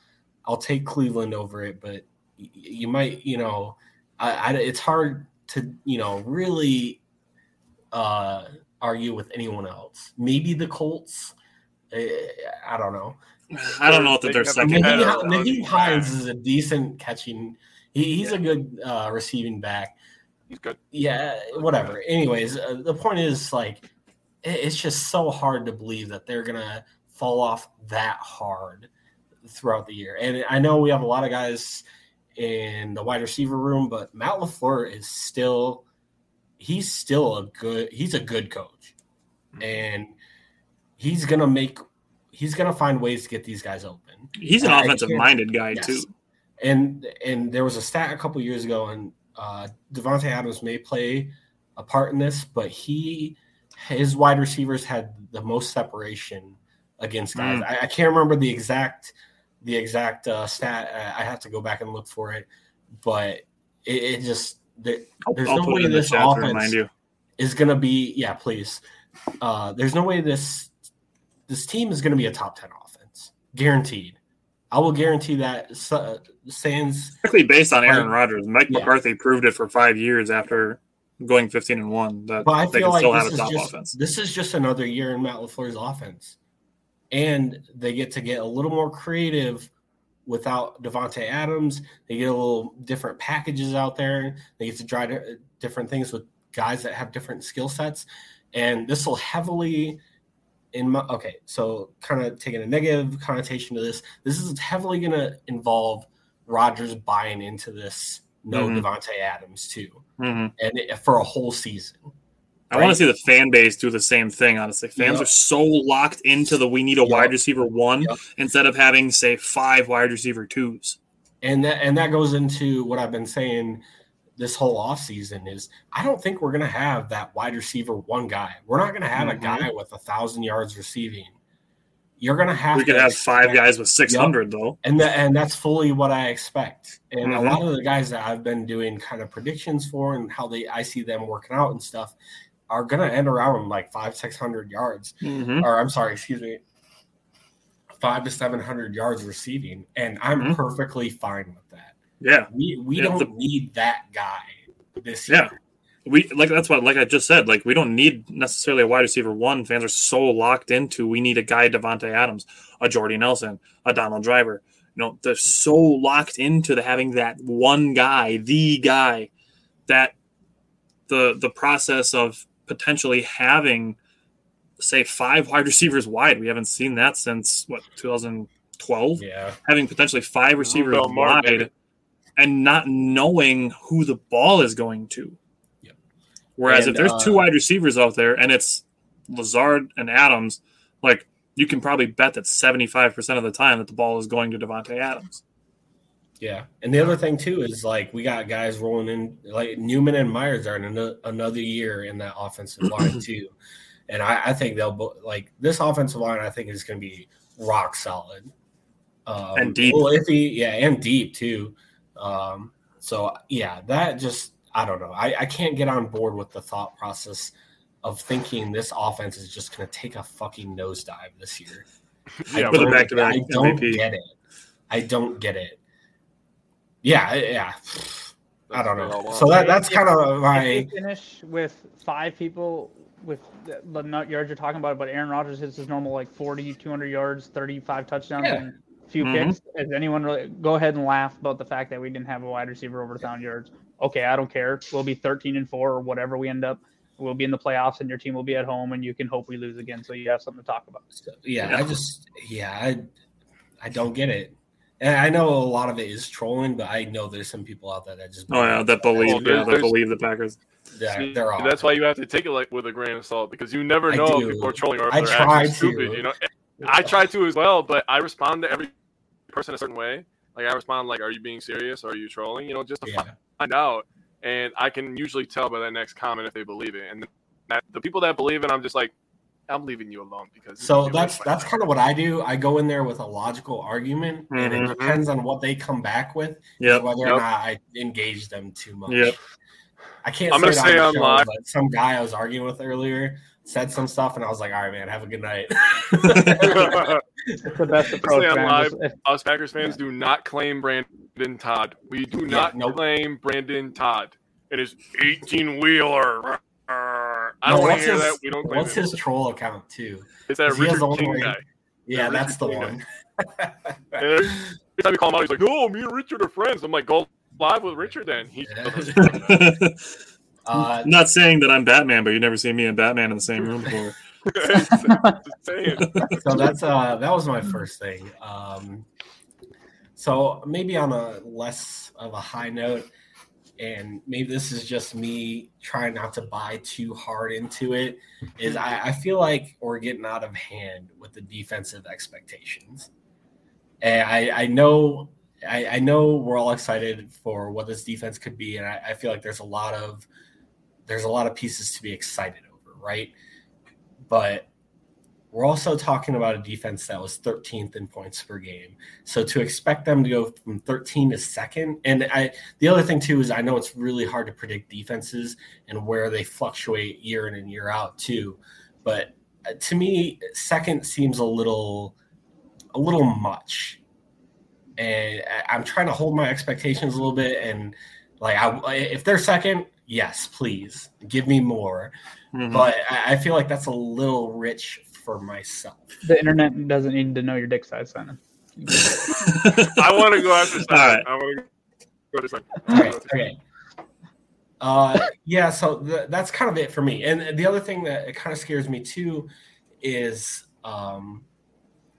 I'll take Cleveland over it. But you might, you know, I, I, it's hard to you know really uh, argue with anyone else. Maybe the Colts. Eh, I don't know. I don't know that they're second. Nyheim- Nyheim, Hines is a decent catching. He, he's a good uh, receiving back he's good. yeah whatever anyways uh, the point is like it, it's just so hard to believe that they're gonna fall off that hard throughout the year and i know we have a lot of guys in the wide receiver room but matt LaFleur is still he's still a good he's a good coach and he's gonna make he's gonna find ways to get these guys open He's an offensive minded guy Yes. too. and and there was a stat a couple years ago, and uh, Davante Adams may play a part in this, but he his wide receivers had the most separation against guys. Mm. I, I can't remember the exact the exact uh, stat. I I have to go back and look for it, but it, it just there, There's I'll no way it in the this offense- is going to be yeah. Please, uh, there's no way this this team is going to be a top ten offense, guaranteed. I will guarantee that. Uh, Sans Strictly based on Aaron Rodgers. Mike yeah. McCarthy proved it for five years after going 15 and 1 that But I they feel can still like have this a is top just offense. this is just another year in Matt LaFleur's offense, and they get to get a little more creative without Davante Adams. They get a little different packages out there. They get to try to, different things with guys that have different skill sets, and this will heavily. In my okay, so kind of taking a negative connotation to this, this is heavily going to involve Rodgers buying into this no Mhm. Davante Adams too, hmm and it, for a whole season. I want to see the fan base do the same thing, honestly. Fans Yep. are so locked into the we need a Yep. wide receiver one Yep. instead of having, say, five wide receiver twos. and that and that goes into what I've been saying this whole offseason is I don't think we're gonna have that wide receiver one guy. We're not gonna have Mhm. a guy with a thousand yards receiving. You're gonna have We could have five guys with 600, though. and that and that's fully what I expect. And Mhm. a lot of the guys that I've been doing kind of predictions for and how they I see them working out and stuff are gonna end around like five six hundred yards hmm or I'm sorry, excuse me, five to seven hundred yards receiving, and I'm Mhm. perfectly fine with that. Yeah, We we Yeah, don't the- need that guy this Yeah. year. We like that's what like I just said. Like we don't need necessarily a wide receiver one. Fans are so locked into we need a guy Davante Adams, a Jordy Nelson, a Donald Driver. You know, they're so locked into the having that one guy, the guy, that the the process of potentially having say five wide receivers wide. We haven't seen that since what 2012 Yeah, having potentially five receivers Bell Martin. wide and not knowing who the ball is going to. Whereas And, if there's uh, two wide receivers out there and it's Lazard and Adams, like you can probably bet that 75% of the time that the ball is going to Davante Adams. yeah. And the other thing too is like we got guys rolling in like Newman and Myers are in ano- another year in that offensive line too, and I, I think they'll like this offensive line. I think is going to be rock solid um, And deep. Well, iffy, yeah, and deep too. Um, so yeah, that just I don't know. I, I can't get on board with the thought process of thinking this offense is just going to take a fucking nosedive this year. Yeah, I Put don't- back to back I don't MVP. get it. I don't get it. Yeah, yeah. I don't know. So that that's kind of If my they finish with five people with the, the nut yards you're talking about, but Aaron Rodgers hits his normal like 40, 200 yards, 35 touchdowns, Yeah. and a few Mhm. picks. Is anyone really go ahead and laugh about the fact that we didn't have a wide receiver over a thousand yards? Okay, I don't care. We'll be 13 and four or whatever we end up. We'll be in the playoffs, and your team will be at home, and you can hope we lose again, so you have something to talk about. yeah. I just yeah. I I don't get it. And I know a lot of it is trolling, but I know there's some people out there that just Oh yeah, that believe Well, yeah, that believe the Packers. they're, they're off. That's why you have to take it like with a grain of salt because you never know if people are trolling or if I they're try actually to. stupid. You know, I try to as well, but I respond to every person a certain way. Like I respond like, "Are you being serious? or Are you trolling?" You know, just to Yeah. Find out. And I can usually tell by that next comment if they believe it. And that, the people that believe it, I'm just like, I'm leaving you alone because So that's that's kind of what I do. I go in there with a logical argument, and it Mhm. depends on what they come back with, Yep. whether or not I engage them too much. Yep. I can't I'm say gonna it say on on the show, live- but some guy I was arguing with earlier said some stuff, and I was like, "All right, man, have a good night." It's the best approach. on man. live. Us Packers fans do not claim Brandon Todd. We do Yeah, not nope. claim Brandon Todd. It is 18 wheeler. I don't want what's to hear his- that. We don't claim What's it. his troll account too? It's that 'cause he has Richard King where guy. Yeah, Yeah, that's the Richard one. And every time we call him out, he's like, "No, me and Richard are friends." I'm like, "Go live with Richard then." He uh, Not saying that I'm Batman, but you never seen me and Batman in the same room before. So that's uh that was my first thing. Um, so maybe on a less of a high note, and maybe this is just me trying not to buy too hard into it. Is I, I feel like we're getting out of hand with the defensive expectations, and I, I know. I, I know we're all excited for what this defense could be, and I, I feel like there's a lot of there's a lot of pieces to be excited over, right? But we're also talking about a defense that was 13th in points per game. So to expect them to go from 13 to second, and I the other thing too is I know it's really hard to predict defenses and where they fluctuate year in and year out too. But uh, to me, second seems a little a little much. And I'm trying to hold my expectations a little bit and like I, if they're second, yes, please give me more Mhm. but I I feel like that's a little rich for myself. the internet doesn't need to know your dick size, Simon. I want to go after Simon. All right. I want to go to Simon. Okay, okay. Uh, yeah, so th- that's kind of it for me. And the other thing that it kind of scares me too is um,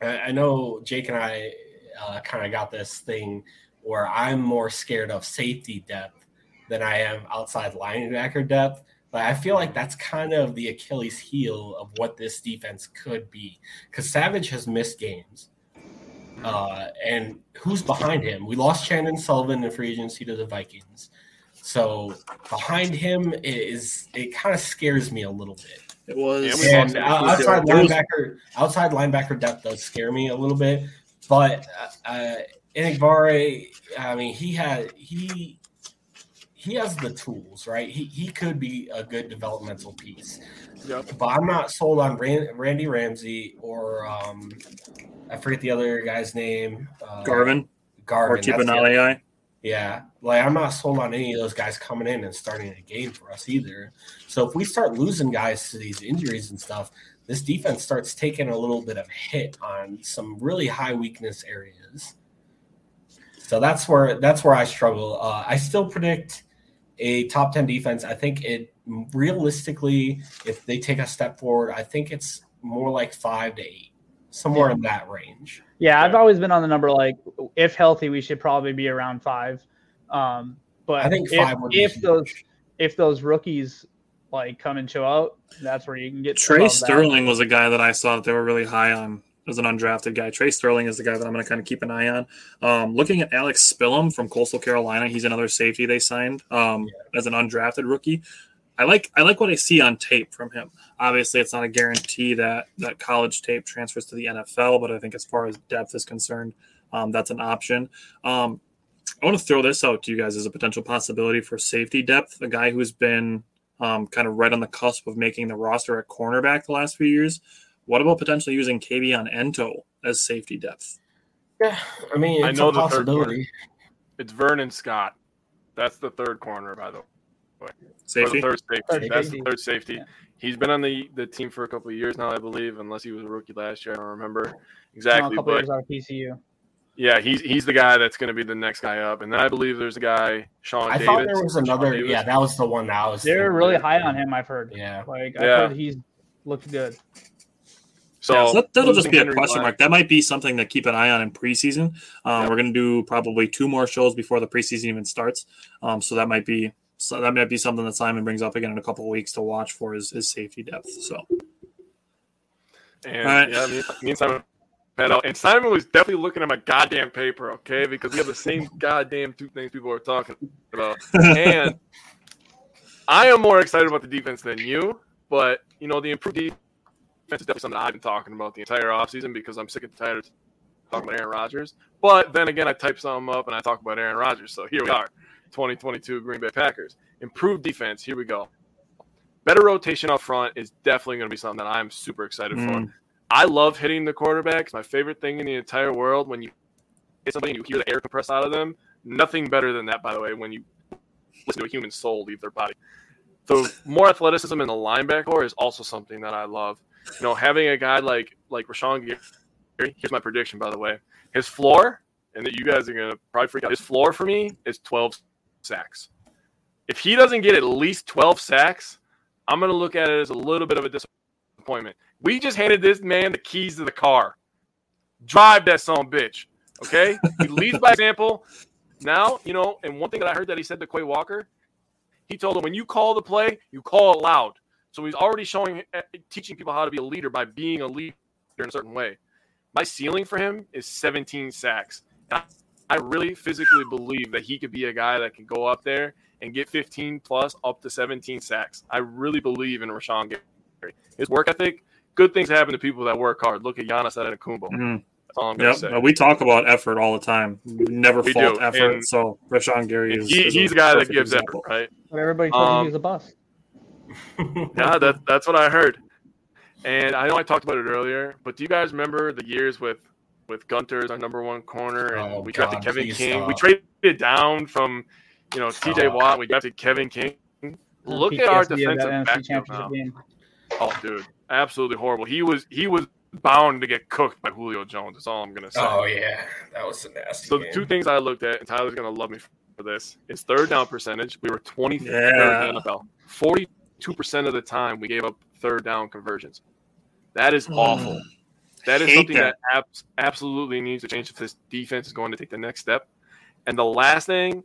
I, I know Jake and I uh, kind of got this thing where I'm more scared of safety depth than I am outside linebacker depth. But I feel like that's kind of the Achilles heel of what this defense could be because Savage has missed games. Uh, and who's behind him? We lost Chandon Sullivan in free agency to the Vikings. So behind him is it kind of scares me a little bit. It was. And lost him. uh, outside linebacker, outside linebacker depth does scare me a little bit. But uh, uh, Enagbare, I mean, he had he he has the tools, right? He he could be a good developmental piece. Yep. but I'm not sold on Ran- Randy Ramsey or um, I forget the other guy's name. Uh, Garvin Garvin. or that's the Tipa other- Nalei. Yeah, like I'm not sold on any of those guys coming in and starting a game for us either. So if we start losing guys to these injuries and stuff, this defense starts taking a little bit of hit on some really high weakness areas. So that's where that's where I struggle. Uh, I still predict a top ten defense. I think it realistically, if they take a step forward, I think it's more like five to eight, somewhere in that range. Yeah, I've always been on the number like if healthy, we should probably be around five. Um, but I think if, would be if those if those rookies like come and show out, that's where you can get Tre above that. Sterling was a guy that I saw that they were really high on as an undrafted guy. Tre Sterling is the guy that I'm going to kind of keep an eye on. Um, looking at Alex Spillum from Coastal Carolina, he's another safety they signed um, as an undrafted rookie. I like I like what I see on tape from him. Obviously, it's not a guarantee that that college tape transfers to the NFL, but I think as far as depth is concerned, um, that's an option. Um, I want to throw this out to you guys as a potential possibility for safety depth. A guy who's been um, kind of right on the cusp of making the roster at cornerback the last few years. What about potentially using Kabion Ento as safety depth? Yeah, I mean, I know a the third possibility. It's Vernon Scott. That's the third corner, by the way. Safety? the third safety. Third That's safety. the third safety. Yeah. He's been on the, the team for a couple of years now, I believe, unless he was a rookie last year. I don't remember No, exactly. a couple but years out of TCU. yeah, he's he's the guy that's going to be the next guy up. And then I believe there's a guy, Sean I Davis. thought there was another. Yeah, that was the one that I was. They're thinking. really high on him. I've heard. Yeah, Like I've heard he's looked good. So, Yeah, that, that'll just be a question mark. That might be something to keep an eye on in preseason. Um, Yeah. We're going to do probably two more shows before the preseason even starts. Um, so that might be so that might be something that Simon brings up again in a couple of weeks to watch for his, his safety depth. So And right. yeah, me, and Simon met. And Simon was definitely looking at my goddamn paper, okay? Because we have the same goddamn two things people are talking about. And I am more excited about the defense than you, but you know, the improved defense is definitely something I've been talking about the entire offseason because I'm sick and tired of talking about Aaron Rodgers. But then again, I type something up and I talk about Aaron Rodgers. So here we are, 2022 Green Bay Packers. Improved defense. Here we go. Better rotation up front is definitely going to be something that I'm super excited for. Mm. I love hitting the quarterbacks. My favorite thing in the entire world when you hit somebody and you hear the air compress out of them. Nothing better than that, by the way, when you listen to a human soul leave their body. So more athleticism in the linebacker is also something that I love. You know, having a guy like like Rashan Gary. Here's my prediction, by the way. His floor, and that you guys are gonna probably freak out. His floor for me is 12 sacks. If he doesn't get at least 12 sacks, I'm gonna look at it as a little bit of a disappointment. We just handed this man the keys to the car. Drive that son of a bitch. Okay? He leads by example. Now, you know, and one thing that I heard that he said to Quay Walker, he told him when you call the play, you call it loud. So he's already showing, eh, teaching people how to be a leader by being a leader in a certain way. My ceiling for him is 17 sacks. And I I really physically believe that he could be a guy that can go up there and get 15 plus up to 17 sacks. I really believe in Rashan Gary. His work ethic, good things happen to people that work hard. Look at Giannis Antetokounmpo. Mhm. That's all I'm going Yep. to say. We talk about effort all the time. We never We fault do, effort. and- so Rashan Gary is, he, is he's a guy that gives example. effort, right? But everybody told Um, him he was a bust. Yeah, that, that's what I heard. And I know I talked about it earlier, but do you guys remember the years with with Gunter as our number one corner, and Oh, we drafted God, Kevin please King. We stop. traded down from, you know, T.J. Stop. Watt. We drafted Kevin King. Look at our PTSD defensive that backfield now. game. Oh, dude, absolutely horrible. He was he was bound to get cooked by Julio Jones. That's all I'm gonna say. oh yeah, that was a nasty. So the two things I looked at, and Tyler's gonna love me for this, is third down percentage. We were 23rd Yeah. in the NFL. 42% of the time we gave up third down conversions. That is mm. awful. That is something that. that, abs- absolutely needs to change if this defense is going to take the next step. And the last thing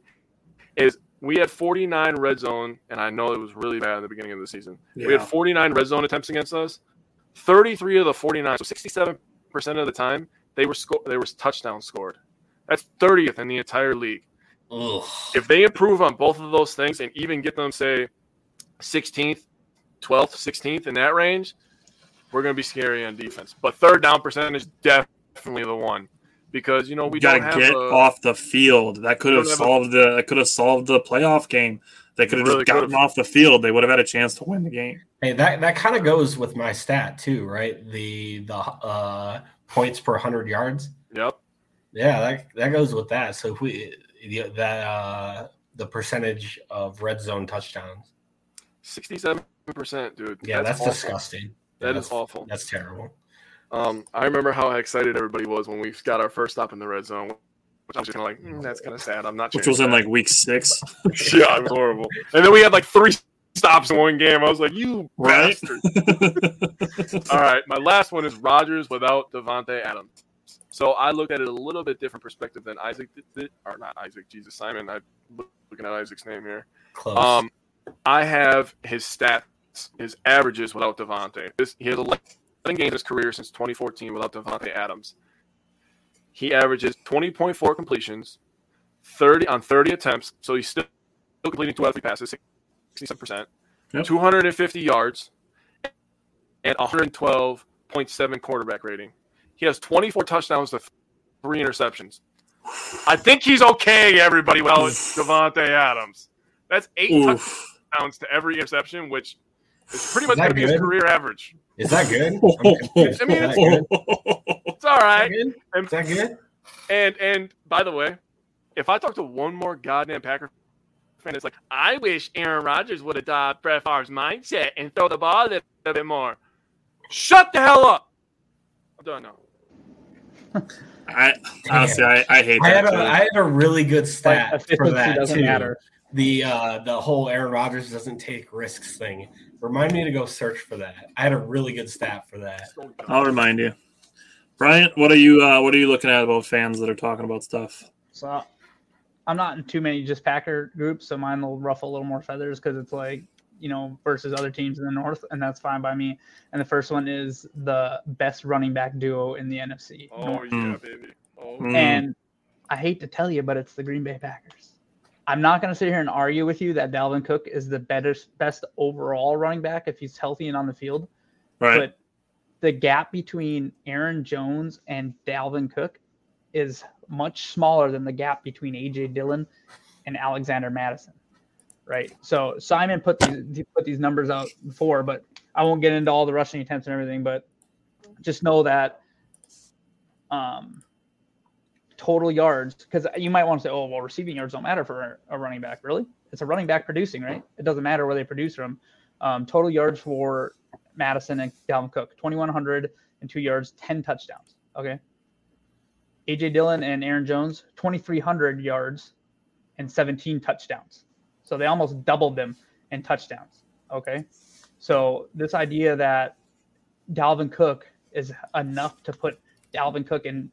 is we had 49 red zone, and I know it was really bad at the beginning of the season. We had 49 red zone attempts against us. 33 of the 49, so 67% of the time they were sco- they were touchdowns scored. That's 30th in the entire league. Ugh. If they improve on both of those things and even get them say 16th, 12th, 16th in that range, we're going to be scary on defense. But third down percentage definitely the one because you know we We gotta get a, off the field. That could have don't a- solved the that could have solved the playoff game They could have Really just gotten could've. off the field. They would have had a chance to win the game. Hey, that that kind of goes with my stat too, right? The the uh, points per hundred yards. Yep. Yeah, that that goes with that. So if we the, that uh, the percentage of red zone touchdowns. Sixty-seven percent, dude. Yeah, that's, awful. disgusting. That Yeah, is that's, awful. That's terrible. Um, I remember how excited everybody was when we got our first stop in the red zone. Which I was just kind of like, "Mm, that's kind of sad. I'm not. Which changing was in like week six. yeah, it was horrible. And then we had like three stops in one game. I was like, you Right? bastard. All right, my last one is Rodgers without Davante Adams. So I looked at it a little bit different perspective than Isaac did, did- or not Isaac, Jesus Simon. I'm looking at Isaac's name here. Close. Um, I have his stats, his averages without Davante. This he has 11 games in his career since 2014 without Davante Adams. He averages 20.4 completions, 30 on 30 attempts, so he's still completing two out of three passes, 67%, Yep. 250 yards, and 112.7 quarterback rating. He has 24 touchdowns to three interceptions. I think he's okay, everybody, well, it's Davante Adams. That's eight. Touchdowns to every interception, which is pretty much going to be his career average. Is that good? I'm confused. I mean, it's- good? It's all Is right. that good? And, Is that good? and and by the way, if I talk to one more goddamn Packer fan, it's like, I wish Aaron Rodgers would adopt Brett Favre's mindset and throw the ball a little bit more. Shut the hell up. I'm done now. I honestly, I, I hate I that. had a too. I had a really good Like stat for that too. matter. The uh, the whole Aaron Rodgers doesn't take risks thing. Remind me to go search for that. I had a really good stat for that. I'll remind you, Brian. What are you? Uh, what are you looking at about fans that are talking about stuff? So I'm not in too many just Packer groups, so mine will ruffle a little more feathers because it's like you know versus other teams in the North, and that's fine by me. And the first one is the best running back duo in the NFC. Oh, North. yeah, baby. Oh, Mm. And I hate to tell you, but it's the Green Bay Packers. I'm not going to sit here and argue with you that Dalvin Cook is the better, best overall running back if he's healthy and on the field. Right. But the gap between Aaron Jones and Dalvin Cook is much smaller than the gap between AJ Dillon and Alexander Mattison. Right. So Simon put these put these numbers out before, but I won't get into all the rushing attempts and everything, but just know that um total yards because you might want to say, oh well, receiving yards don't matter for a running back. Really? It's a running back producing, right? It doesn't matter where they produce from. Um, total yards for Mattison and Dalvin Cook, 2,100 and two yards, 10 touchdowns. Okay. AJ Dillon and Aaron Jones, 2,300 yards and 17 touchdowns. So they almost doubled them in touchdowns. Okay. So this idea that Dalvin Cook is enough to put Dalvin Cook and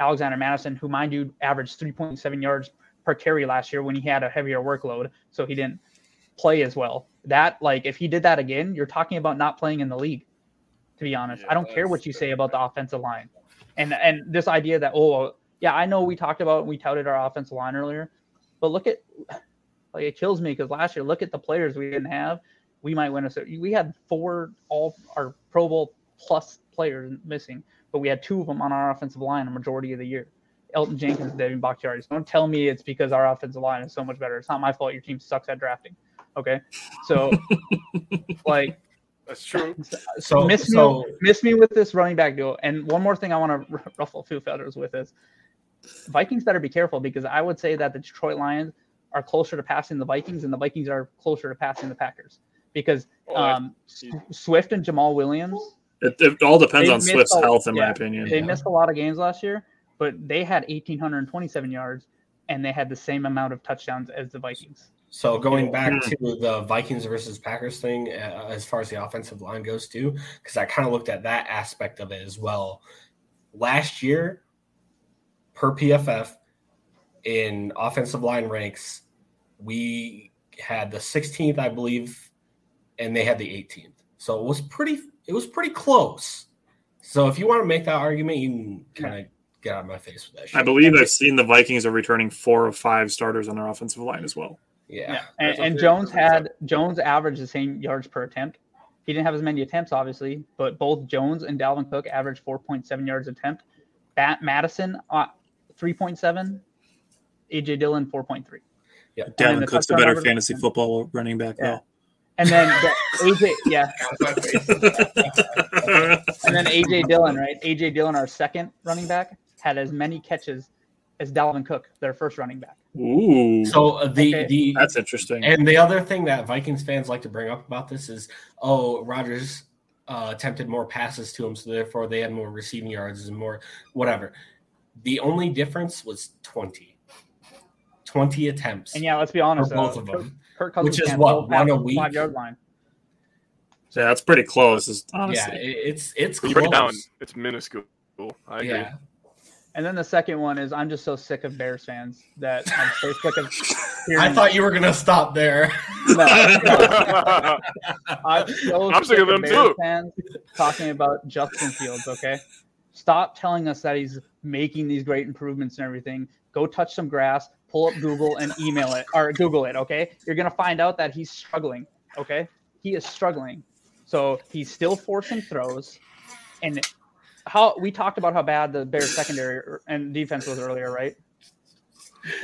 Alexander Mattison, who, mind you, averaged 3.7 yards per carry last year when he had a heavier workload, so he didn't play as well. That, like, if he did that again, you're talking about not playing in the league. To be honest, I don't care what you say about the offensive line, and and this idea that oh yeah, I know we talked about we touted our offensive line earlier, but look at like it kills me because last year look at the players we didn't have. We might win a we had four all our Pro Bowl plus players missing, but we had two of them on our offensive line a majority of the year. Elgton Jenkins, David Bakhtiari. So don't tell me it's because our offensive line is so much better. It's not my fault. Your team sucks at drafting. Okay, so like That's true. So miss so me, miss me with this running back duo. And one more thing I want to ruffle a few feathers with is Vikings better be careful because I would say that the Detroit Lions are closer to passing the Vikings and the Vikings are closer to passing the Packers because Oh, um, S- Swift and Jamaal Williams It, it all depends They on Swift's all- health, in my opinion. they missed a lot of games last year, but they had 1,827 yards and they had the same amount of touchdowns as the Vikings. So going back Hmm. to the Vikings versus Packers thing, uh, as far as the offensive line goes, too, because I kind of looked at that aspect of it as well. Last year, per PFF, in offensive line ranks, we had the 16th, I believe, and they had the 18th. So it was pretty, it was pretty close. So if you want to make that argument, you can kind of get out of my face with that. Shit. I believe I've seen the Vikings are returning four of five starters on their offensive line as well. yeah. And, and. Jones had Jones averaged the same yards per attempt. He didn't have as many attempts, obviously, but both Jones and Dalvin Cook averaged 4.7 yards attempt. Bat Mattison, uh, 3.7. AJ Dillon, 4.3. Yeah. Dalvin Cook's a better fantasy football running back, Yeah. And then the AJ, yeah, and then AJ Dillon, right? AJ Dillon, our second running back, had as many catches as Dalvin Cook, their first running back. Ooh, So uh, the Okay. the that's interesting. and the other thing that Vikings fans like to bring up about this is, oh, Rodgers uh, attempted more passes to him, so therefore they had more receiving yards and more whatever. The only difference was 20. 20 attempts And yeah, let's be honest, for both uh, of them. Kirk Cousins Which is what, one a the week? five yard line. yeah, that's pretty close. is- Yeah, Honestly, it- it's it's When you break it down, it's minuscule. I agree. Yeah, And then the second one is I'm just so sick of Bears fans that I'm so sick of. I hearing- thought you were gonna stop there. No, no. I'm so I'm sick of them Bears too. Fans talking about Justin Fields. Okay, stop telling us that he's making these great improvements and everything. Go touch some grass, pull up Google and email it or Google it. Okay, you're gonna find out that he's struggling. Okay, he is struggling. So he's still forcing throws, and how we talked about how bad the Bears secondary er, and defense was earlier, right?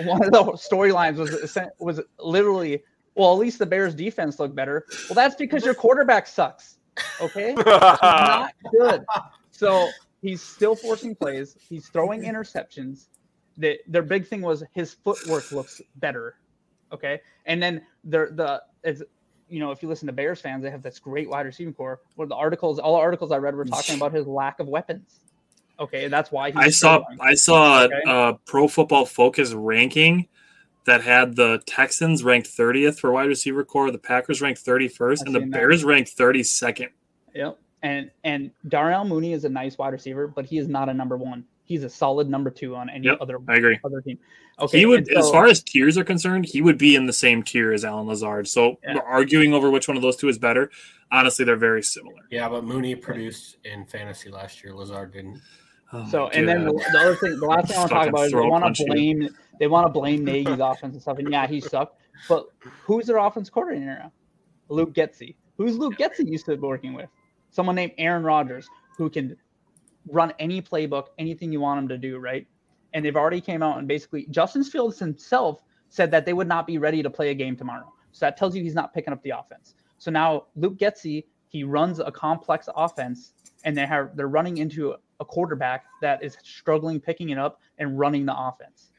One of the storylines was was literally well, at least the Bears defense looked better. Well, that's because your quarterback sucks. Okay, not good. So he's still forcing plays. He's throwing interceptions. The, their big thing was his footwork looks better. Okay, and then the the is you know if you listen to Bears fans, they have this great wide receiving core. Where the articles, all the articles I read were talking about his lack of weapons. Okay, that's why I saw. I saw Okay. uh, Pro Football Focus ranking that had the Texans ranked 30th for wide receiver core, the Packers ranked 31st, I've and the that. Bears ranked 32nd. Yep. And and Darnell Mooney is a nice wide receiver, but he is not a number one. He's a solid number two on any Yep, other I agree. other team. Okay. he would, and as far as tiers are concerned, he would be in the same tier as Allen Lazard. So Yeah. we're arguing over which one of those two is better. Honestly, they're very similar. Yeah, but Mooney produced in fantasy last year. Lazard didn't. Oh So my and then the, the other thing, the last thing I want to talk about is they want punch to you. blame they want to blame Nagy's offense and stuff. And yeah, he sucked. But who's their offense coordinator now? Luke Getsy. Who's Luke Getsy used to be working with? Someone named Aaron Rodgers, who can run any playbook, anything you want him to do, right? And they've already came out and basically Justin Fields himself said that they would not be ready to play a game tomorrow. So that tells you he's not picking up the offense. So now Luke Getsy, he runs a complex offense, and they have they're running into a quarterback that is struggling picking it up and running the offense.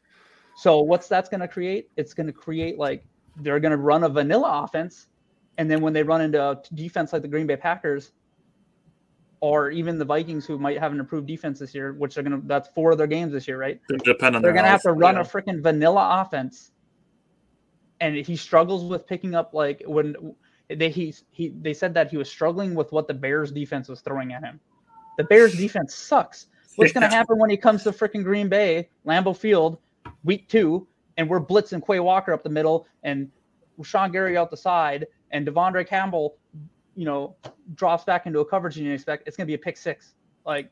So what's that's going to create? It's going to create like they're going to run a vanilla offense, and then when they run into a defense like the Green Bay Packers, or even the Vikings, who might have an improved defense this year, which they're going to that's four of their games this year, right? They depend on They're going to have to run yeah. a freaking vanilla offense, and he struggles with picking up like when they he he they said that he was struggling with what the Bears defense was throwing at him. The Bears defense sucks. What's going to happen when he comes to freaking Green Bay, Lambeau Field, week two, and we're blitzing Quay Walker up the middle and Sean Gary out the side, and De'Vondre Campbell, you know, drops back into a coverage and you expect it's going to be a pick six. Like,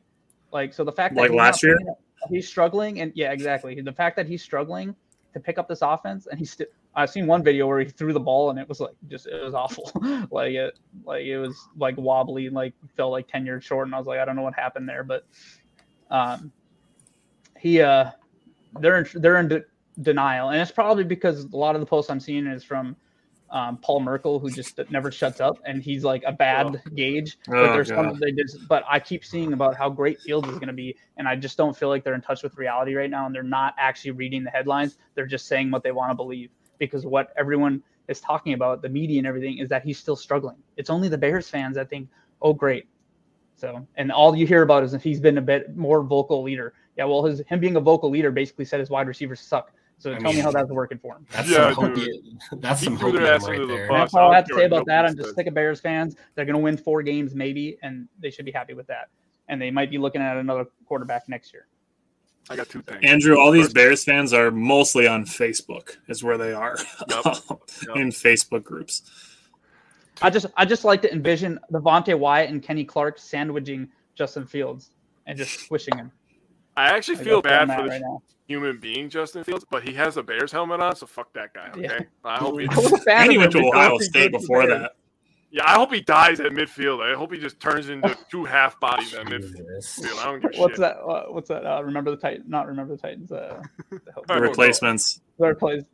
like so the fact that Like last year? playing he's struggling, and yeah, exactly. The fact that he's struggling to pick up this offense, and he's still. I've seen one video where he threw the ball and it was like just it was awful. like it like it was like wobbly, and like felt like ten yards short, and I was like, I don't know what happened there, but um, he uh, they're in, they're in de- denial, and it's probably because a lot of the posts I'm seeing is from um, Paul Merkel, who just never shuts up, and he's like a bad gauge. But Oh, there's some they just, but I keep seeing about how great Fields is going to be, and I just don't feel like they're in touch with reality right now, and they're not actually reading the headlines. They're just saying what they want to believe because what everyone is talking about, the media and everything, is that he's still struggling. It's only the Bears fans that think, oh great. So, and all you hear about is if he's been a bit more vocal leader. Yeah, well, his him being a vocal leader basically said his wide receivers suck. So I tell me how that's working for him. That's Yeah, some dude. hopium. That's He some threw their ass hopium right under the there. That's all I have to say about that. I'm just sick of Bears fans. They're going to win four games maybe, and they should be happy with that. And they might be looking at another quarterback next year. I got two things. Andrew, all these First- Bears fans are mostly on Facebook, is where they are Yep. in Facebook groups. I just I just like to envision Devonte Wyatt and Kenny Clark sandwiching Justin Fields and just squishing him. I actually Like, feel that's where I'm bad for the right human being Justin Fields, but he has a Bears helmet on, so fuck that guy. Okay, Yeah. I hope he. I was a fan And he went to Ohio State goes to before Bears. that. Yeah, I hope he dies at midfield. I hope he just turns into two half bodies at midfield. I don't give a What's shit. that? Uh, what's that? Uh, remember the Titan? Not remember the Titans. Uh, the I The don't replacements.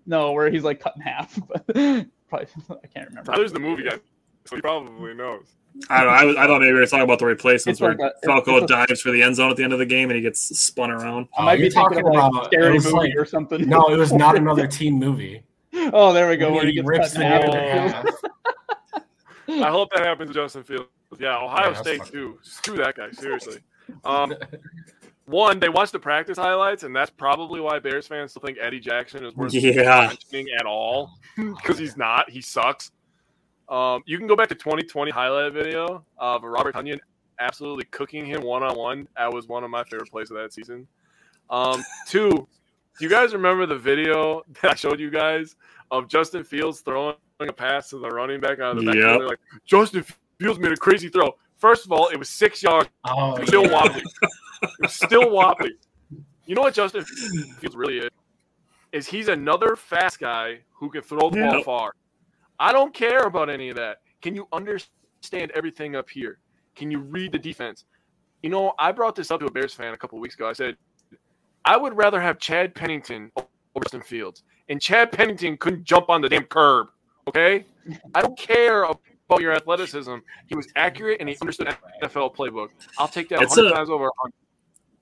No, where he's like cut in half. But probably I can't remember. Tyler's the movie guy, so he probably knows. I don't know. I, was- I thought maybe we were talking about the replacements It's where like a- Falco a- dives for the end zone at the end of the game and he gets spun around. I might Oh, be you're talking like about- scary it movie like- or something. No, it was not another teen movie. oh, there we go. When Where he he rips cut the in half. dude in in the field. half. I hope that happens to Justin Fields. Yeah, Ohio Yeah, State too. Screw that guy, seriously. Um, one, they watched the practice highlights, and that's probably why Bears fans still think Eddie Jackson is worth Yeah. mentioning at all because he's not. He sucks. Um, you can go back to 2020 highlight video of Robert Tonyan absolutely cooking him one on one. That was one of my favorite plays of that season. Um, two, do you guys remember the video that I showed you guys of Justin Fields throwing a pass to the running back out of the back? Yep. They're like Justin Fields made a crazy throw. First of all, it was six yards, Oh, still yeah. wobbly. It was still wobbly. You know what Justin Fields really is? Is he's another fast guy who can throw the ball far. I don't care about any of that. Can you understand everything up here? Can you read the defense? You know, I brought this up to a Bears fan a couple weeks ago. I said, I would rather have Chad Pennington over Justin Fields. And Chad Pennington couldn't jump on the damn curb. Okay? I don't care about your athleticism. He was accurate and he understood NFL playbook. I'll take that It's 100 a- times over 100.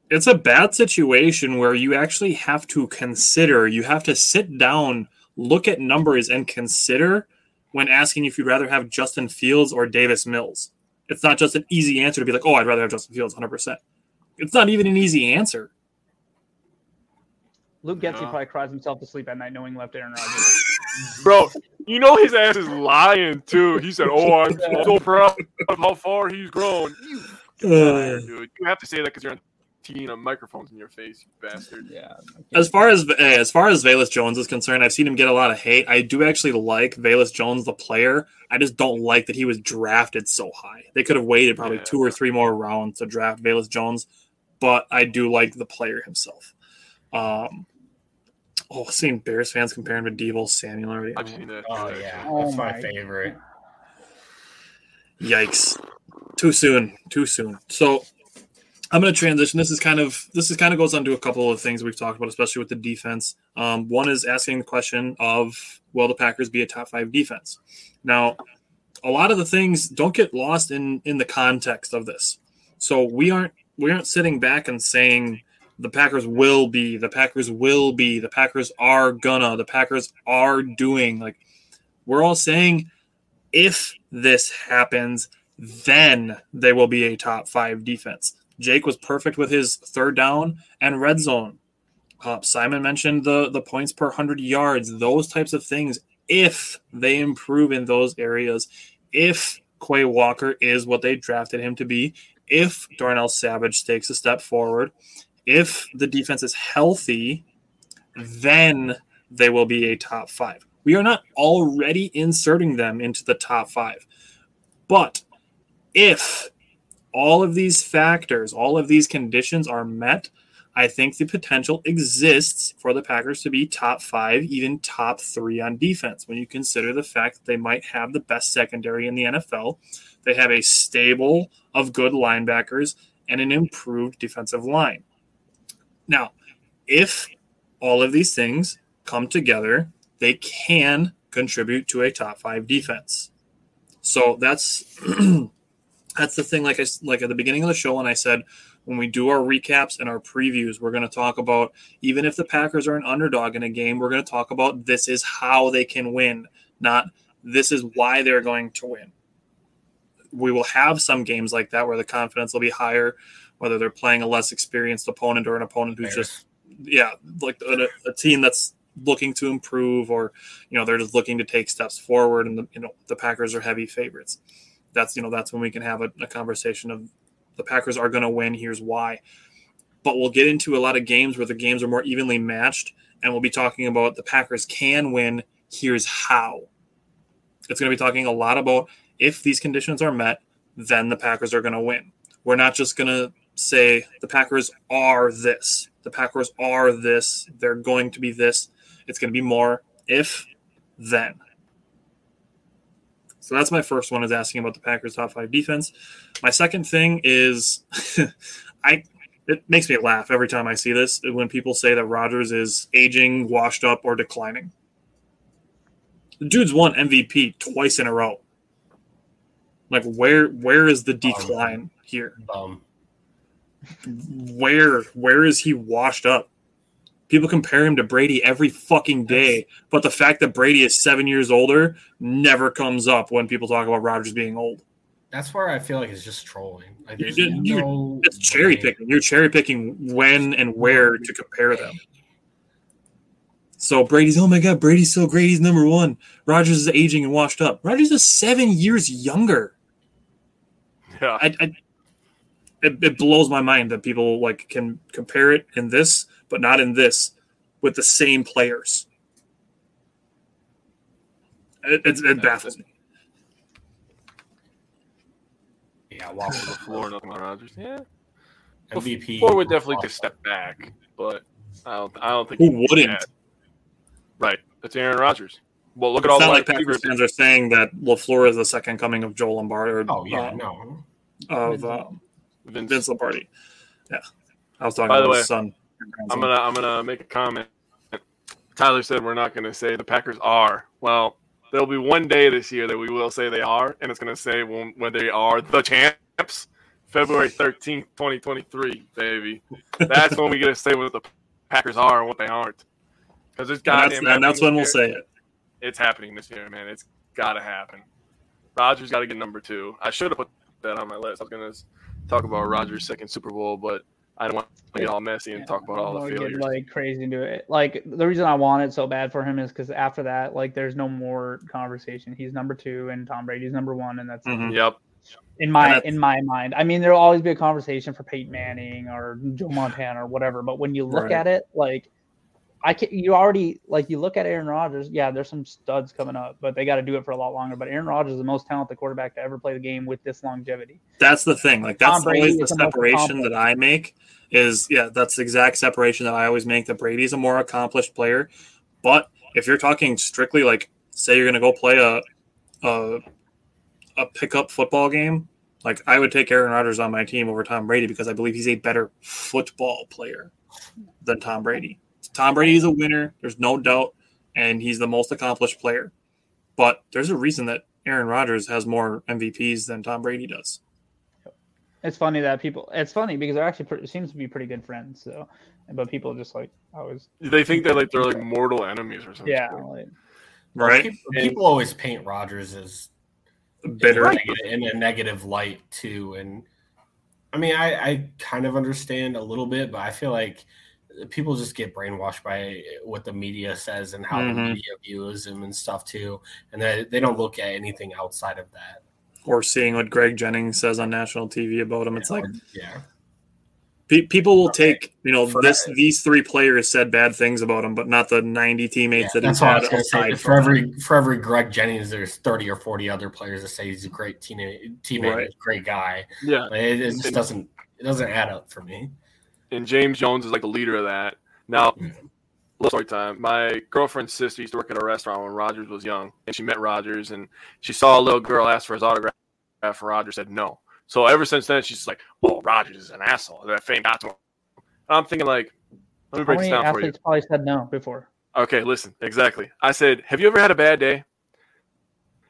It's a bad situation where you actually have to consider, you have to sit down, look at numbers, and consider when asking if you'd rather have Justin Fields or Davis Mills. It's not just an easy answer to be like, oh, I'd rather have Justin Fields 100%. It's not even an easy answer. Luke Getsy Yeah. probably cries himself to sleep at night knowing left Aaron Rodgers. Bro, you know his ass is lying too. He said, "Oh, I'm so proud of how far he's grown." You uh. fucking liar, dude. You have to say that because you're on TV and a microphone's in your face, you bastard. yeah. As far as eh, as far as Velus Jones is concerned, I've seen him get a lot of hate. I do actually like Velus Jones, the player. I just don't like that he was drafted so high. They could have waited probably Yeah. two or three more rounds to draft Velus Jones, but I do like the player himself. Um, oh, seeing Bears fans comparing to Deebo Samuel already. I've seen that. Oh yeah, Oh that's my my favorite. Yikes! Too soon. Too soon. So I'm going to transition. This is kind of this is kind of goes on to a couple of things we've talked about, especially with the defense. Um, one is asking the question of will the Packers be a top five defense? Now, a lot of the things don't get lost in in the context of this. So we aren't we aren't sitting back and saying the Packers will be, the Packers will be, the Packers are gonna, the Packers are doing. Like we're all saying if this happens, then they will be a top five defense. Jake was perfect with his third down and red zone. Uh, Simon mentioned the the points per hundred yards, those types of things. If they improve in those areas, if Quay Walker is what they drafted him to be, if Darnell Savage takes a step forward, if the defense is healthy, then they will be a top five. We are not already inserting them into the top five. But if all of these factors, all of these conditions are met, I think the potential exists for the Packers to be top five, even top three on defense. When you consider the fact that they might have the best secondary in the NFL, they have a stable of good linebackers and an improved defensive line. Now, if all of these things come together, they can contribute to a top five defense. So that's that's the thing. Like I like at the beginning of the show, when I said when we do our recaps and our previews, we're going to talk about even if the Packers are an underdog in a game, we're going to talk about this is how they can win, not this is why they're going to win. We will have some games like that where the confidence will be higher, whether they're playing a less experienced opponent or an opponent who's just yeah, like a, a team that's looking to improve or you know they're just looking to take steps forward and the, you know the Packers are heavy favorites. That's you know that's when we can have a, a conversation of the Packers are going to win. Here's why. But we'll get into a lot of games where the games are more evenly matched, and we'll be talking about the Packers can win. Here's how. It's going to be talking a lot about if these conditions are met, then the Packers are going to win. We're not just going to say the Packers are this. The Packers are this. They're going to be this. It's going to be more if, then. So that's my first one is asking about the Packers top five defense. My second thing is I it makes me laugh every time I see this when people say that Rodgers is aging, washed up, or declining. The dude's won MVP twice in a row. Like where where is the decline here? Um, Where where is he washed up? People compare him to Brady every fucking day, but the fact that Brady is seven years older never comes up when people talk about Rodgers being old. that's where I feel like it's just trolling. Like, You there's did- you- no It's cherry way. picking. You're cherry picking when and where to compare them. So Brady's, oh my god, Brady's so great. He's number one. Rodgers is aging and washed up. Rodgers is seven years younger. Yeah. I, I it, it blows my mind that people like can compare it in this, but not in this, with the same players. It, it, it baffles me. Yeah, well, Floor, nothing about Rodgers. Yeah. MVP. Floor would definitely take a step back, but I don't. I don't think Who he'd be wouldn't? Right. That's Aaron Rodgers. Well, look at It's all the not like wide Packers fans are saying that LaFleur is the second coming of Joel Lombardi or Oh yeah, uh, no. of uh, Vince. Vince Lombardi. Yeah, I was talking By the about way, son. I'm gonna I'm gonna make a comment. Tyler said we're not gonna say the Packers are. Well, there'll be one day this year that we will say they are, and it's gonna say when, when they are the champs. February 13th, 2023, baby. That's when we get to say what the Packers are and what they aren't. Because it's And that's, and that's when we'll say it. it's happening this year, man. It's got to happen. Rodgers got to get number two. I should have put that on my list. I was to talk about Rodgers' second Super Bowl, but I don't want to get all messy and Yeah, talk about all the gonna get, failures. like crazy into it. Like the reason I want it so bad for him is because after that, like there's no more conversation. He's number two and Tom Brady's number one, and that's it. Mhm. Yep. in my in my mind. I mean, there'll always be a conversation for Peyton Manning or Joe Montana or whatever. But when you look Right. at it, like I can, you already like you look at Aaron Rodgers. Yeah, there's some studs coming up, but they got to do it for a lot longer. But Aaron Rodgers is the most talented quarterback to ever play the game with this longevity. That's the thing. Like that's always the the separation that I make. Is yeah, that's the exact separation that I always make. That Brady's a more accomplished player, but if you're talking strictly like, say you're gonna go play a a a pickup football game, like I would take Aaron Rodgers on my team over Tom Brady because I believe he's a better football player than Tom Brady. Tom Brady is a winner. There's no doubt, and he's the most accomplished player. But there's a reason that Aaron Rodgers has more MVPs than Tom Brady does. It's funny that people. It's funny because they're actually pretty, seems to be pretty good friends. So, but people just like always. They think they're like they're like mortal enemies or something. Yeah, like, Right? People, people always paint Rodgers as Bitter. in a, negative, in a negative light too, and I mean, I, I kind of understand a little bit, but I feel like people just get brainwashed by what the media says and how the Mhm. media views him and stuff too, and they they don't look at anything outside of that. Or seeing what Greg Jennings says on national TV about him. It's like yeah, pe- people will take, you know, For this that- these three players said bad things about him, but not the 90 teammates that that's he's what had was say. For every for every Greg Jennings, there's thirty or forty other players that say he's a great teammate, teammate, Right. great guy. Yeah. Like, It, it just doesn't it doesn't add up for me. And James Jones is like the leader of that. Now, little story time. My girlfriend's sister used to work at a restaurant when Rodgers was young, and she met Rodgers, and she saw a little girl ask for his autograph, and Rodgers said no. So ever since then, she's like, "Oh, Rodgers is an asshole." That fame got to him. And I'm thinking like, let me how break this many down for you. probably said no before? Okay, listen, exactly. I said, have you ever had a bad day?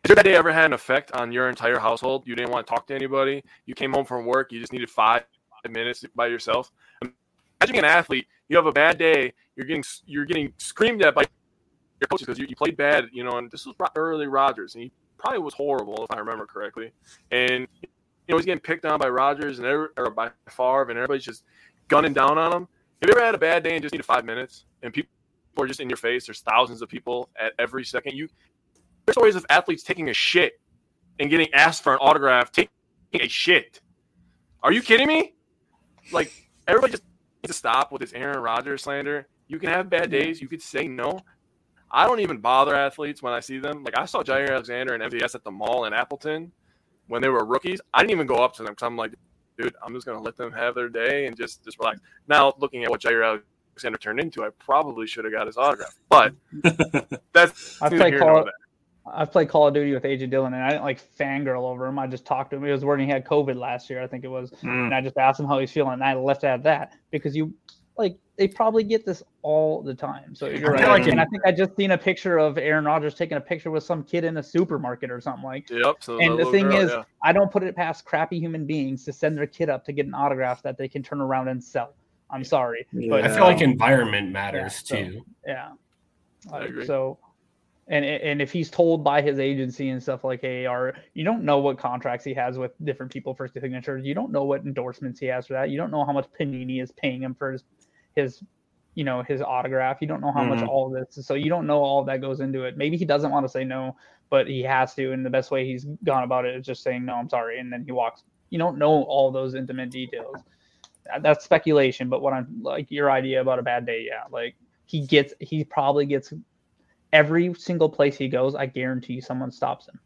Has your bad day ever had an effect on your entire household? You didn't want to talk to anybody. You came home from work. You just needed five minutes by yourself. Imagine being an athlete. You have a bad day. You're getting you're getting screamed at by your coaches because you, you played bad. You know, and this was early Rodgers, and he probably was horrible if I remember correctly. And you know he's getting picked on by Rodgers and every, or by Favre, and everybody's just gunning down on him. Have you ever had a bad day and just needed five minutes, and people are just in your face? There's thousands of people at every second. You there's stories of athletes taking a shit and getting asked for an autograph, taking a shit. Are you kidding me? Like everybody just to stop with this Aaron Rodgers slander. You can have bad days. You could say no. I don't even bother athletes when I see them. Like I saw Jaire Alexander and MVS at the mall in Appleton when they were rookies. I didn't even go up to them because I'm like, dude, I'm just gonna let them have their day and just just relax. Now looking at what Jaire Alexander turned into, I probably should have got his autograph. But that's I play Call. there. I've played Call of Duty with AJ Dillon, and I didn't like fangirl over him. I just talked to him. He was when he had COVID last year, I think it was, Mm. and I just asked him how he's feeling, and I left it at that because you like they probably get this all the time. So you're I right. like and I think I just seen a picture of Aaron Rodgers taking a picture with some kid in a supermarket or something like. Yep. So And the thing girl, is, yeah. I don't put it past crappy human beings to send their kid up to get an autograph that they can turn around and sell. I'm sorry, but I feel like environment matters Yeah, so- too. yeah. I Like, agree. So, and and if he's told by his agency and stuff like, hey, are you don't know what contracts he has with different people for signatures, you don't know what endorsements he has for that, you don't know how much Panini is paying him for his his you know his autograph, you don't know how much Mhm. all of this, so you don't know all that goes into it. Maybe he doesn't want to say no, but he has to, and the best way he's gone about it is just saying no, I'm sorry, and then he walks. You don't know all those intimate details. That's speculation, but what I'm like your idea about a bad day, yeah, like he gets he probably gets every single place he goes i guarantee someone stops him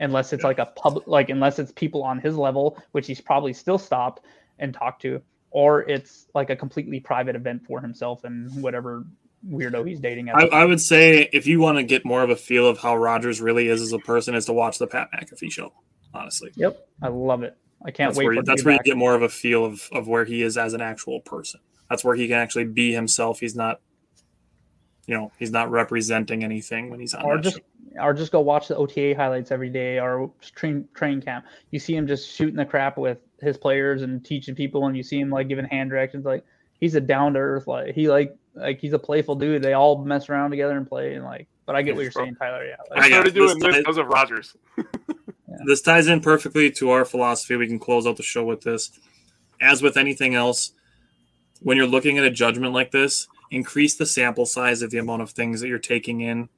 unless it's like a public like unless it's people on his level which he's probably still stopped and talked to or it's like a completely private event for himself and whatever weirdo he's dating at I, I would say if you want to get more of a feel of how Rodgers really is as a person, is to watch the Pat McAfee show. Honestly, Yep, I love it. I can't that's wait where for you, it to that's where you get more of a feel of of where he is as an actual person. That's where he can actually be himself. He's not, you know, he's not representing anything when he's on or just show. or just go watch the OTA highlights every day or train train camp. You see him just shooting the crap with his players and teaching people, and you see him like giving hand directions. Like he's a down to earth, like he like like he's a playful dude. They all mess around together and play, and like. But I get what you're saying, Tyler. Yeah, like, got started this doing this guy- because of Rodgers. This ties in perfectly to our philosophy. We can close out the show with this. As with anything else, when you're looking at a judgment like this, increase the sample size of the amount of things that you're taking in.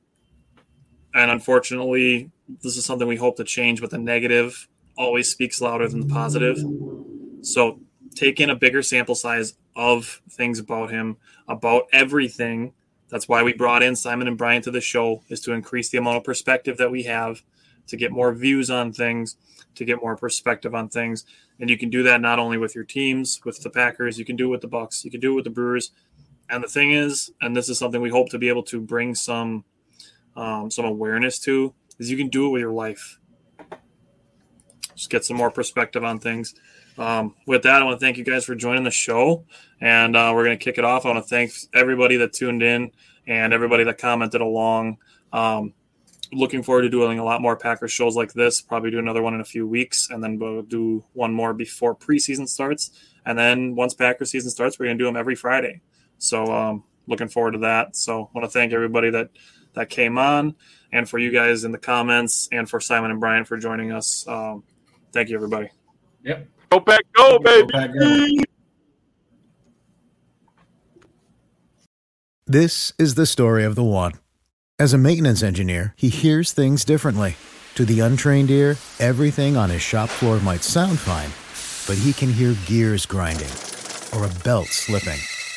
And unfortunately, this is something we hope to change, but the negative always speaks louder than the positive. So take in a bigger sample size of things about him, about everything. That's why we brought in Simon and Brian to the show, is to increase the amount of perspective that we have to get more views on things, to get more perspective on things. And you can do that not only with your teams, with the Packers, you can do it with the Bucks, you can do it with the Brewers. And the thing is, and this is something we hope to be able to bring some um, some awareness to, is you can do it with your life. Just get some more perspective on things. Um, with that, I want to thank you guys for joining the show, and uh, we're going to kick it off. I want to thank everybody that tuned in and everybody that commented along. Um, looking forward to doing a lot more Packers shows like this. Probably do another one in a few weeks, and then we'll do one more before preseason starts. And then once Packers season starts, we're gonna do them every Friday. So um, looking forward to that. So I want to thank everybody that that came on, and for you guys in the comments, and for Simon and Brian for joining us. Um, thank you, everybody. Yep. Go back, go, baby. Go back, go. This is the story of the one. As a maintenance engineer, he hears things differently. To the untrained ear, everything on his shop floor might sound fine, but he can hear gears grinding or a belt slipping.